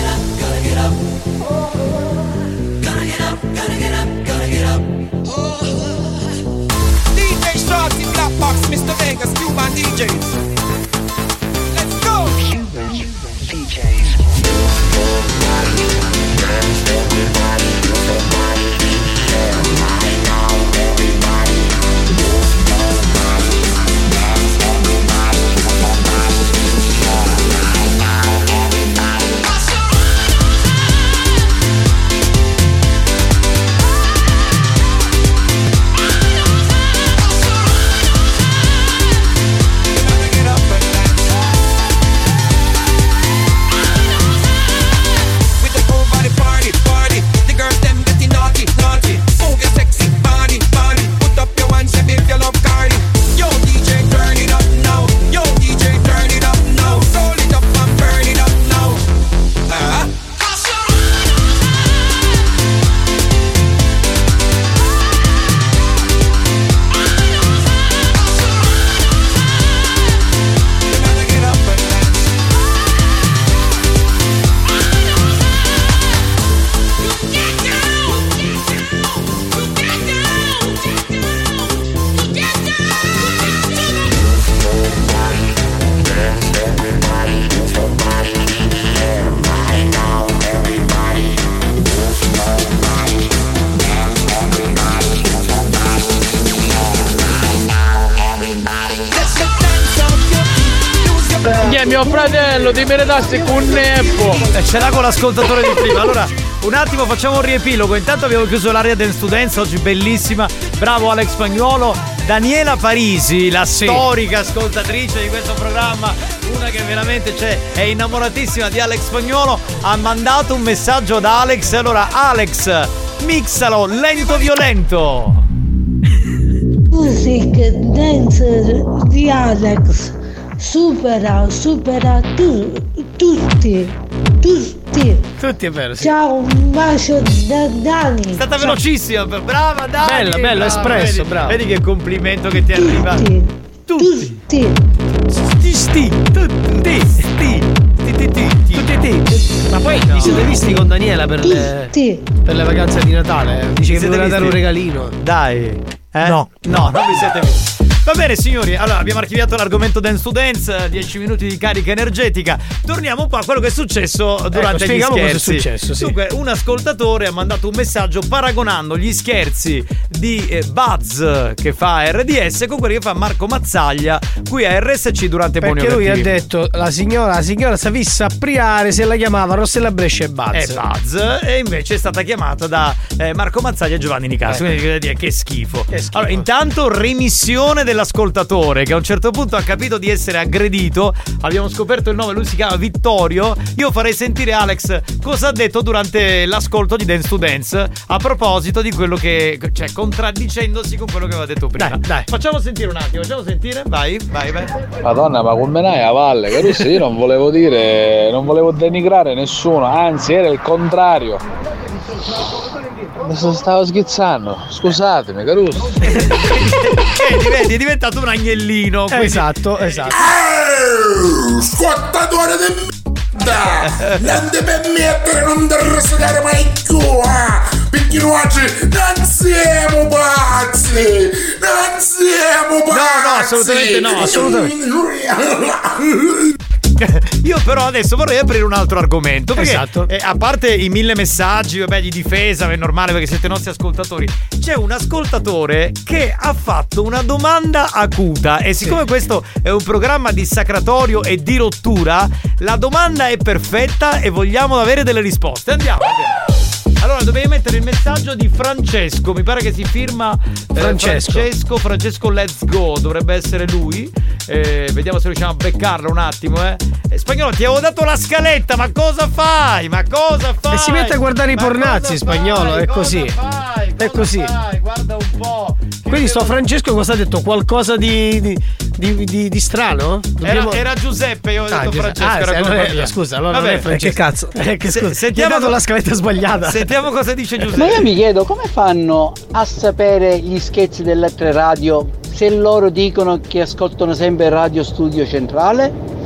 Ce l'ha con l'ascoltatore di prima. Allora, un attimo facciamo un riepilogo. Intanto abbiamo chiuso l'area del Students, oggi bellissima. Bravo Alex Spagnuolo. Daniela Parisi, la storica ascoltatrice di questo programma, una che veramente c'è, è innamoratissima di Alex Spagnuolo, ha mandato un messaggio ad Alex. Allora, Alex, mixalo lento violento. Music Dancer di Alex supera, supera tu, tutti, tutti. Tutti è vero, sì. Ciao, un bacio da Dani. È stata velocissima, brava Dani. Bello, bello, brava, espresso, vedi, bravo. Vedi che complimento che ti arriva. Tutti. Sti, sti, tutti, sti, sti, ti, ti, ti. Tutti te. Ma poi vi siete visti con Daniela per le, Tutti. per le vacanze di Natale? Dice che Siete voleva dare un regalino. Dai. Eh? No. No, non vi siete visti. Va bene signori, allora abbiamo archiviato l'argomento Dance to Dance, 10 minuti di carica energetica. Torniamo un po' a quello che è successo durante gli spieghiamo cosa è scherzi. successo, sì. Dunque, un ascoltatore ha mandato un messaggio paragonando gli scherzi di eh, Buzz che fa RDS con quelli che fa Marco Mazzaglia qui a RSC durante Buoni Perché lui ha detto la signora, la signora sapesse appriare se la chiamava Rossella Brescia e Buzz. È Buzz e invece è stata chiamata da eh, Marco Mazzaglia e Giovanni Nicastro. Eh. Quindi voglio dire che schifo. Allora, intanto remissione dell'ascoltatore che a un certo punto ha capito di essere aggredito. Abbiamo scoperto il nome, lui si chiama Vittorio. Io farei sentire Alex cosa ha detto durante l'ascolto di Dance to Dance a proposito di quello che. cioè contraddicendosi con quello che aveva detto prima. Dai, Facciamo sentire un attimo, facciamo sentire. Vai, vai, vai. Madonna, ma come n'hai a valle? Caruso, io non volevo dire, non volevo denigrare nessuno, anzi era il contrario. Mi stavo scherzando, scusatemi, Caruso. Vedi, vedi, è diventato un agnellino. quindi- Esatto, esatto. Scottatore di merda! Non ti permettere, non ti restare mai più! eh! Perché noi oggi non siamo pazzi! Non siamo pazzi! No, no, assolutamente no, Io però adesso vorrei aprire un altro argomento. Perché Esatto. eh, a parte i mille messaggi, vabbè, di difesa, è normale perché siete nostri ascoltatori. C'è un ascoltatore che ha fatto una domanda acuta. E siccome questo è un programma di sacratorio e di rottura, la domanda è perfetta e vogliamo avere delle risposte. Andiamo. andiamo. Allora, dovevi mettere il messaggio di Francesco. Mi pare che si firma eh, Francesco. Francesco, Francesco Let's Go. Dovrebbe essere lui. Eh, vediamo se riusciamo a beccarlo un attimo, eh. Eh, Spagnolo, ti avevo dato la scaletta, ma cosa fai? Ma cosa fai? E si mette a guardare i pornazzi spagnolo, fai? è così. fai? È così. Fai? Guarda un po'. Quindi sto Francesco cosa ha detto? Qualcosa di, di, di- di- di strano? Dobbiamo- Era, era Giuseppe, io ho Ah, detto Giuseppe. Francesco. Ah, era allora- mia. scusa, allora non Vabbè, è Francesco. che cazzo? Eh, che Se- scusa, sentiamo ti ha dato la scaletta sbagliata. Sentiamo cosa dice Ma Giuseppe. io mi chiedo come fanno a sapere gli scherzi delle altre radio se loro dicono che ascoltano sempre Radio Studio Centrale?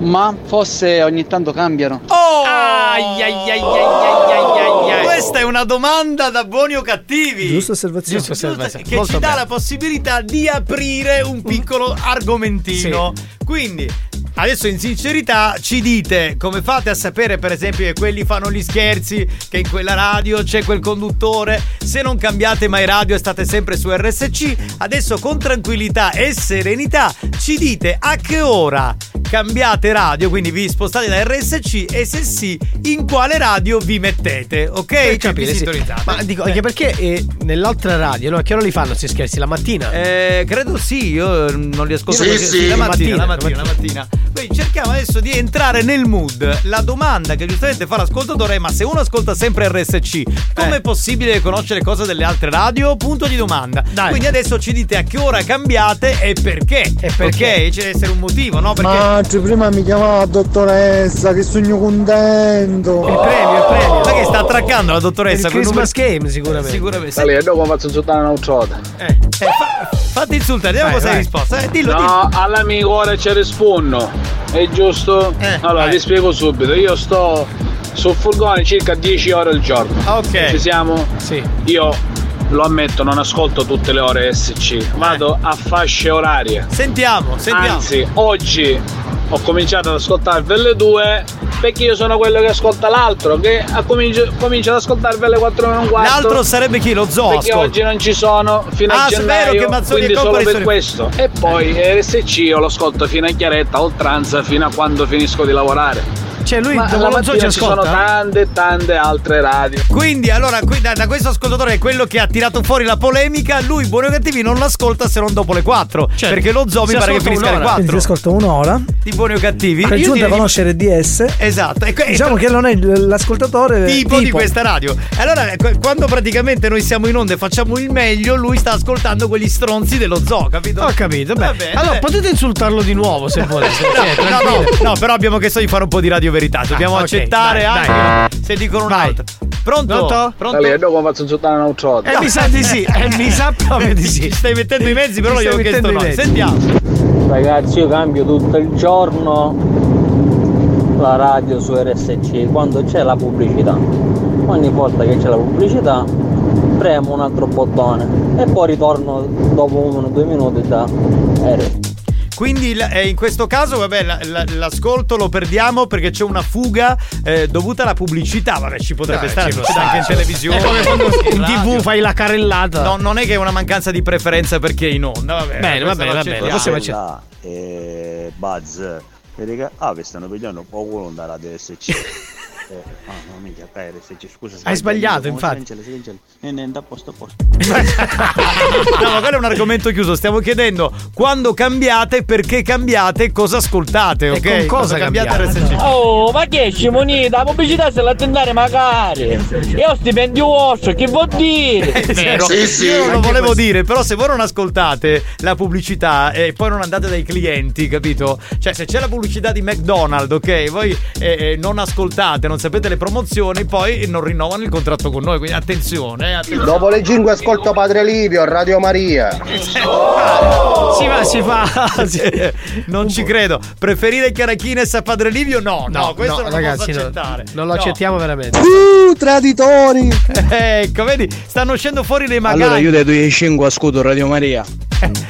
Ma forse ogni tanto cambiano. Oh! Ai, ai, ai. Questa è una domanda da buoni o cattivi. Giusta osservazione. Giusta osservazione. Che Molto ci dà bene. la possibilità di aprire un piccolo argomentino. Quindi, adesso in sincerità ci dite come fate a sapere, per esempio, che quelli fanno gli scherzi, che in quella radio c'è quel conduttore. Se non cambiate mai radio e state sempre su RSC, adesso con tranquillità e serenità ci dite a che ora cambiate radio, quindi vi spostate da RSC e se sì, in quale radio vi mettete, ok? Per capire, sì. Ma dico, anche perché eh, nell'altra radio, no? A che ora li fanno questi scherzi? La mattina? Eh, credo sì, io eh, non li ascolto Sì, così. sì. la mattina, la La mattina, la mattina. Quindi cerchiamo adesso di entrare nel mood. La domanda che giustamente fa l'ascoltatore è: ma se uno ascolta sempre RSC, com'è Eh. possibile conoscere cose delle altre radio? Punto di domanda. Dai. Quindi adesso ci dite a che ora cambiate e perché. E perché? Ci deve essere un motivo, no? Perché. Ma oggi prima mi chiamava dottoressa, che sogno contento. Il premio, il premio. Ma che sta attraccando la dottoressa? Il con Christmas numero- game sicuramente. Sicuramente. Sta lì, e dopo faccio insultare un'altra Eh, fa- fatti insultare, vediamo cosa hai risposto. Eh, dillo, no, dillo. all'amico ora ci rispondo. È giusto? allora, vai. vi spiego subito. Io sto sul furgone circa 10 ore al giorno. Ok. Ci siamo? Sì. Io lo ammetto, non ascolto tutte le ore SC, vado a fasce orarie. Sentiamo, sentiamo. Anzi, oggi ho cominciato ad ascoltarvi alle 2 perché io sono quello che ascolta l'altro, che cominci- comincia ad ascoltarvi alle 4 meno un quarto. L'altro sarebbe chi? Lo zoo. Perché ascolta. oggi non ci sono fino Ah, a gennaio, che Mazzoni quindi solo per questo. E poi RSC io lo ascolto fino a chiaretta, oltranza, fino a quando finisco di lavorare. Cioè lui Ma la mattina ci ci sono tante tante altre radio. Quindi, allora, qui, da, da questo ascoltatore è quello che ha tirato fuori la polemica. Lui, buoni o cattivi, non l'ascolta se non dopo le 4. Perché lo zoo mi pare che finisca alle un'ora. Quindi 4. si ascolta un'ora. Di buoni o cattivi. Per giunta direi- conoscere DS. Esatto. E Diciamo che non è l'ascoltatore tipo, di questa radio. Allora, qu- quando praticamente noi siamo in onda e facciamo il meglio, lui sta ascoltando quegli stronzi dello zoo, capito? Ho capito, beh. Allora beh. potete insultarlo di nuovo se volete. Cioè, No, no, tranquillo. no, però abbiamo chiesto di fare un po' di radio verità. Dobbiamo Ah, ok, accettare dai, anche dai. se dicono un altro. Pronto? Pronto? Pronto? Allora, dopo faccio insultare un altro. Eh, mi sa di sì, eh, mi sa proprio di sì. Ci stai mettendo i mezzi, però io ho chiesto mettendo noi. Sentiamo. Ragazzi, io cambio tutto il giorno la radio su RSC quando c'è la pubblicità. Ogni volta che c'è la pubblicità premo un altro bottone e poi ritorno dopo uno o due minuti da RSC. Quindi eh, in questo caso, vabbè, la- la- l'ascolto lo perdiamo perché c'è una fuga eh, dovuta alla pubblicità. Vabbè, ci potrebbe Dai, stare ci può anche in televisione. In. TV fai la carrellata. No, non è che è una mancanza di preferenza perché è in onda. Vabbè, Bene, va bene, lo va bene, possiamo accettare. Eh, Buzz vedi che ah vi stanno pigliando poco da radio SC eh, ah no mica kai RSC scusa Hai sbagliato, infatti. Eh, niente a posto a posto No, ma quello è un argomento chiuso. Stiamo chiedendo quando cambiate, perché cambiate, cosa ascoltate, ok? con cosa cambiate cambiate? RSC? Oh, ma che scimonita? La pubblicità se la tentare magari. Io stipendio vostro, che vuol dire? Vero. Io non lo volevo dire, però se voi non ascoltate la pubblicità e poi non andate dai clienti, capito? Cioè, se c'è la pubblicità di McDonald's, ok, voi eh, eh, non ascoltate, non sapete le promozioni, poi non rinnovano il contratto con noi. Quindi attenzione, eh, attenzione. Dopo le 5 ascolto Padre Livio, Radio Maria. Si va, si fa. non ci credo. Preferire Chiarachines a Padre Livio? No, no, No, questo no, non ragazzi, lo no. posso accettare. Non lo No. accettiamo veramente. Uh, traditori! Ecco, vedi, stanno uscendo fuori dei magari. Allora io dai 2 ai 5 ascolto Radio Maria.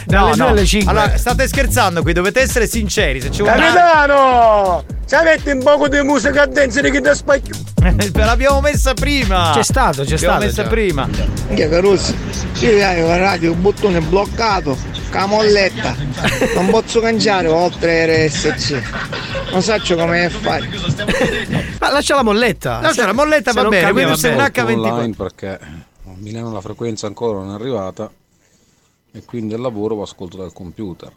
No, no. cinque. Allora, state scherzando qui, dovete essere sinceri. Se c'è una. Capitano! Ci avete un poco di musica dance che ti spacchio. L'abbiamo messa prima. C'è stato, c'è L'abbiamo stato messa già. prima. Che Caruso, io hai la radio, un bottone bloccato, camolletta. Non posso cangiare oltre RSC. Non so come fare. Ma lascia la molletta. Lascia la molletta, Se va bene, quindi va se bene. un H24. online perché a Milano la frequenza ancora non è arrivata e quindi al lavoro lo ascolto dal computer.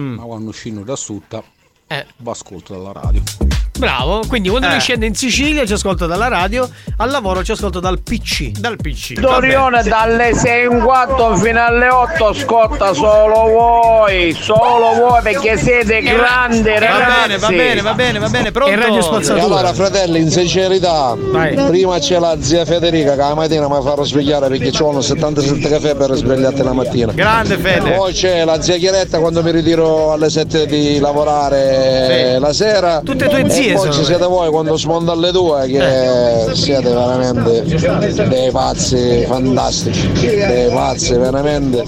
Mm. Ma quando scendo da sutta Eh. ascolto dalla radio. Bravo, quindi quando Eh. lui scende in Sicilia ci ascolta dalla radio, al lavoro ci ascolta dal PC. Dal PC. Dorione dalle 6 in 4 fino alle 8 scotta solo voi, solo voi perché siete grandi Va ragazzi. bene, va bene, va bene, va bene. Pronto? E allora fratelli, in sincerità, prima c'è la zia Federica che la mattina mi farò svegliare perché ci vogliono 77 caffè per svegliarti la mattina. Grande Fede. Poi c'è la zia Chiaretta quando mi ritiro alle 7 di lavorare Sì. la sera. Tutte e tue E poi ci siete voi quando smonda alle 2 che siete veramente dei pazzi fantastici. Dei pazzi veramente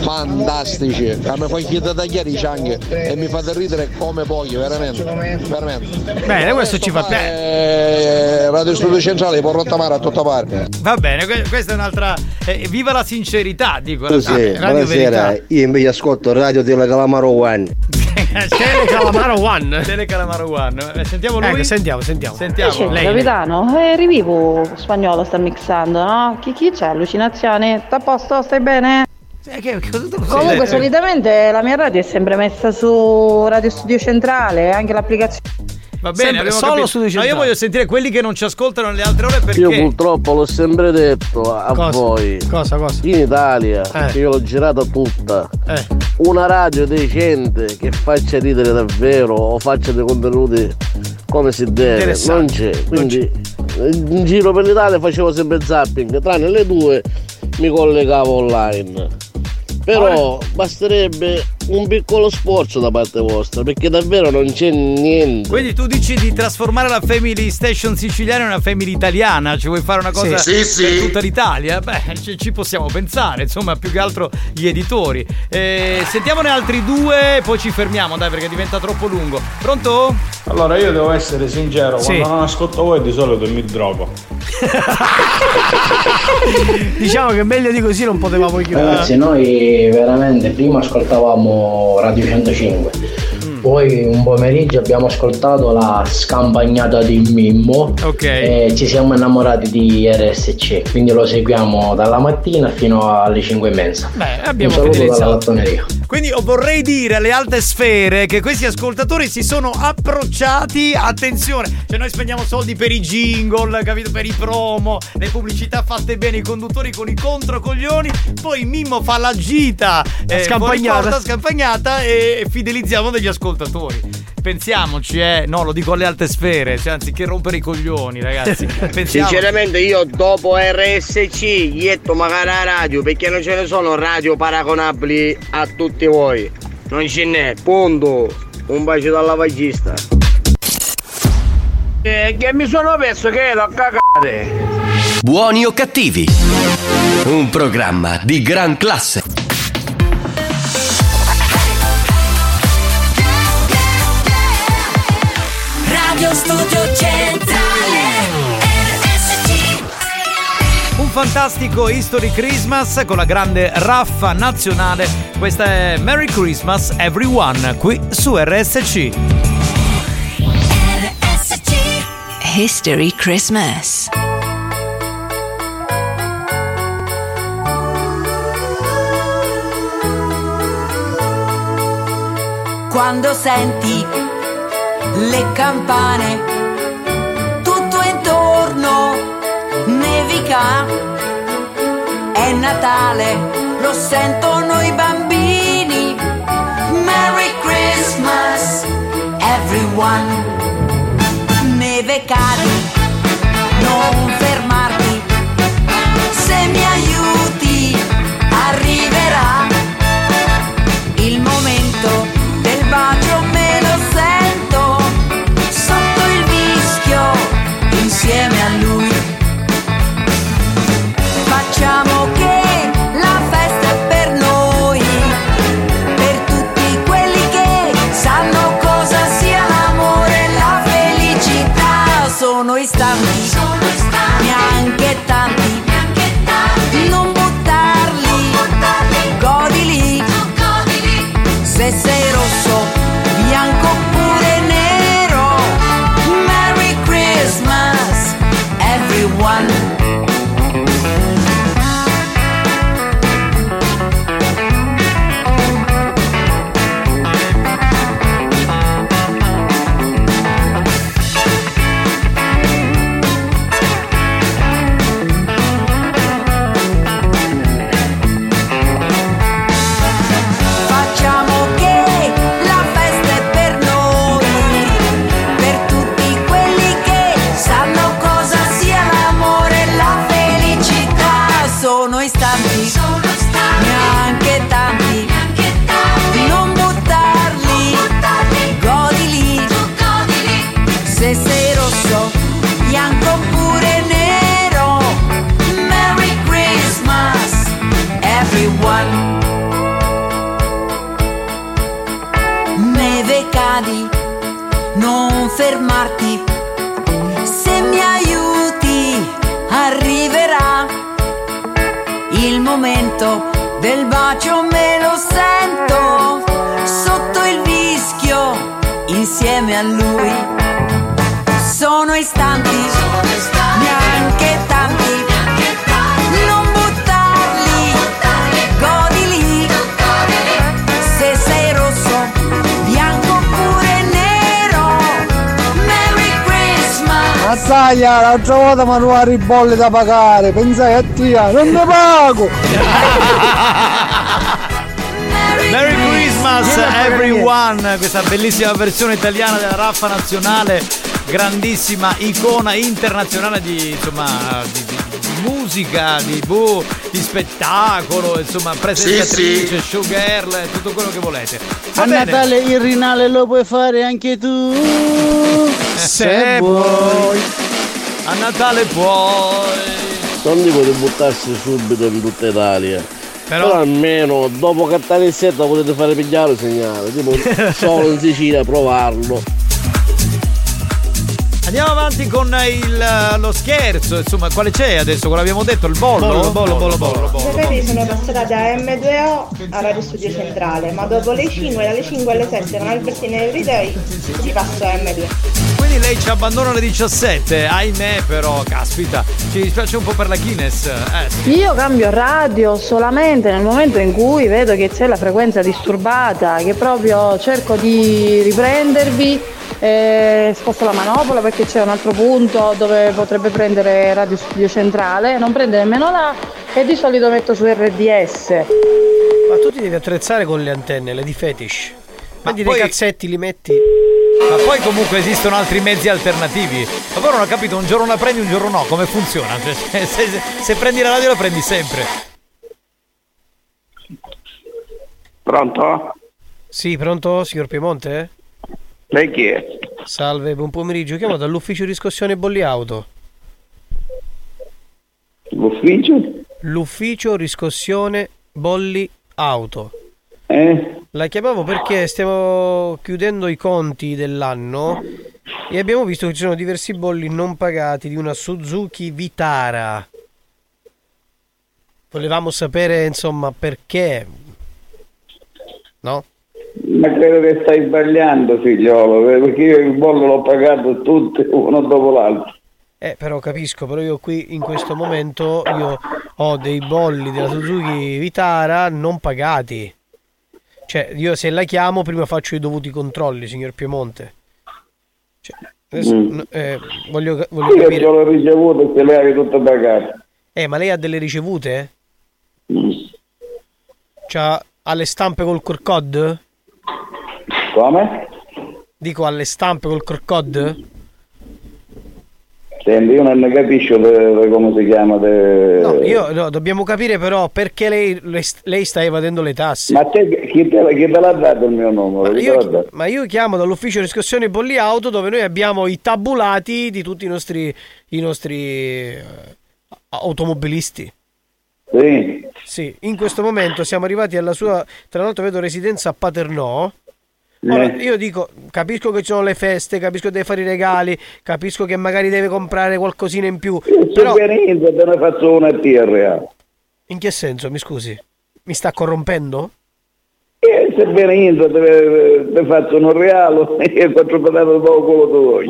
fantastici. Che mi fai chiedere da chiari anche e mi fate ridere come pochi, veramente. Veramente. Bene, questo ci fa bene. Eh, Radio Studio Centrale può rottamare a tutta parte. Va bene, que- questa è un'altra. eh, viva la sincerità, dico. Così, Radio buonasera, Verità. io invece ascolto Radio Tele Calamaro One. Tele Calamaro One. Tele Calamaro One. Eh, Sentiamo lui. Ecco, sentiamo, sentiamo. Sentiamo. Dice, Lei. capitano, eh, rivivo spagnolo sta mixando, no? Chi, chi c'è? Allucinazioni? Sta a posto? Stai bene? Comunque solitamente la mia radio è sempre messa su Radio Studio Centrale, anche l'applicazione. Va bene, solo capito. Studio No, io voglio sentire quelli che non ci ascoltano nelle altre ore perché. Io purtroppo l'ho sempre detto a Cosa? voi. Cosa, cosa? In Italia, Eh. che io l'ho girata tutta. Eh. Una radio decente che faccia ridere davvero o faccia dei contenuti come si deve. Non c'è. Quindi in giro per l'Italia facevo sempre zapping, tranne le due mi collegavo online. Però basterebbe un piccolo sforzo da parte vostra, perché davvero non c'è niente. Quindi tu dici di trasformare la Family Station siciliana in una Family italiana? Ci vuoi fare una cosa Sì, sì, per sì. tutta l'Italia? Beh, ci, ci possiamo pensare, insomma, più che altro gli editori. Eh, sentiamone altri due, poi ci fermiamo, dai, perché diventa troppo lungo. Pronto? Allora io devo essere sincero, Sì. quando non ascolto voi di solito mi drogo. Diciamo che meglio di così non potevamo chiudere. Ragazzi, noi veramente prima ascoltavamo Radio 105, poi un pomeriggio abbiamo ascoltato la scampagnata di Mimmo e ci siamo innamorati di RSC, quindi lo seguiamo dalla mattina fino alle 5 e mezza. Beh, abbiamo un saluto dalla lattoneria. Quindi io vorrei dire alle alte sfere che questi ascoltatori si sono approcciati, attenzione, cioè noi spendiamo soldi per i jingle, capito? Per i promo, le pubblicità fatte bene, i conduttori con i controcoglioni, poi Mimmo fa la gita eh, scampagnata. porta, scampagnata e fidelizziamo degli ascoltatori. Pensiamoci, eh, no, lo dico alle alte sfere, cioè anziché rompere i coglioni, ragazzi. Sinceramente io dopo RSC ietto magari a radio perché non ce ne sono radio paragonabili a tutti voi. Non ce n'è, punto. Un bacio dal lavagista. Eh, che mi sono perso che ero a cagare. Buoni o cattivi? Un programma di gran classe. Fantastico History Christmas con la grande raffa nazionale. Questa è Merry Christmas Everyone qui su RSC. History Christmas. quando senti le campane, tutto intorno nevica, è Natale, lo sentono i bambini. Merry Christmas, everyone. Insieme a lui. Sono istanti, neanche tanti. Non buttarli, godili. Se sei rosso, bianco oppure nero. Merry Christmas. Mazzaglia, l'altra volta mi hanno i bolli da pagare, pensai a tia, non ne pago! Merry Christmas everyone, questa bellissima versione italiana della raffa nazionale, grandissima icona internazionale di, insomma, di, di- di musica, di, boh, di spettacolo, insomma, presentatrice, Sì, showgirl, tutto quello che volete. Va A bene. Natale il rinale lo puoi fare anche tu. Se vuoi. A Natale puoi. Non dico di buttarsi subito in tutta Italia. Però- Però, almeno dopo cattare il set potete fare pigliare il segnale. Tipo solo in Sicilia provarlo. Andiamo avanti con il, lo scherzo, insomma, quale c'è adesso? Quello abbiamo detto, il bollo? Bollo, bollo, bollo, bollo. Sapete, sono passata da M2O a Radio Studio Centrale, ma dopo le 5, dalle 5 alle 7 con Albertina Everyday si passa a M2. Quindi lei ci abbandona alle 17, ahimè però, caspita, ci dispiace un po' per la Guinness. Eh, sì. Io cambio radio solamente nel momento in cui vedo che c'è la frequenza disturbata, che proprio cerco di riprendervi, eh, sposto la manopola perché c'è un altro punto dove potrebbe prendere Radio Studio Centrale, non prende nemmeno là e di solito metto su RDS. Ma tu ti devi attrezzare con le antenne, le di fetish. Prendi poi- dei cazzetti, li metti. Ma poi comunque esistono altri mezzi alternativi. Ma poi non ho capito, un giorno la prendi, un giorno no, come funziona? Cioè, se, se- se prendi la radio la prendi sempre. Pronto? Sì, pronto, signor Piemonte? Lei chi è? Salve, buon pomeriggio. Chiamo dall'ufficio riscossione bolli auto. L'ufficio? L'ufficio riscossione bolli auto. Eh? La chiamavo perché stiamo chiudendo i conti dell'anno e abbiamo visto che ci sono diversi bolli non pagati di una Suzuki Vitara. Volevamo sapere, insomma, perché. No? Ma credo che stai sbagliando figliolo, eh, perché io il bollo l'ho pagato tutti uno dopo l'altro. Eh, però capisco, però io qui in questo momento io ho dei bolli della Suzuki Vitara non pagati. Cioè, io se la chiamo prima faccio i dovuti controlli, signor Piemonte. Cioè, adesso, Mm. eh, voglio, voglio Io capire. ce l'ho ricevuto e se le avevi tutte pagate. Eh, ma lei ha delle ricevute? Mm. C'ha ha le stampe col QR code? Come? Dico alle stampe col QR code? Senti, io non ne capisco de- de come si chiama. de- No, io no, dobbiamo capire però perché lei, lei- lei sta evadendo le tasse. Ma te, chi te, chi te l'ha dato il mio numero? Ma io, ma io chiamo dall'ufficio riscossione bolli auto dove noi abbiamo i tabulati di tutti i nostri, i nostri eh, automobilisti. Sì. Sì, in questo momento siamo arrivati alla sua, tra l'altro vedo residenza a Paternò. Ora, io dico, capisco che ci sono le feste, capisco che deve fare i regali, capisco che magari deve comprare qualcosina in più. Però... Se niente, te ne faccio una TRA. In che senso, mi scusi? Mi sta corrompendo? E se viene niente, te, te faccio un regalo e quattro patate dopo quello tu vuoi.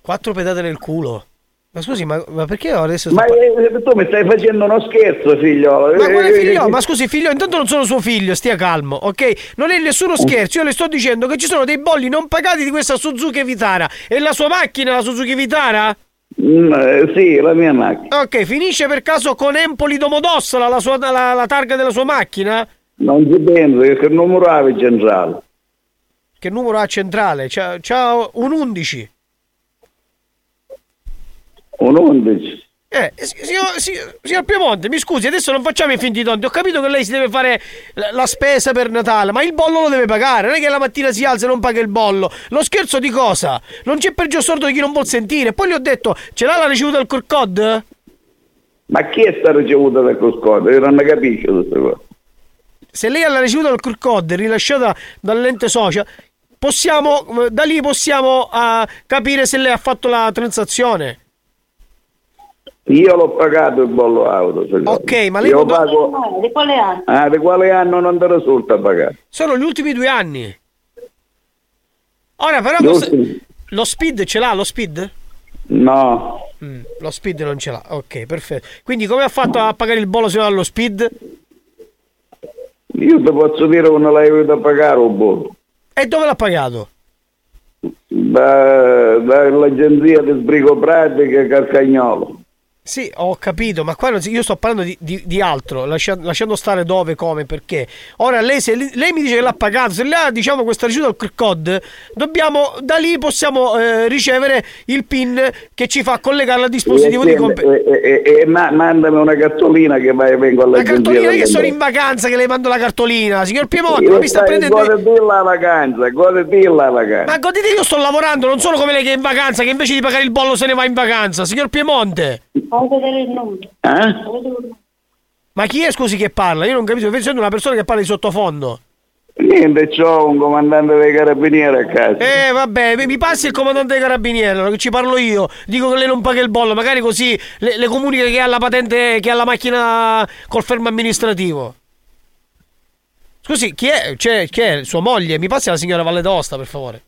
Quattro pedate nel culo. Ma scusi, ma, ma perché adesso... Ma eh, tu mi stai facendo uno scherzo, figliolo. Ma quale Eh, figlio? eh, Ma scusi, figlio, intanto non sono suo figlio, stia calmo, ok? Non è nessuno scherzo, io le sto dicendo che ci sono dei bolli non pagati di questa Suzuki Vitara. E la sua macchina, la Suzuki Vitara? Mm, eh, sì, la mia macchina. Ok, finisce per caso con Empoli Domodossola, la, sua, la, la targa della sua macchina? Non ci penso, che numero avevi centrale? Che numero ha centrale? C'ha, c'ha un 11. Un 11. Eh, signor, signor, Piemonte, mi scusi, adesso non facciamo i finti tonti. Ho capito che lei si deve fare la, spesa per Natale, ma il bollo lo deve pagare. Non è che la mattina si alza e non paga il bollo. Lo scherzo di cosa? Non c'è peggio sordo di chi non vuol sentire. Poi gli ho detto, ce l'ha la ricevuta del QR code? Ma chi è sta ricevuta da Coscoda? Io non ne capisco queste cose. Se lei ha la ricevuta del QR code rilasciata dall'ente social, possiamo, da lì possiamo ah, capire se lei ha fatto la transazione. Io l'ho pagato il bollo auto. figliolo. Ok, ma lei Io pago... di quale anno? Ah, di quale anno non ti risulta pagato? Sono gli ultimi due anni. Ora però ultimi? lo speed ce l'ha lo speed? No. Mm, lo speed non ce l'ha. Ok, perfetto. Quindi come ha fatto a pagare il bollo se non ha lo speed? Io ti posso dire che non l'hai avuto a pagare un bollo. E dove l'ha pagato? Da- Dall'agenzia di sbrigo pratica Carcagnolo. Sì, ho capito, ma qua si- io sto parlando di, di- di altro, lascia- lasciando stare dove, come, perché. Ora lei, se lei mi dice che l'ha pagato, se lei ha diciamo questa ricevuta al QR code, dobbiamo, da lì possiamo eh, ricevere il PIN che ci fa collegare al dispositivo di E, comp- e- e- e ma- mandami una cartolina che vai, vengo La all'agenzia. cartolina che sono in vacanza che le mando la cartolina, signor Piemonte, Io ma mi sta prendendo. Goditi la vacanza, goditi la vacanza. Ma godete io sto lavorando, non sono come lei che è in vacanza, che invece di pagare il bollo se ne va in vacanza, signor Piemonte. Eh? Ma chi è scusi che parla? Io non capisco, sento una persona che parla di sottofondo. Niente, c'ho un comandante dei carabinieri a casa. Eh vabbè, mi- passi il comandante dei carabinieri, allora, che ci parlo io. Dico che lei non paga il bollo, magari così le, le comunica che ha la patente, che ha la macchina col fermo amministrativo. Scusi, chi è? C'è, chi è? Sua moglie? Mi passi la signora Valle d'Osta, per favore.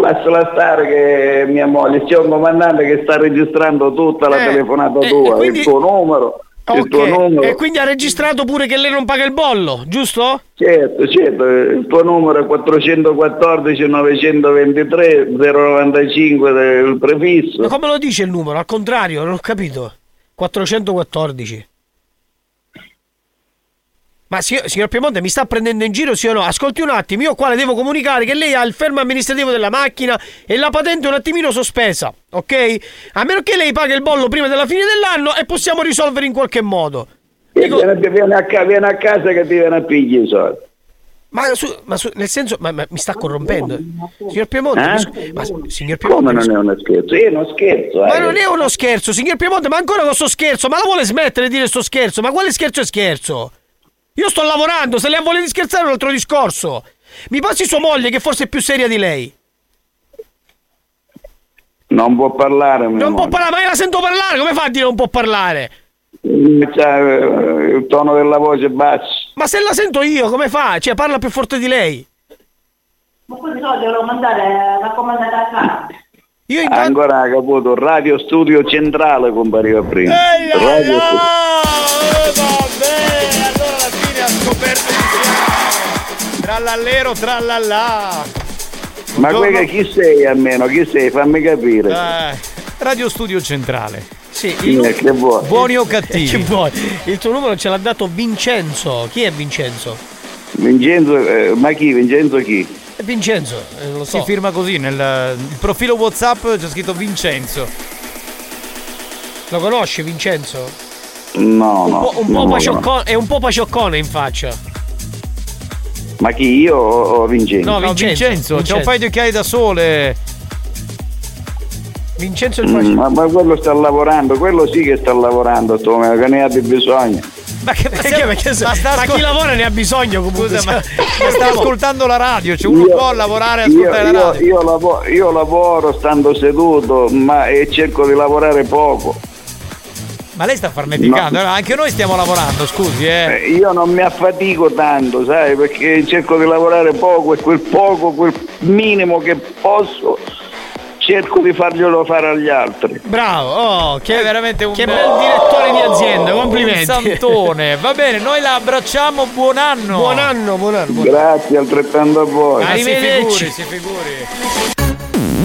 Lasciala stare che mia moglie, c'è un comandante che sta registrando tutta la Eh, telefonata eh, tua, quindi- il tuo numero, il tuo Ok, numero. E quindi ha registrato pure che lei non paga il bollo, giusto? Certo, certo, il tuo numero è 414 923 095 del prefisso. Ma come lo dice il numero? Al contrario, non ho capito. 414. Ma signor, signor Piemonte mi sta prendendo in giro sì o no? Ascolti un attimo, io qua le devo comunicare che lei ha il fermo amministrativo della macchina e la patente è un attimino sospesa, ok? A meno che lei paga il bollo prima della fine dell'anno e possiamo risolvere in qualche modo. Viene, viene a, viene a casa che ti viene a pigliare i soldi. Ma, su- ma su- nel senso, ma, ma mi sta corrompendo. Signor Piemonte, Eh? scu- ma, signor Come Piemonte, mi non è uno scherzo? Io non scherzo. Ma eh. non è uno scherzo, signor Piemonte, ma ancora con sto scherzo, ma la vuole smettere di dire sto scherzo? Ma quale scherzo è scherzo? Io sto lavorando, se lei ha voglia di scherzare è un altro discorso. Mi passi sua moglie che forse è più seria di lei. Non può parlare, Non può moglie. parlare, ma io la sento parlare, come fa a dire non può parlare? C'ha, eh, il tono della voce basso. Ma se la sento io, come fa? Cioè, parla più forte di lei. Ma poi no, devo mandare raccomandare a casa. Io Ancora ha caputo, Radio Studio Centrale compariva prima. Radio allora alla fine ha scoperto di. Trallallero, trallallà. Ma Buongiorno. quella chi sei almeno? Chi sei? Fammi capire. Eh, Radio Studio Centrale. Sì, è? Che vuoi? Buoni o cattivi? Che vuoi? Il tuo numero ce l'ha dato Vincenzo. Chi è Vincenzo? Vincenzo, eh, ma chi? Vincenzo chi? È Vincenzo, eh, lo so. Si firma così nel il profilo WhatsApp c'è scritto Vincenzo. Lo conosci Vincenzo? No, Un no. po', un po' non lo pacioccone- è un po' pacioccone in faccia. Ma chi? Io o, Vincenzo? No, No, Vincenzo, Vincenzo, c'è un paio di occhiali da sole. Vincenzo il Mm, ma, ma quello sta lavorando, quello sì che sta lavorando, sto, che ne abbia bisogno. Ma che Perché? Perché se- Ma sta ma ascol- chi lavora ne ha bisogno comunque. Scusa, ma Cioè, sta ascoltando la radio, cioè uno Io- può lavorare e Io, ascoltare la io- radio. io lavo- io lavoro stando seduto ma, e cerco di lavorare poco. Ma lei sta farneticando, No. anche noi stiamo lavorando, scusi, eh. Eh, Io non mi affatico tanto, sai, perché cerco di lavorare poco e quel poco, quel minimo che posso, cerco di farglielo fare agli altri. Bravo, oh, che, È veramente un che bel- bel direttore di azienda, Un complimenti. santone. Va bene, noi la abbracciamo, buon anno. Buon anno, buon anno. buon- Grazie altrettanto a voi. Ah, si Arrivederci. figuri, si figuri.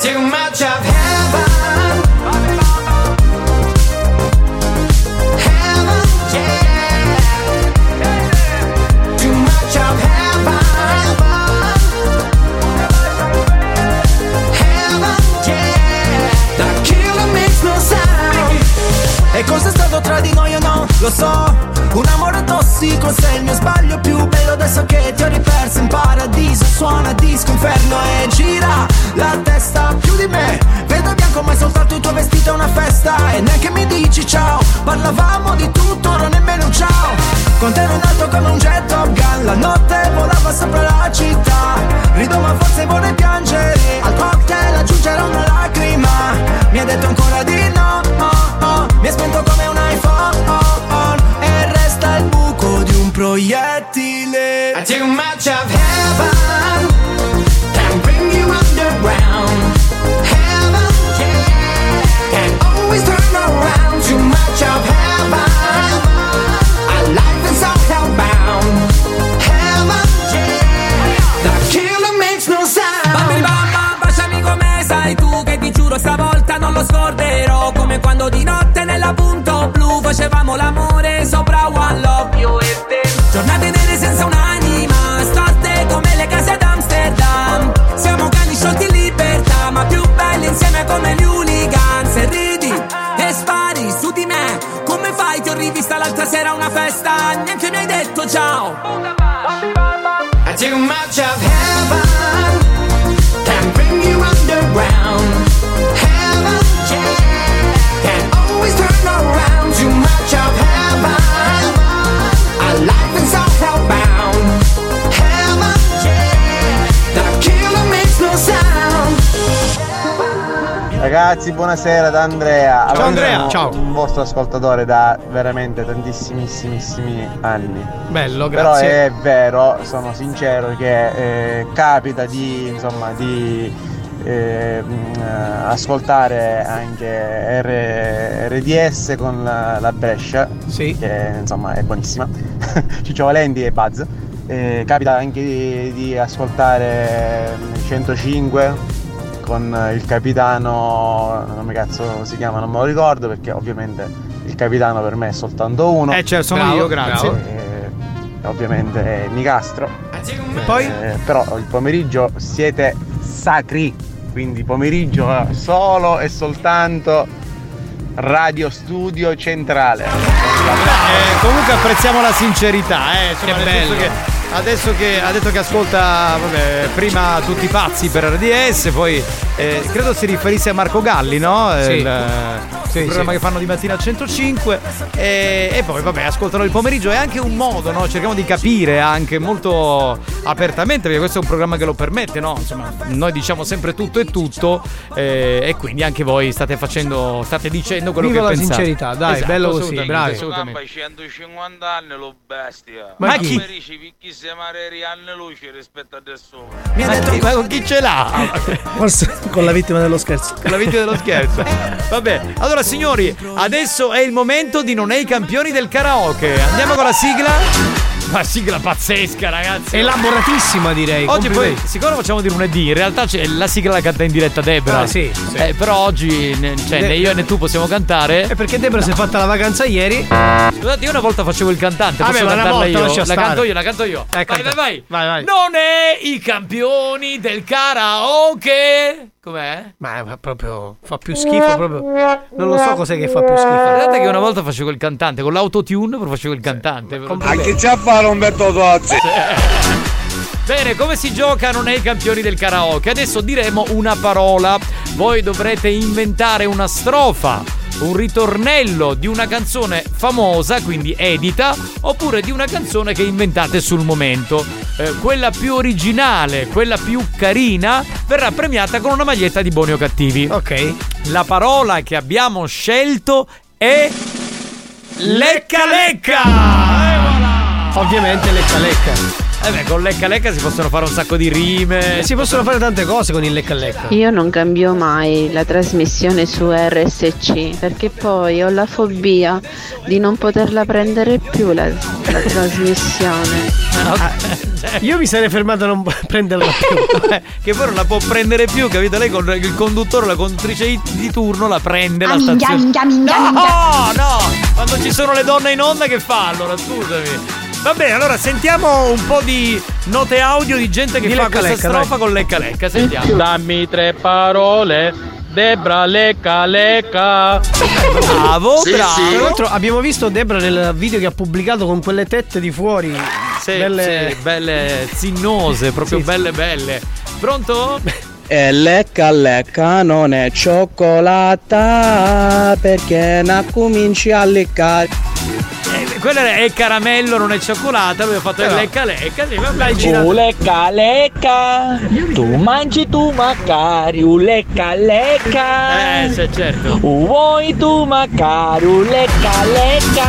Too much of heaven Ragazzi, buonasera da Andrea. Ciao, Allora, Andrea. Ciao. Un vostro ascoltatore da veramente tantissimissimissimi anni. Bello, Però grazie. è vero, sono sincero che eh, capita di, insomma, di eh, mh, ascoltare anche R- RDS con la, la Brescia, che insomma è buonissima. Ciccio Valenti e Buzz. Eh, capita anche di, di ascoltare 105 con il capitano, come cazzo si chiama, non me lo ricordo perché ovviamente il capitano per me è soltanto uno. Eh, certo, sono io, grazie. E, ovviamente è Nicastro. E poi? Eh, però il pomeriggio siete sacri, quindi pomeriggio eh, solo e soltanto Radio Studio Centrale. Eh, comunque apprezziamo la sincerità, eh. Insomma, Che nel senso bello. che adesso che ha detto che ascolta vabbè, prima tutti pazzi per RDS, poi eh, credo si riferisse a Marco Galli, no? Sì. Il, Sì, il programma sì. che fanno di mattina a 105 e, e poi vabbè ascoltano il pomeriggio è anche un modo no? cerchiamo di capire anche molto apertamente perché questo è un programma che lo permette no? insomma noi diciamo sempre tutto e tutto eh, e quindi anche voi state facendo state dicendo quello Viva che la pensate sincerità, dai, Esatto, bello così, bravi. assolutamente. 150 anni lo bestia. Ma chi? Mi arrivati anni luce rispetto adesso. Ma, chi, ma con chi ce l'ha? Forse con la vittima dello scherzo. Con la vittima dello scherzo. Vabbè, allora signori, adesso è il momento di Non è i campioni del karaoke. Andiamo con la sigla. Una sigla pazzesca, ragazzi. Elaboratissima, direi. Oggi poi, siccome facciamo di lunedì, in realtà c'è la sigla la canta in diretta Debra. Ah, sì, sì. Eh, però oggi ne- cioè, De- né io né tu possiamo cantare. E perché Debra si è fatta la vacanza ieri? Scusate, io una volta facevo il cantante, Vabbè, posso ma una cantarla volta io? La stare. canto io, la canto io. vai, vai, canta. vai, Vai, vai. Non è i campioni del karaoke. Com'è? Ma è proprio. fa più schifo proprio. Non lo so cos'è che fa più schifo. Guardate che una volta facevo il cantante con l'autotune, però facevo il cantante. A chi c'ha a fare Umberto Tozzi? Bene, come si gioca non è i campioni del karaoke. Adesso diremo una parola. Voi dovrete inventare una strofa, un ritornello di una canzone famosa, quindi edita, oppure di una canzone che inventate sul momento. Eh, quella più originale, quella più carina, verrà premiata con una maglietta di buoni o cattivi. Ok. La parola che abbiamo scelto è lecca lecca. Ovviamente lecca lecca. Eh beh, con lecca lecca si possono fare un sacco di rime. E si possono fare tante cose con il lecca lecca. Io non cambio mai la trasmissione su RSC perché poi ho la fobia di non poterla prendere più la, la trasmissione. Ah, Io mi sarei fermato a non prenderla più. che poi non la può prendere più, capito? Lei con il conduttore, la conduttrice di, turno la prende la minchia, stazione. minchia, minchia, no, minchia. no! Quando ci sono le donne in onda che fa allora, scusami. Va bene, allora sentiamo un po' di note audio di gente che Di fa lecca questa lecca, strofa dai. con lecca lecca, sentiamo. Dammi tre parole Debra lecca lecca. Bravo, bravo. Tra l'altro abbiamo visto Debra nel video che ha pubblicato con quelle tette di fuori. Sì, Belle- sì, belle zinnose, proprio Sì, sì. belle belle. Pronto? E lecca lecca non è cioccolata perché ne cominci a leccare. Eh, quello è caramello, non è cioccolata, lui ha fatto il lecca lecca, sì, vabbè, girato. Oh, lecca lecca, tu mangi tu macari, un lecca lecca. Eh, sì, certo. Vuoi tu macari, un lecca lecca.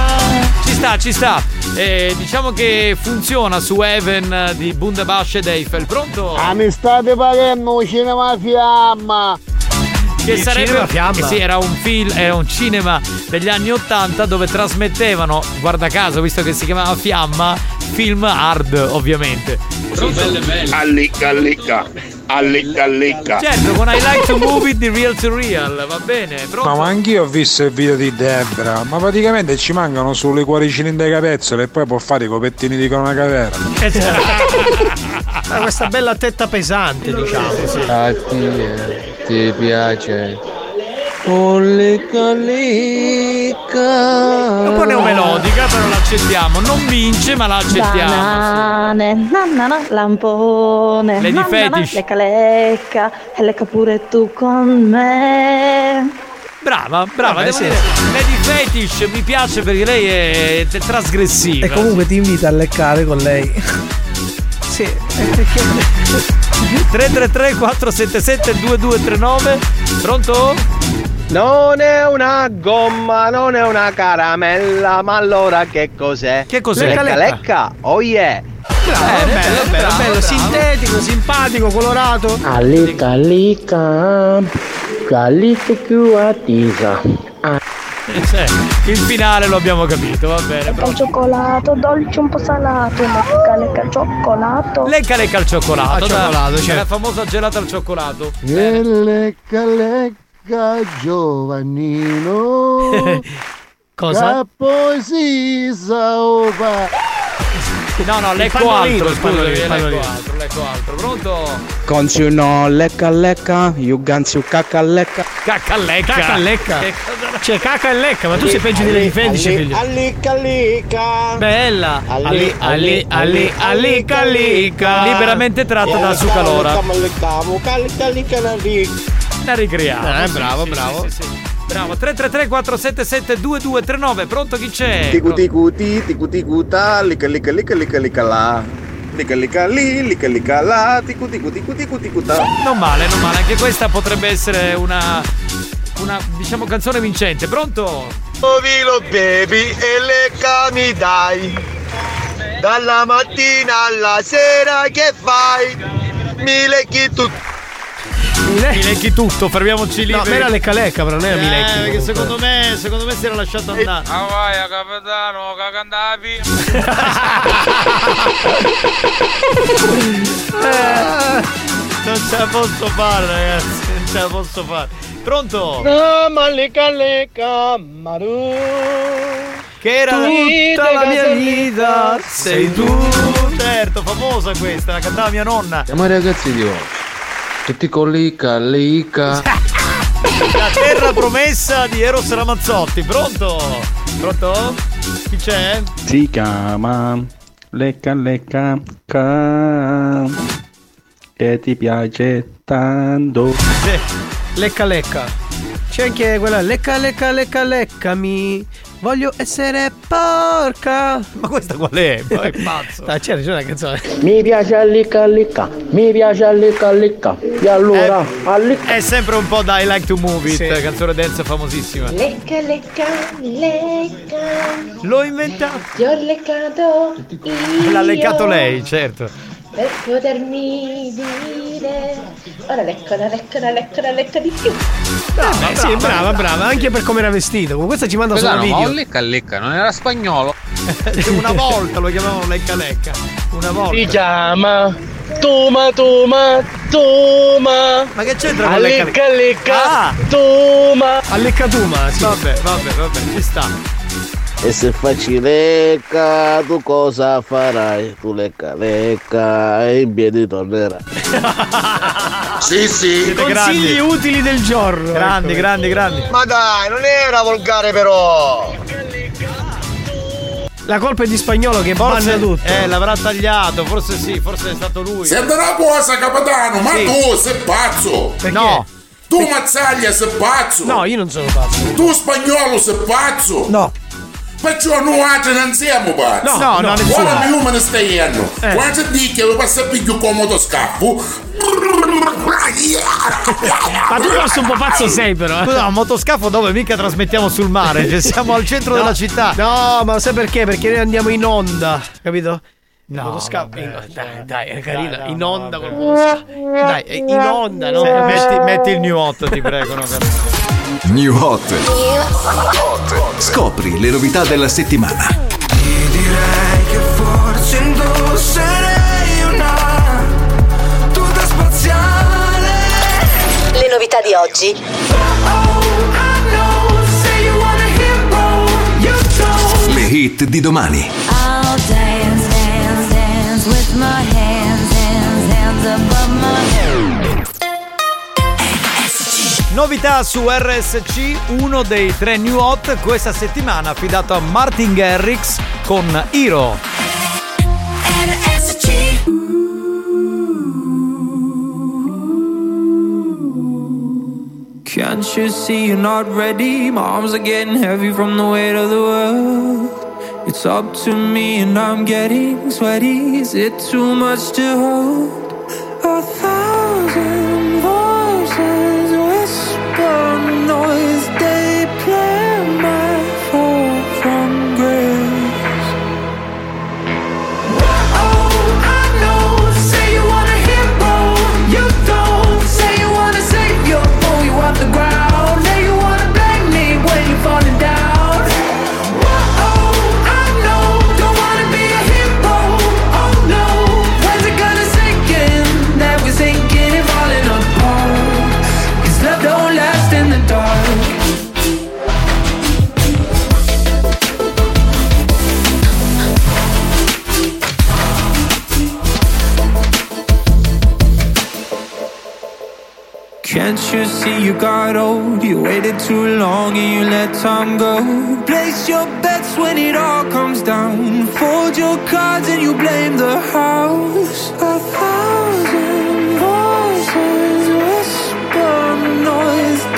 Ci sta, ci sta. Eh, diciamo che funziona su Even di Bundabash ed Eiffel. Pronto? Ah, mi state pagando cinema fiamma. Che Il sarebbe cinema fiamma? eh sì, era un film, era un cinema degli anni 80 dove trasmettevano, guarda caso, visto che si chiamava Fiamma, film hard, ovviamente. Allicca, allicca, allicca, allicca. Certo, con I like to move it di real to real, va bene, pronto? Ma, ma anch'io ho visto il video di Debra, ma praticamente ci mancano solo i cuoricini dei capezzoli e poi può fare i copettini di cronaca vera. Ha questa bella tetta pesante, diciamo. A te ti piace? Oh lecca lecca. Un po' neomelodica, però l'accettiamo. Non vince, ma l'accettiamo. Banane, nanana, lampone. Lady nanana, Fetish. Lecca lecca, e lecca pure tu con me. Brava, brava, Vabbè, devo sì. dire. Lady Fetish mi piace perché lei è trasgressiva. E comunque ti invita a leccare con lei. Sì, 333 477 2239 Pronto? Non è una gomma, non è una caramella, ma allora che cos'è? Che cos'è? Lecca Lecca, lecca, oh yeah! Bravo, bello, bello, bello, sintetico, simpatico, colorato. Allica, allica, allica più attesa. Cioè, il finale lo abbiamo capito, va bene. Lecca al pronto. cioccolato, dolce un po' salato. Lecca lecca al cioccolato. Lecca lecca al cioccolato. Al cioccolato, È certo. La famosa gelata al cioccolato. E lecca, lecca, Giovannino. Cosa? Si saopa. No, no, lecco altro, scusami, lecco altro, lecco altro. Pronto? Consuno lecca lecca, you ganzi cacca lecca. Cacca lecca. Cacca lecca. Che cosa- C'è cacca e lecca, ma tu sei peggio di Lady Fetish, figlio. Allicca licca. Bella. Alli, alli, alli, allica, allica. Liberamente tratta da Sucalora. La ricriamo. Eh, Sì, bravo, sì, bravo. sì, sì, sì. Bravo, 333 477 2239 Pronto chi c'è? Ticu ticu ti, ticu ticu ta, licca licca licca licca licca la. Licca licca li, licca licca la, ticu ticu ticu ticu ticu ta. Non male, non male, anche questa potrebbe essere una una diciamo canzone vincente. Pronto? Ovilo baby e lecca mi dai. Dalla mattina alla sera che fai? Mi lecchi tutto. Mi lecchi tutto, fermiamoci lì. No, ma era lecca lecca, però non era mi Eh, lecchi. perché comunque. secondo me, secondo me si era lasciato andare. Ah vai, capitano, cagandavi. Eh, non ce la posso fare, ragazzi. Non ce la posso fare. Pronto? No, ma lecca lecca, maru. Che era Tutta la mia vita sei tu. Certo, famosa questa, la cantava mia nonna. Siamo ragazzi di oggi. Tutti con licca, licca. La terra promessa di Eros Ramazzotti. Pronto? Pronto? Chi c'è? Si chiama lecca lecca ca. Che ti piace tanto. Lecca lecca. C'è anche quella lecca lecca lecca leccami. Voglio essere porca. Ma questa qual è? Ma è pazzo. Ah, c'era, c'era una canzone. Mi piace allica, allica, mi piace allica, allica. E allora, allica. È sempre un po' da I like to move it, Sì. canzone dance famosissima. Lecca, lecca, lecca. L'ho inventato. Ti ho leccato io. L'ha leccato lei, certo. Per potermi dire. Ora leccola, leccola, leccola, lecca di più. Eh, sì, brava, brava, anche per come era vestito. Con questa ci manda solo Quella no, video. ma lecca lecca, non era spagnolo. Una volta lo chiamavano lecca lecca. Una volta. Si chiama Toma Toma Toma. Ma che c'entra con lecca Lecca lecca Ah! Toma. A leccatuma, sì. Vabbè, vabbè, vabbè, ci sta. E se facci lecca, tu cosa farai? Tu lecca, lecca e in piedi tornerai. sì, sì. Consigli utili del giorno. Grandi, Ecco. grandi, grandi. Ma dai, non era volgare però! La colpa è di spagnolo che Forse tutto. Eh, l'avrà tagliato, forse sì, forse è stato lui. Sembra una cosa, capitano, ma Sì. tu sei pazzo! No. Tu Mazzaglia sei pazzo! No, io non sono pazzo. Tu spagnolo sei pazzo! No. Perciò noi altri non siamo pazzi! No, no, no, nessuno. Ora mi me ne stai iendo! Eh. Quando dici che lo passa più comodo scappo! Ma tu forse un po' pazzo sei però. eh. Scusa, un motoscafo dove mica trasmettiamo sul mare, cioè siamo al centro No, della città. No, ma sai perché? Perché noi andiamo in onda, capito? No, Motoscafo. vabbè, cioè, dai, dai, è carina. dai, no, in onda vabbè. col motoscafo. Dai, in onda, no? Sì, metti, metti il new hot, ti prego. No? New Hot. Scopri le novità della settimana. Direi che forse indosserei una tuta spaziale Le novità di oggi. Le hit di domani. I'll dance, dance, dance with my hands, Novità su RSC, uno dei tre new hot questa settimana affidato a Martin Garrix con Hero. Can't you see you're not ready? My arms are getting heavy from the weight of the world. It's up to me and I'm getting sweaty. Is it too much to hold? A thousand see you got old? You waited too long and you let time go. Place your bets when it all comes down. Fold your cards and you blame the house. A thousand voices whisper noise.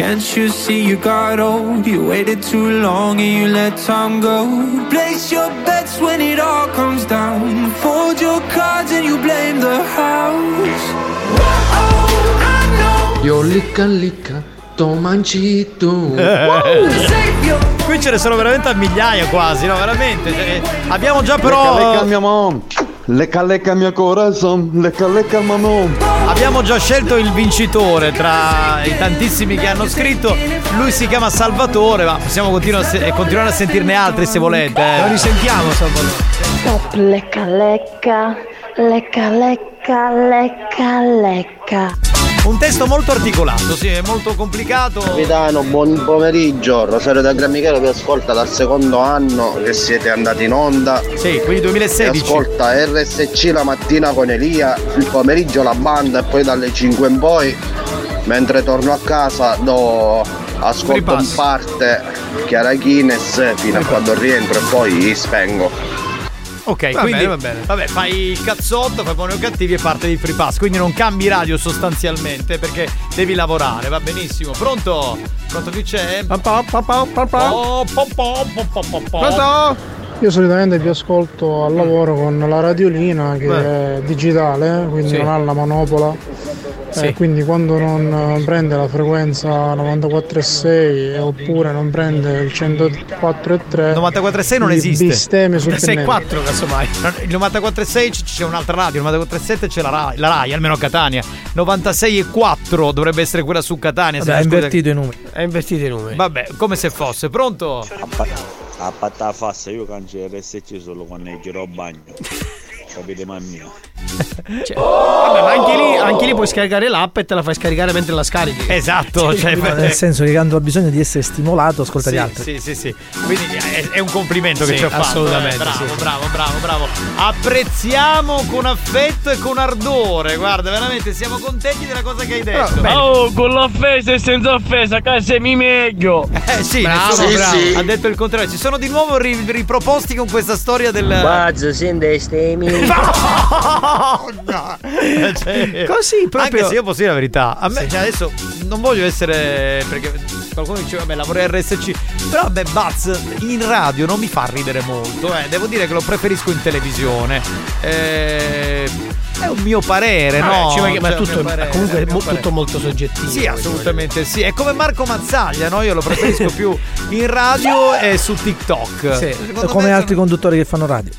Can't you see you got old? You waited too long and you let time go. Place your bets when it all comes down. Fold your cards and you blame the house. Io licca licca, to mangi tu. Qui ce ne sono veramente a migliaia quasi, no? Veramente. cioè, abbiamo già però. Lecca, lecca mio mom. Lecca lecca mio corazon. Lecca lecca mamon. Abbiamo già scelto il vincitore tra i tantissimi che hanno scritto. Lui si chiama Salvatore, ma possiamo continuare a, se- eh, continuare a sentirne altri se volete. eh. Lo risentiamo, Salvatore. Stop lecca lecca, lecca lecca, lecca lecca. Un testo molto articolato, sì, è molto complicato. Capitano, buon pomeriggio. Rosario da Gran Michele vi ascolta dal secondo anno che siete andati in onda. Sì, quindi 2016. Vi ascolta RSC la mattina con Elia, il pomeriggio la banda e poi dalle 5 in poi, mentre torno a casa do ascolto in parte Chiara Guinness fino a quando rientro e poi spengo. Ok, Va quindi bene, va bene. vabbè, fai il cazzotto, fai buoni o cattivi e parte di free pass. Quindi non cambi radio sostanzialmente perché devi lavorare, va benissimo. Pronto? Pronto chi c'è? Pronto? Io solitamente vi ascolto al lavoro con la radiolina che Beh. è digitale, quindi Sì. non ha la manopola. Sì. Eh, quindi quando non prende la frequenza 94,6 oppure non prende il 104,3 94,6 non esiste. bestemmia sul Il pennello. 6-4 casomai. Il 94,6 c- c'è un'altra radio, il 94,7 c'è la Rai, la Rai, almeno a Catania. 96,4 dovrebbe essere quella su Catania. se Vabbè, scusa- invertito i numeri. Ha invertito i numeri. Vabbè, come se fosse. Pronto? A patta fassa io cancello RSC solo quando giro a bagno. Capite mamma mia? Cioè, vabbè, ma anche lì, anche lì puoi scaricare l'app e te la fai scaricare mentre la scarichi. Esatto, cioè, Ma nel senso che quando ha bisogno di essere stimolato ascolta Sì, gli altri. sì, sì, sì. Quindi è, è un complimento che Sì, ci ha fatto. assolutamente, eh. Bravo, sì. bravo, bravo, bravo. Apprezziamo con affetto e con ardore. Guarda, veramente siamo contenti della cosa che hai detto. Oh, con l'offesa e senza offesa, casemi meglio. Eh sì, Bravo, nessuno bravo. ha detto il contrario. Ci sono di nuovo ri- riproposti con questa storia del. Buzz, sente stemmi. Cioè, Così proprio- Anche se io posso dire la verità, a me cioè, adesso non voglio essere. Perché qualcuno dice, vabbè, lavoro in RSC. Però vabbè, Buzz in radio non mi fa ridere molto. Eh. Devo dire che lo preferisco in televisione. Eh, è un mio parere, Vabbè, no? ci manca- ma Cioè, tutto- parere, comunque è mo- tutto molto soggettivo. Sì, assolutamente sì. È come Marco Mazzaglia, no? Io lo preferisco più in radio e su TikTok. Sì, come me altri conduttori che fanno radio.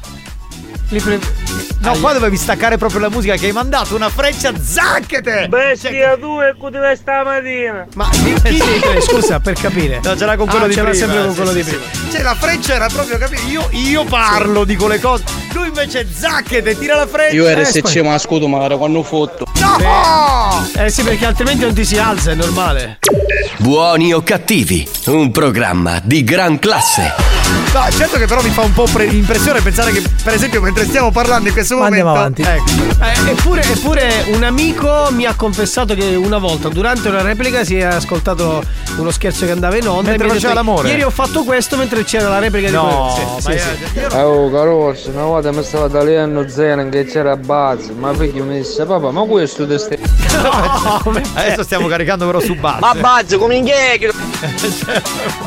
No, qua dovevi staccare proprio la musica che hai mandato una freccia zacchete! Bestia tu e cutile stamattina. Ma chi, chi- scusa, per capire. No, ce l'ha con quello Ah, di ce l'ha prima. sempre con sì, quello sì, di sì. prima. Cioè, la freccia era proprio capito. Io, io parlo, dico le cose. Lui invece zacchete, tira la freccia. Io Eh, RSC scusa. ma ascolto magari quando fotto. No! Eh sì, perché altrimenti non ti si alza, è normale. Buoni o cattivi, un programma di gran classe. No, certo che però mi fa un po' pre- impressione pensare che, per esempio, mentre stiamo parlando in questo Ma momento. andiamo avanti. Ecco. Eh, eppure, eppure un amico mi ha confessato che una volta durante una replica si è ascoltato uno scherzo che andava in onda. Mentre e faceva detto, l'amore? Ieri ho fatto questo mentre c'era la replica No, di quello. Sì, sì, sì. Oh Carlos, una volta mi stava tagliando Zena che c'era Buzz, ma figlio mi disse papà ma questo te stai... Adesso stiamo caricando però su base. Ma Buzz, come in che?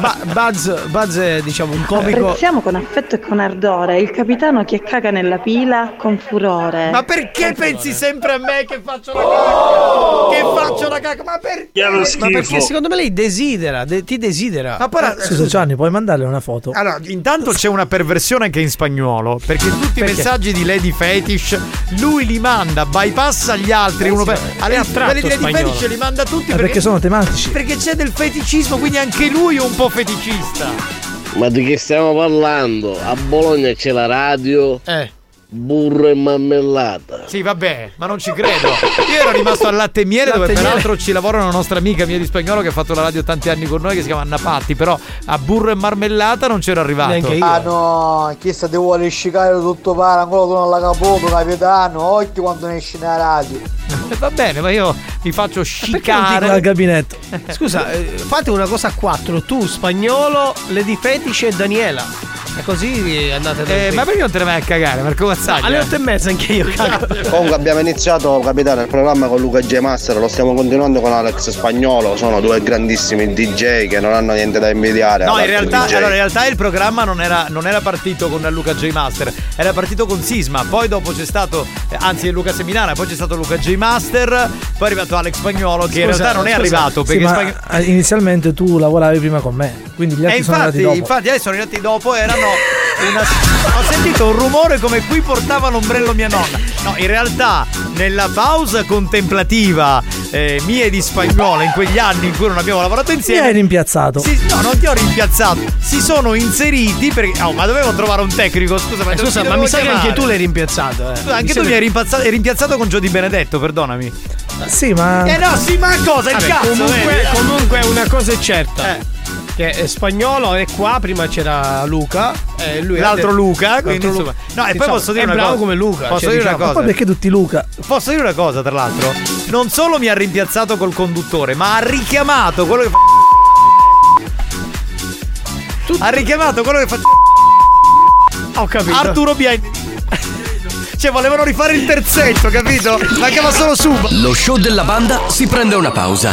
Ba- Buzz, Buzz è diciamo un comico. Apprezziamo con affetto e con ardore il capitano che caga nella pila con furore. Ma perché pensi sempre a me che faccio la cacca? Che faccio la cacca? Ma perché? Ma perché secondo me lei desidera, de- ti desidera. Ma poi- Scusa Gianni, puoi mandarle una foto? Allora, intanto c'è una perversione anche in spagnolo. Perché tutti i Perché? messaggi di Lady Fetish lui li manda, bypassa gli altri. Uno per. Alle, quelli di Lady spagnolo. Fetish li manda tutti Eh, perché sono tematici. perché c'è del feticismo, quindi anche lui è un po' feticista. Ma di che stiamo parlando? A Bologna c'è la radio, Eh. Burro e marmellata. Sì, vabbè, ma non ci credo. Io ero rimasto al latte e miele, dove peraltro ci lavora una nostra amica mia di spagnolo che ha fatto la radio tanti anni con noi, che si chiama Anna Patti. Però a burro e marmellata non c'ero arrivato. Neanche io. Ah no, chissà ti vuole scicare tutto para, ancora tu non la capoto, capitano, occhio quando ne esci nella radio. Va bene, ma io mi faccio scicare. al gabinetto? Scusa, eh, fate una cosa a quattro, tu, spagnolo, Lady Fetish e Daniela. E così andate Eh, ma perché non te ne vai a cagare, Marco Mazzaglia? Alle otto e mezza anche io cago. Comunque abbiamo iniziato, capitano, il programma con Luca J Master, lo stiamo continuando con Alex Spagnolo, sono due grandissimi DJ che non hanno niente da invidiare. No, in realtà, allora, in realtà il programma non era, non era partito con Luca J Master, era partito con Sisma, poi dopo c'è stato, eh, anzi Luca Seminara, poi c'è stato Luca J Master, poi è arrivato Alex Spagnolo che in Scusa, realtà non è scusa. arrivato Sì, perché Spagn- eh, inizialmente tu lavoravi prima con me, quindi gli E altri sono infatti, andati dopo. infatti adesso sono arrivati dopo erano una- ho sentito un rumore come qui portava l'ombrello mia nonna. No, in realtà nella pausa contemplativa eh, mia e di spagnolo in quegli anni in cui non abbiamo lavorato Mi insieme hai rimpiazzato. si- no, non ti ho rimpiazzato. Si sono inseriti perché. Oh, ma dovevo trovare un tecnico. Scusa, ma, Eh, scusa, ma mi sa che anche tu l'hai rimpiazzato. Eh. Scusa, anche tu mi hai rimpiazzato, hai rimpiazzato con Gio Di Benedetto, perdonami. Sì, ma. Eh no, sì, ma cosa? Il Vabbè, cazzo, comunque, vedi? comunque una cosa è certa. Che è spagnolo è qua, prima c'era Luca. E lui ha L'altro detto- Luca, quindi l'altro insomma. Luca. No, e poi Diciamo, posso dire è una bravo cosa. come Luca. Posso cioè, dire una diciamo- cosa? Ma poi perché tutti Luca? Posso dire una cosa, tra l'altro? Non solo mi ha rimpiazzato col conduttore, ma ha richiamato quello che fa. Ha richiamato quello che fa. Ho capito. Arturo Bianchi. Cioè, volevano rifare il terzetto, capito? Mancava solo Sub. Lo show della banda si prende una pausa.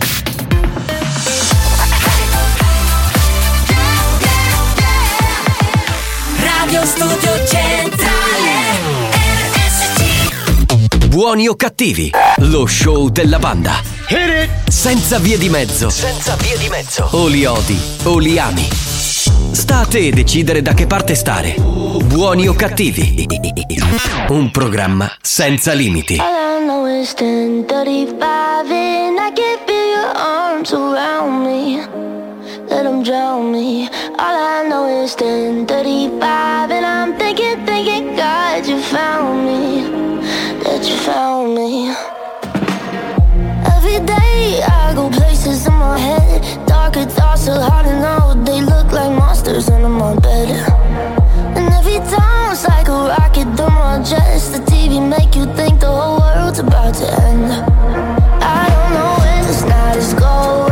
Radio Studio Centrale RSC Buoni o cattivi? Lo show della banda. Senza vie di mezzo. Senza vie di mezzo. O li odi o li ami. Sta a te decidere da che parte stare. Buoni o cattivi? Un programma senza limiti. All I know is 10:35 and I can feel your arms around me. Let 'em drown me. All I know is 10:35 and I'm thinking, thinking, God, you found me. That you found me. Every day I go places in my head. Darker thoughts are hard to know. They look like monsters under my bed. And every time it's like a rocket through my chest. The TV make you think the whole world's about to end. I don't know where this night is going,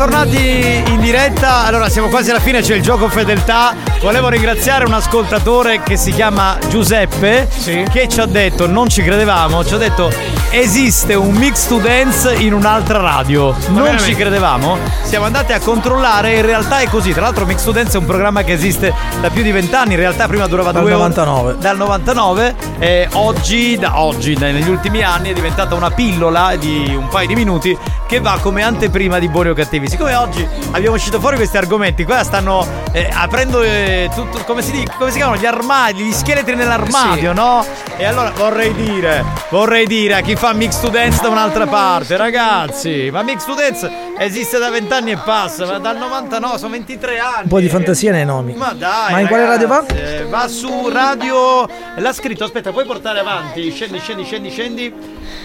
tornati in diretta, allora siamo quasi alla fine, c'è il gioco fedeltà. Volevo ringraziare un ascoltatore che si chiama Giuseppe che ci ha detto, non ci credevamo, ci ha detto esiste un mix to dance in un'altra radio. non veramente? ci credevamo, siamo andati a controllare, in realtà è così. Tra l'altro mix to dance è un programma che esiste da più di vent'anni, in realtà prima durava Dal due ore. 99. Dal 99 e oggi, da oggi, negli ultimi anni è diventata una pillola di un paio di minuti che va come anteprima di Buoni o Cattivi. Siccome oggi abbiamo uscito fuori questi argomenti, qua stanno eh, aprendo eh, tutto, come si, dice, come si chiamano? Gli armadi, gli scheletri nell'armadio, Sì. no? E allora vorrei dire, vorrei dire a chi fa mix to dance da un'altra parte, ragazzi, ma mix to dance esiste da vent'anni e passa, ma dal 99, sono 23 anni. Un po' di fantasia nei nomi. Ma dai. Ma in quale radio va? ragazzi, eh, Va su radio. L'ha scritto, aspetta, puoi portare avanti. Scendi, scendi, scendi, scendi.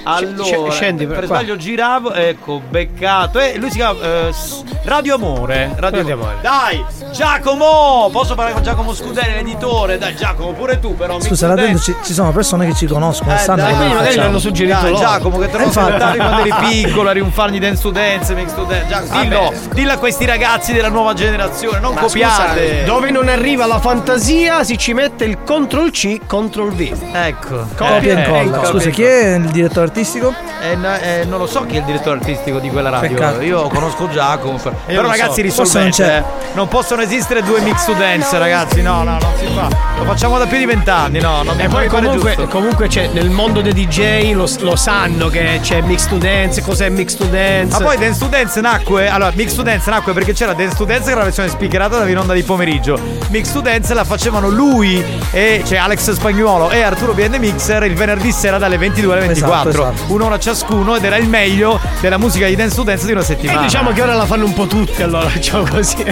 Allora, scendi, per qua. sbaglio giravo, ecco, beccato. E lui si chiama eh, Radio Amore. Radio, Radio Amore. Amore. Dai, Giacomo! Posso parlare con Giacomo Scuderi, l'editore? Dai, Giacomo, pure tu, però. Scusa, là dentro ci, ci sono persone che ci conoscono eh, sanno dai, quindi magari l'hanno suggerito dai, loro. Giacomo che te lo Eh, infatti. ascoltavi quando eri piccolo eri un fan di dance to dance mix to dance Giacomo, dillo, dillo a questi ragazzi della nuova generazione non Ma copiate scusa, dove non arriva la fantasia si ci mette il CTRL C, CTRL V. ecco Copia e incolla. ecco, Scusa, chi è il direttore artistico? Eh, no, eh, non lo so chi è il direttore artistico di quella radio. Peccato. Io conosco Giacomo. per- Però, ragazzi, so. Non risolvete. c'è. eh. Non possono esistere due mix to dance, ragazzi. No, no, non si fa. Lo facciamo da più di vent'anni. No, non E non poi comunque, comunque c'è nel mondo dei DJ lo, lo sanno che c'è mix to dance, cos'è mix to dance. Ma poi Dance to Dance Dance nacque. Allora, Mix to Dance nacque perché c'era Dance to Dance che era la versione speakerata da Vinonda di pomeriggio. Mix to Dance la facevano lui e cioè Alex Spagnuolo e Arturo B and the Mixer il venerdì sera dalle 22 alle 24. Esatto, esatto. Un'ora ciascuno ed era il meglio della musica di Dance to Dance di una E settimana. diciamo che ora la fanno un po' tutti, allora diciamo così.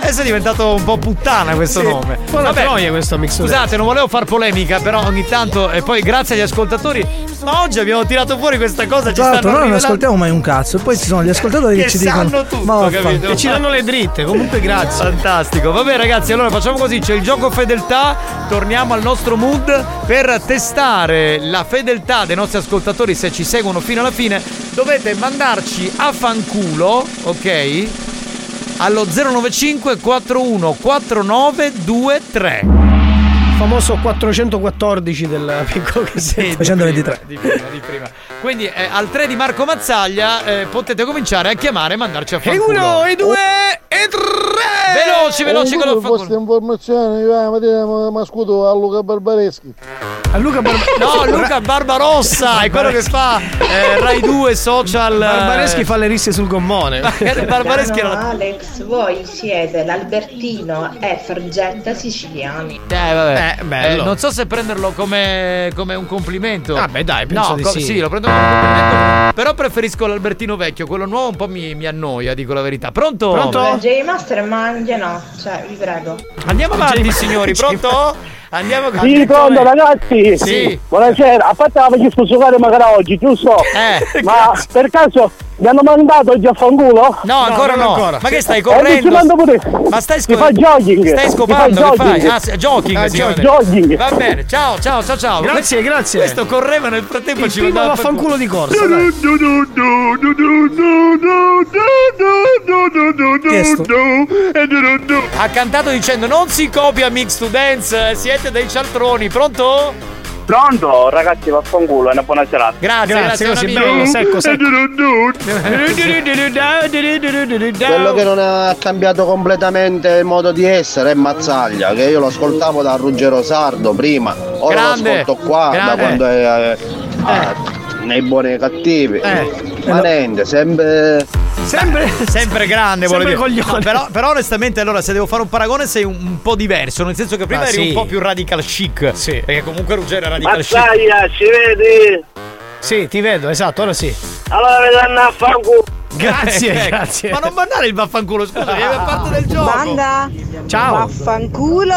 Adesso è diventato un po' puttana questo Sì. nome. Un po' una troia questo Mix to Scusate, Dance. non volevo far polemica, però ogni tanto, e poi grazie agli ascoltatori, ma oggi abbiamo tirato fuori questa cosa. Ci Tra l'altro, stanno noi non rivelando- ascoltiamo mai un cazzo. E poi ci sono gli ascoltatori che, Che ci sanno dicono: tutto, Ma vaffanculo." capito? E ci danno le dritte, comunque grazie. Fantastico. Vabbè ragazzi, allora facciamo così, c'è il gioco fedeltà, torniamo al nostro mood per testare la fedeltà dei nostri ascoltatori se ci seguono fino alla fine. Dovete mandarci a fanculo, ok? Allo 095 41 4923. Famoso 414 del piccolo cassetto. 223. Di prima, di prima. Quindi eh, al 3 di Marco Mazzaglia eh, potete cominciare a chiamare e mandarci a E fanculo. uno, e due, e tre! Veloci, veloci con lo queste fanculo. informazioni, va, ma, ma, ma scudo a Luca Barbareschi. A Luca Barbareschi. No, Luca Barbarossa è quello che fa eh, Rai 2 social. Barbareschi fa le risse sul gommone. Barbareschi era la... Alex, voi siete l'Albertino e Fargetta siciliani. Eh, vabbè. Eh, bello. Eh, non so se prenderlo come, come un complimento. Vabbè, dai, penso no, di co- sì. lo prendo come un complimento. Però preferisco l'Albertino vecchio, quello nuovo un po' mi, mi annoia, dico la verità. Pronto? Pronto? J Master ma anche no, cioè vi prego. Andiamo avanti, signori, pronto? Andiamo con Sì, pronto ragazzi! Sì. Buonasera, a parte la facesco giocare magari oggi, giusto? Eh. Ma per caso mi hanno mandato oggi a fanculo? No, ancora non no. ancora. Ma che stai Eh, correndo? Ma stai Si fa jogging. Stai Si scopando, fa che fai? jogging. Ah, jogging, Ah, si chiama. jogging. Va bene, ciao, ciao, ciao, ciao. Grazie, grazie. Questo correva nel frattempo Il ci mandava vaffanculo di corsa. Ha cantato dicendo non si copia Mix to Dance, eh, siete dei cialtroni, pronto? Pronto, ragazzi, vaffanculo, è una buona serata. Grazie, Grazie, grazie, così bello, secco, secco. Quello che non ha cambiato completamente il modo di essere è Mazzaglia, che io lo ascoltavo da Ruggero Sardo prima, ora Grande, lo ascolto qua grande. da quando è eh, ah, nei buoni e cattivi. Eh. Ma niente, sempre. Sempre, Sempre grande, vuole Sempre dire. coglione. No, però, però onestamente allora se devo fare un paragone sei un, un po' diverso, nel senso che prima Ah, eri sì. un po' più radical chic. Sì. Perché comunque Ruggero è radical chic. Mazzaglia, ci vedi? Sì, ti vedo, esatto, ora sì. Allora vedranno a fanculo. Grazie, grazie. Ma non mandare il vaffanculo, scusa, che è parte del gioco. Banda, Ciao. vaffanculo.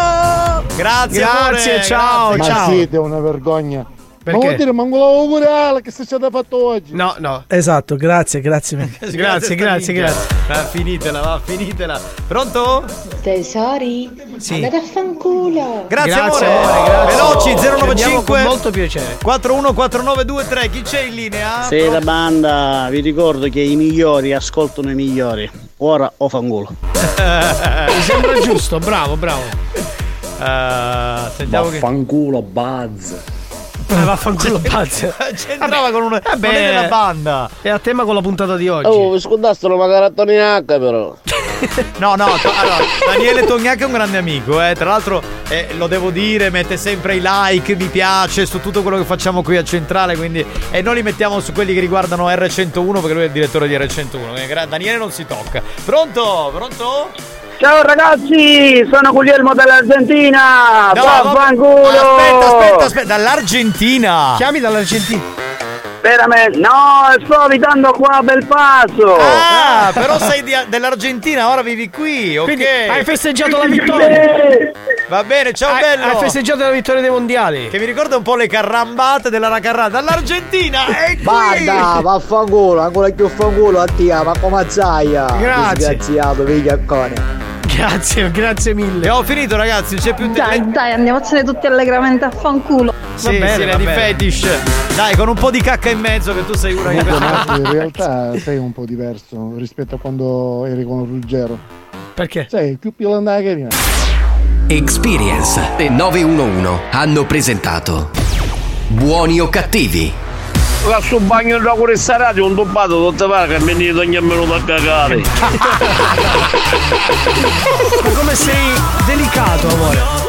Grazie, Grazie, amore, ciao, grazie. ciao. siete una vergogna. Perché? Ma vuol dire, ma quello pure Ale che si è fatto oggi. No, no. Esatto, grazie, grazie. mille. Grazie, grazie, grazie. Va, finitela, va, finitela. Pronto? Tesori, Sì. andate a fanculo. Grazie, Grazie, amore. amore, grazie. Veloci Ci andiamo 095 con molto piacere. 414923. Chi c'è in linea? Sei la banda, vi ricordo che i migliori ascoltano i migliori. Ora o fanculo. Mi sembra giusto, bravo, bravo. Eh, sentiamo che Fanculo Buzz. Eh, Vaffanculo pazzo. c'entrava con una Vabbè. non è della banda. È a tema con la puntata di oggi. Oh, vi scordassero magari a Tony H però. No, no, to- allora, Daniele Tognac è un grande amico, eh. Tra l'altro, eh, lo devo dire, mette sempre i like, mi piace su tutto quello che facciamo qui a Centrale, quindi e noi li mettiamo su quelli che riguardano R101 perché lui è il direttore di R101. quindi gra- Daniele non si tocca. Pronto? Pronto? Ciao ragazzi, sono Guglielmo dall'Argentina. No, Vaffanculo. Aspetta, aspetta, aspetta, dall'Argentina. Chiami dall'Argentina. Veramente, no, sto abitando qua a Belpasso. Ah, però sei di- dell'Argentina, ora vivi qui, ok? Quindi hai festeggiato la vittoria. Va bene, ciao Hai, bello. hai festeggiato la vittoria dei mondiali. Che mi ricorda un po' le carrambate della Racarrata. Dall'Argentina, è qui. Banda, vaffanculo, ancora più fanculo a tia, ma come Mazzaia. Grazie. Disgraziato, vigliaccone. Grazie, grazie mille. E ho finito, ragazzi, non c'è più Dai, dai, andiamocene tutti allegramente a fanculo. Sì, bene, sì, va di bene. fetish. Dai, con un po' di cacca in mezzo che tu sei una che In realtà sei un po' diverso rispetto a quando eri con Ruggero. Perché? Sei più pilanda che carina. Experience e 911 hanno presentato Buoni o cattivi? La sul bagno da questa radio un tubato tutte pare che mi nido ogni minuto a cagare. Ma come sei delicato, amore.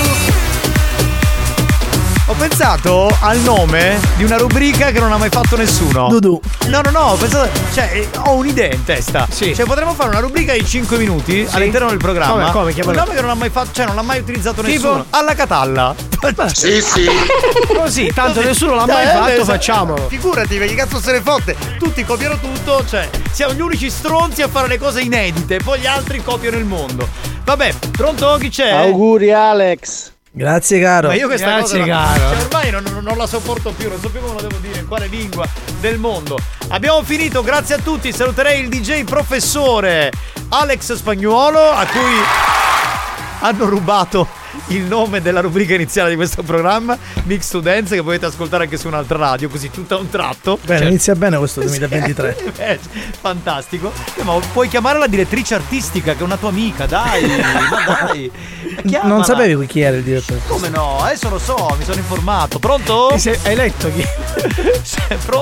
Ho pensato al nome di una rubrica che non ha mai fatto nessuno. Dudu. No, no, no, ho pensato. Cioè, eh, ho un'idea in testa. Sì. Cioè, potremmo fare una rubrica di 5 minuti all'interno del programma. Come, come, chiamalo? Un nome che non ha mai fatto, cioè, non l'ha mai utilizzato Tipo? nessuno. Alla catalla. Sì, sì. Così, tanto Così. nessuno l'ha mai Dai, fatto, facciamolo. Figurati, che cazzo se ne fotte. Tutti copiano tutto, cioè, siamo gli unici stronzi a fare le cose inedite, poi gli altri copiano il mondo. Vabbè, pronto? Chi c'è? Auguri Alex. Grazie caro. Ma io questa Grazie, cosa la- caro. cioè, ormai non, non- non la sopporto più, non so più come lo devo dire, in quale lingua del mondo. Abbiamo finito, grazie a tutti. Saluterei il DJ professore Alex Spagnuolo, a cui hanno rubato il nome della rubrica iniziale di questo programma, Mix to Dance, che potete ascoltare anche su un'altra radio, così tutto a un tratto. Bene, Cioè, inizia bene questo 2023. eh, fantastico. Ma puoi chiamare la direttrice artistica, che è una tua amica, dai, ma dai. Chiamala. Non sapevi chi era il direttore. Come no? Adesso lo so, mi sono informato. Pronto? Sei- hai letto chi?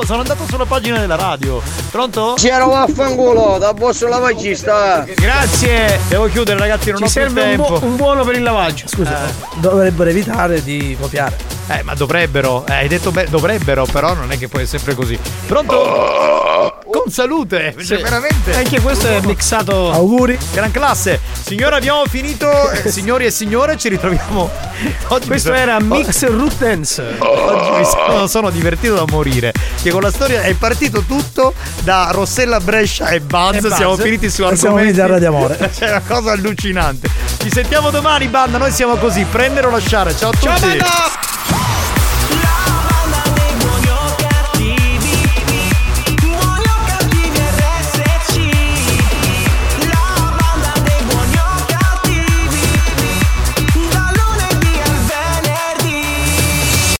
Sono andato sulla pagina della radio. Pronto? C'era vaffanculo, da bosso lavagista. Grazie. Devo chiudere, ragazzi, non Ci ho più serve un, tempo. bu- un buono per il lavaggio. Scusa, dovrebbero evitare di copiare. Eh, ma dovrebbero. Eh, hai detto bene, dovrebbero, però non è che poi è sempre così. Pronto? Con salute. Cioè, Sì. veramente. Anche questo è mixato. Auguri. Gran classe. Signore, abbiamo finito. Eh, signori e signore, ci ritroviamo. Oggi Questo sono- era oh, Mix Root Dance. Oggi mi sono, sono divertito da morire. Che con la storia è partito tutto da Rossella Brescia e Buzz. E Buzz. Siamo finiti su argomenti. siamo finiti a Radio Amore. C'è una cosa allucinante. Ci sentiamo domani, banda. Noi siamo salutiamo così. Prendere o lasciare. Ciao a tutti. Ciao,